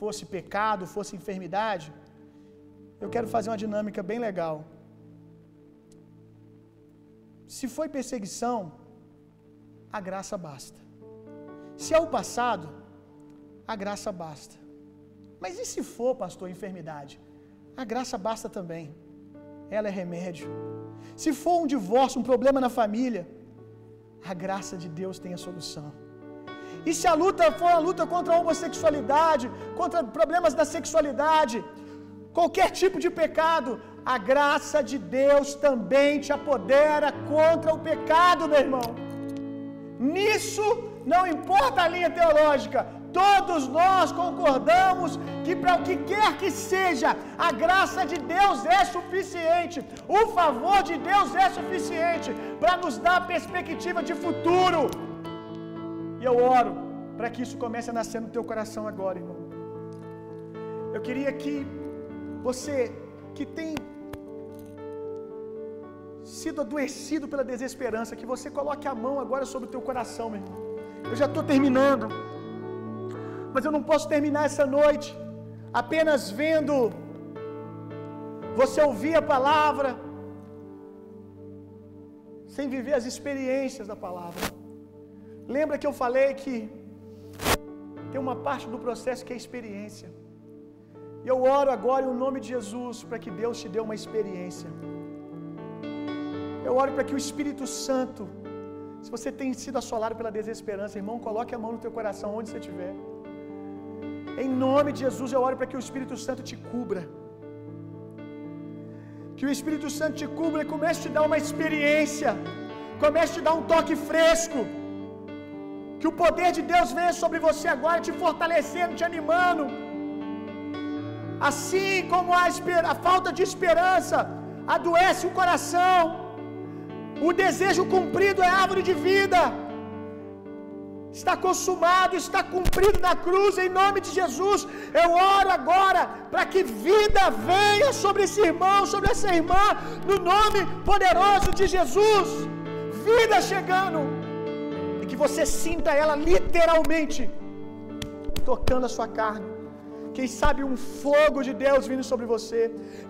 fosse pecado, fosse enfermidade, eu quero fazer uma dinâmica bem legal. Se foi perseguição, a graça basta. Se é o passado, a graça basta. Mas e se for, pastor, enfermidade? A graça basta também. Ela é remédio. Se for um divórcio, um problema na família, a graça de Deus tem a solução. E se a luta for a luta contra a homossexualidade, contra problemas da sexualidade, qualquer tipo de pecado, a graça de Deus também te apodera contra o pecado, meu irmão. Nisso não importa a linha teológica, todos nós concordamos que para o que quer que seja, a graça de Deus é suficiente, o favor de Deus é suficiente para nos dar perspectiva de futuro. E eu oro para que isso comece a nascer no teu coração agora, irmão. Eu queria que você que tem sido adoecido pela desesperança, que você coloque a mão agora sobre o teu coração, meu irmão. Eu já estou terminando, mas eu não posso terminar essa noite apenas vendo você ouvir a palavra, sem viver as experiências da palavra. Lembra que eu falei que tem uma parte do processo que é experiência. E eu oro agora em nome de Jesus para que Deus te dê uma experiência. Eu oro para que o Espírito Santo, se você tem sido assolado pela desesperança, irmão, coloque a mão no teu coração onde você estiver. Em nome de Jesus, eu oro para que o Espírito Santo te cubra. Que o Espírito Santo te cubra e comece a te dar uma experiência. Comece a te dar um toque fresco. Que o poder de Deus venha sobre você agora, te fortalecendo, te animando. Assim como a, a falta de esperança adoece o coração, o desejo cumprido é árvore de vida. Está consumado, está cumprido na cruz, em nome de Jesus. Eu oro agora para que vida venha sobre esse irmão, sobre essa irmã, no nome poderoso de Jesus. Vida chegando que você sinta ela literalmente tocando a sua carne. Quem sabe um fogo de Deus vindo sobre você.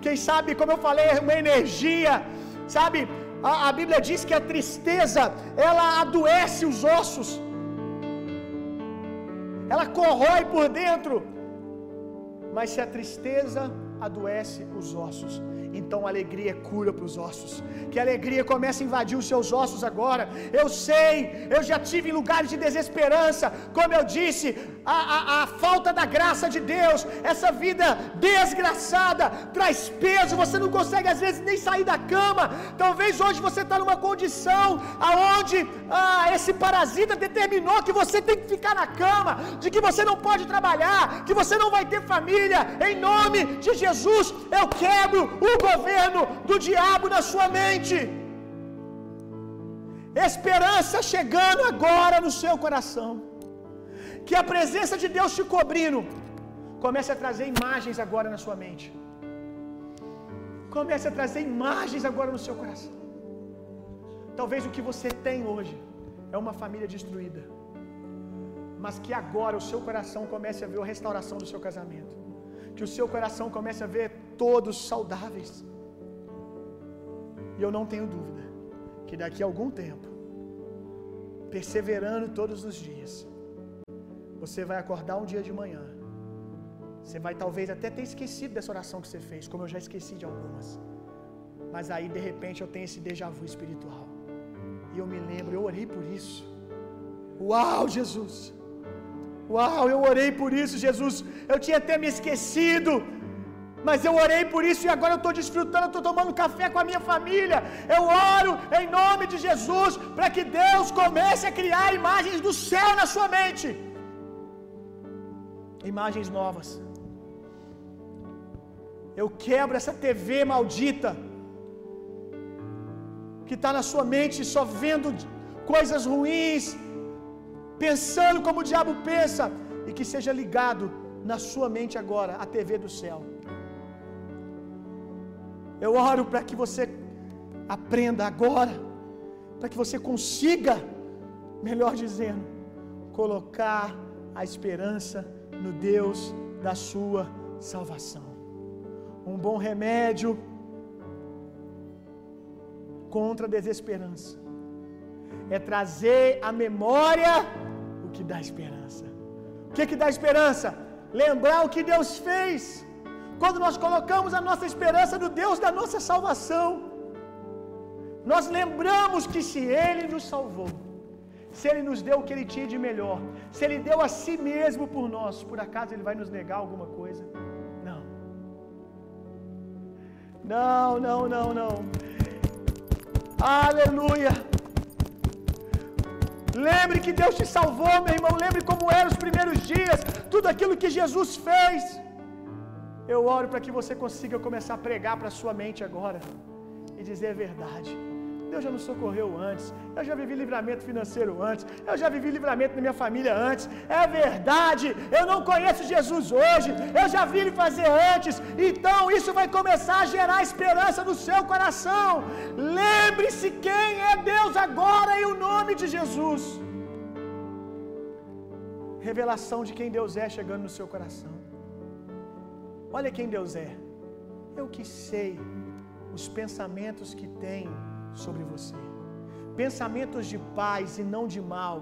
Quem sabe, como eu falei, uma energia. Sabe, a, a Bíblia diz que a tristeza ela adoece os ossos, ela corrói por dentro. Mas se a tristeza adoece os ossos, então a alegria é cura para os ossos. Que a alegria comece a invadir os seus ossos agora. Eu sei, eu já tive em lugares de desesperança. Como eu disse, a, a, a falta da graça de Deus, essa vida desgraçada, traz peso. Você não consegue às vezes nem sair da cama. Talvez hoje você está numa condição aonde ah, esse parasita determinou que você tem que ficar na cama, de que você não pode trabalhar, que você não vai ter família. Em nome de Jesus, eu quebro o governo do diabo na sua mente. Esperança chegando agora no seu coração. Que a presença de Deus te cobrindo, Comece a trazer imagens agora na sua mente. Comece a trazer imagens agora no seu coração. Talvez o que você tem hoje é uma família destruída. Mas que agora o seu coração comece a ver a restauração do seu casamento. Que o seu coração comece a ver todos saudáveis. E eu não tenho dúvida que daqui a algum tempo, perseverando todos os dias, você vai acordar um dia de manhã. Você vai talvez até ter esquecido dessa oração que você fez, como eu já esqueci de algumas. Mas aí de repente eu tenho esse déjà vu espiritual. E eu me lembro, eu orei por isso. Uau, Jesus! Uau, eu orei por isso, Jesus. Eu tinha até me esquecido. Mas eu orei por isso e agora eu estou desfrutando, estou tomando café com a minha família. Eu oro em nome de Jesus para que Deus comece a criar imagens do céu na sua mente. Imagens novas. Eu quebro essa TV maldita que está na sua mente só vendo coisas ruins, pensando como o diabo pensa, e que seja ligado na sua mente agora a TV do céu. Eu oro para que você aprenda agora, para que você consiga, melhor dizendo, colocar a esperança no Deus da sua salvação. Um bom remédio contra a desesperança é trazer à memória que dá esperança. O que que dá esperança? Lembrar o que Deus fez. Quando nós colocamos a nossa esperança no Deus da nossa salvação, nós lembramos que se Ele nos salvou, se Ele nos deu o que Ele tinha de melhor, se Ele deu a si mesmo por nós, por acaso Ele vai nos negar alguma coisa? Não. Não, não, não, não. Aleluia. Lembre que Deus te salvou, meu irmão. Lembre como eram os primeiros dias, tudo aquilo que Jesus fez. Eu oro para que você consiga começar a pregar para sua mente agora e dizer a verdade. Deus já nos socorreu antes. Eu já vivi livramento financeiro antes. Eu já vivi livramento na minha família antes. É verdade. Eu não conheço Jesus hoje. Eu já vi ele fazer antes. Então isso vai começar a gerar esperança no seu coração. Lembre-se quem é Deus agora em o nome de Jesus. Revelação de quem Deus é chegando no seu coração. Olha quem Deus é. Eu que sei os pensamentos que tem sobre você. Pensamentos de paz e não de mal,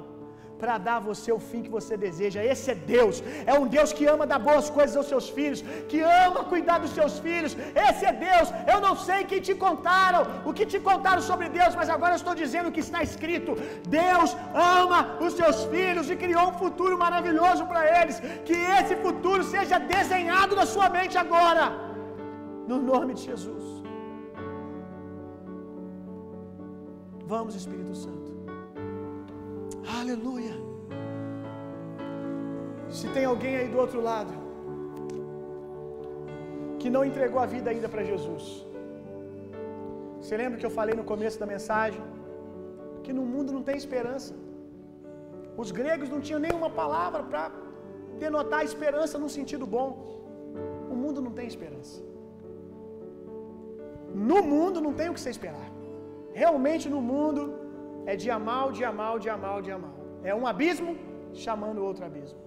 para dar a você o fim que você deseja. Esse é Deus. É um Deus que ama dar boas coisas aos seus filhos, que ama cuidar dos seus filhos. Esse é Deus. Eu não sei quem te contaram, o que te contaram sobre Deus, mas agora estou dizendo o que está escrito. Deus ama os seus filhos e criou um futuro maravilhoso para eles. Que esse futuro seja desenhado na sua mente agora. No nome de Jesus. Vamos, Espírito Santo. Aleluia. Se tem alguém aí do outro lado que não entregou a vida ainda para Jesus. Você lembra que eu falei no começo da mensagem que no mundo não tem esperança. Os gregos não tinham nenhuma palavra para denotar esperança num sentido bom. O mundo não tem esperança. No mundo não tem o que você esperar. Realmente no mundo é dia mal, dia mal, dia mal, dia mal. É um abismo chamando outro abismo.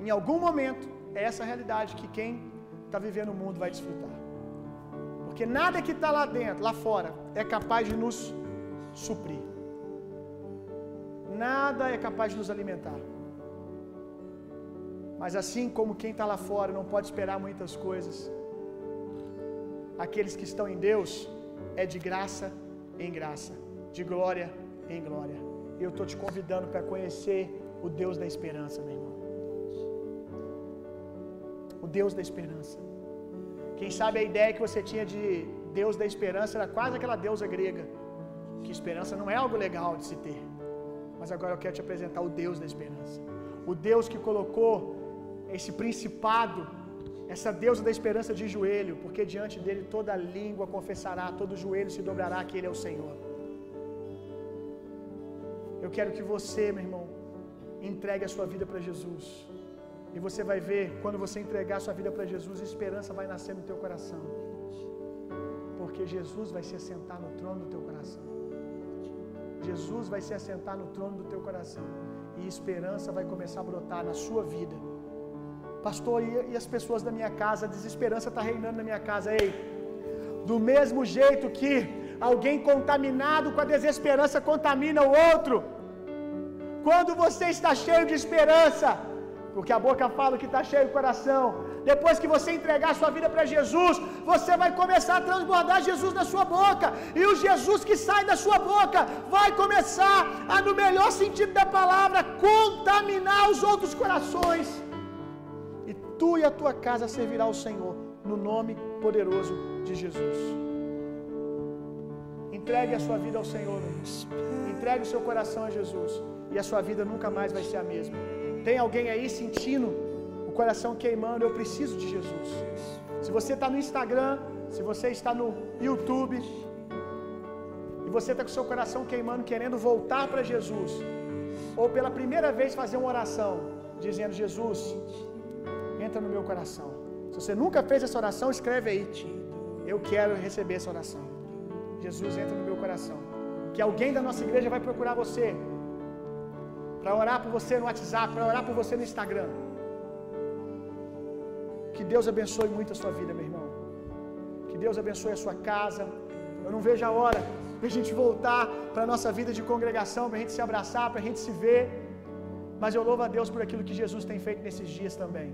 Em algum momento, é essa realidade que quem está vivendo o mundo vai desfrutar. Porque nada que está lá dentro, lá fora, é capaz de nos suprir. Nada é capaz de nos alimentar. Mas assim como quem está lá fora não pode esperar muitas coisas, aqueles que estão em Deus é de graça em graça, de glória em glória. Eu estou te convidando para conhecer o Deus da esperança, meu irmão. O Deus da esperança. Quem sabe a ideia que você tinha de Deus da esperança era quase aquela deusa grega. Que esperança não é algo legal de se ter. Mas agora eu quero te apresentar o Deus da esperança. O Deus que colocou esse principado essa deusa da esperança de joelho, porque diante dele toda língua confessará, todo joelho se dobrará que ele é o Senhor. Eu quero que você, meu irmão, entregue a sua vida para Jesus. E você vai ver, quando você entregar sua vida para Jesus, esperança vai nascer no teu coração. Porque Jesus vai se assentar no trono do teu coração. Jesus vai se assentar no trono do teu coração. E esperança vai começar a brotar na sua vida. Pastor, e, as pessoas da minha casa, a desesperança está reinando na minha casa. Ei, do mesmo jeito que alguém contaminado com a desesperança contamina o outro. Quando você está cheio de esperança, porque a boca fala que está cheio o coração. Depois que você entregar sua vida para Jesus, você vai começar a transbordar Jesus na sua boca. E o Jesus que sai da sua boca vai começar a, no melhor sentido da palavra, contaminar os outros corações. Tu e a tua casa servirá ao Senhor, no nome poderoso de Jesus. Entregue a sua vida ao Senhor. Entregue o seu coração a Jesus. E a sua vida nunca mais vai ser a mesma. Tem alguém aí sentindo o coração queimando? Eu preciso de Jesus. Se você está no Instagram, se você está no YouTube, e você está com seu coração queimando, querendo voltar para Jesus, ou pela primeira vez fazer uma oração, dizendo: Jesus, entra no meu coração. Se você nunca fez essa oração, escreve aí. Eu quero receber essa oração. Jesus entra no meu coração. Que alguém da nossa igreja vai procurar você para orar por você no WhatsApp, para orar por você no Instagram. Que Deus abençoe muito a sua vida, meu irmão. Que Deus abençoe a sua casa. Eu não vejo a hora de a gente voltar para a nossa vida de congregação, para a gente se abraçar, para a gente se ver. Mas eu louvo a Deus por aquilo que Jesus tem feito nesses dias também.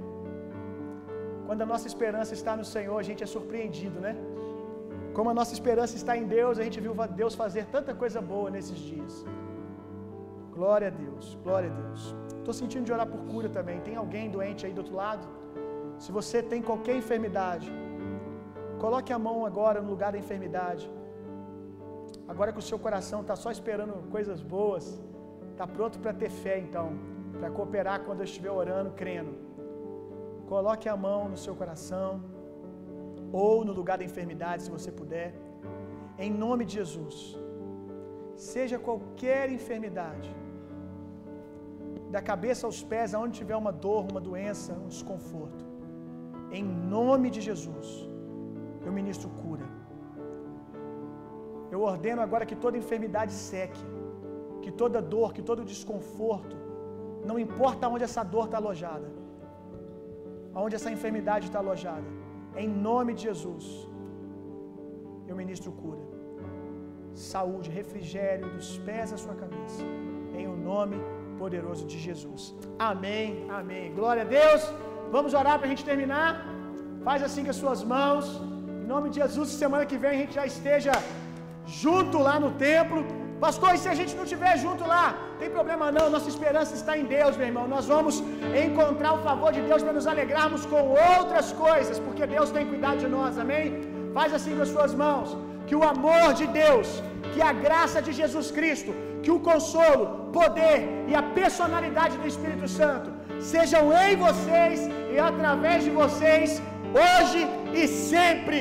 Quando a nossa esperança está no Senhor, a gente é surpreendido, né? Como a nossa esperança está em Deus, a gente viu Deus fazer tanta coisa boa nesses dias. Glória a Deus, glória a Deus. Estou sentindo de orar por cura também. Tem alguém doente aí do outro lado? Se você tem qualquer enfermidade, coloque a mão agora no lugar da enfermidade. Agora que o seu coração está só esperando coisas boas, está pronto para ter fé então, para cooperar quando eu estiver orando, crendo. Coloque a mão no seu coração, ou no lugar da enfermidade, se você puder, em nome de Jesus. Seja qualquer enfermidade, da cabeça aos pés, aonde tiver uma dor, uma doença, um desconforto. Em nome de Jesus, eu ministro cura. Eu ordeno agora que toda enfermidade seque, que toda dor, que todo desconforto, não importa onde essa dor está alojada, aonde essa enfermidade está alojada, em nome de Jesus, eu ministro cura, saúde, refrigério dos pés à sua cabeça, em o nome de poderoso de Jesus. Amém, amém. Glória a Deus. Vamos orar para a gente terminar. Faz assim com as suas mãos. Em nome de Jesus, semana que vem a gente já esteja junto lá no templo. Pastor, e se a gente não estiver junto lá? Tem problema não, nossa esperança está em Deus, meu irmão. Nós vamos encontrar o favor de Deus para nos alegrarmos com outras coisas, porque Deus tem cuidado de nós, amém? Faz assim com as suas mãos. Que o amor de Deus, que a graça de Jesus Cristo, que o consolo, poder e a personalidade do Espírito Santo sejam em vocês e através de vocês, hoje e sempre.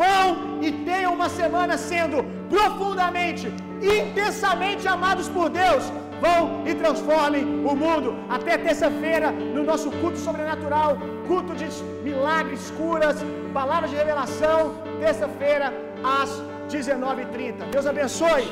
Vão e tenham uma semana sendo profundamente, intensamente amados por Deus. Vão e transformem o mundo. Até terça-feira, no nosso culto sobrenatural, culto de milagres, curas, palavras de revelação. Terça-feira, às 19h30. Deus abençoe.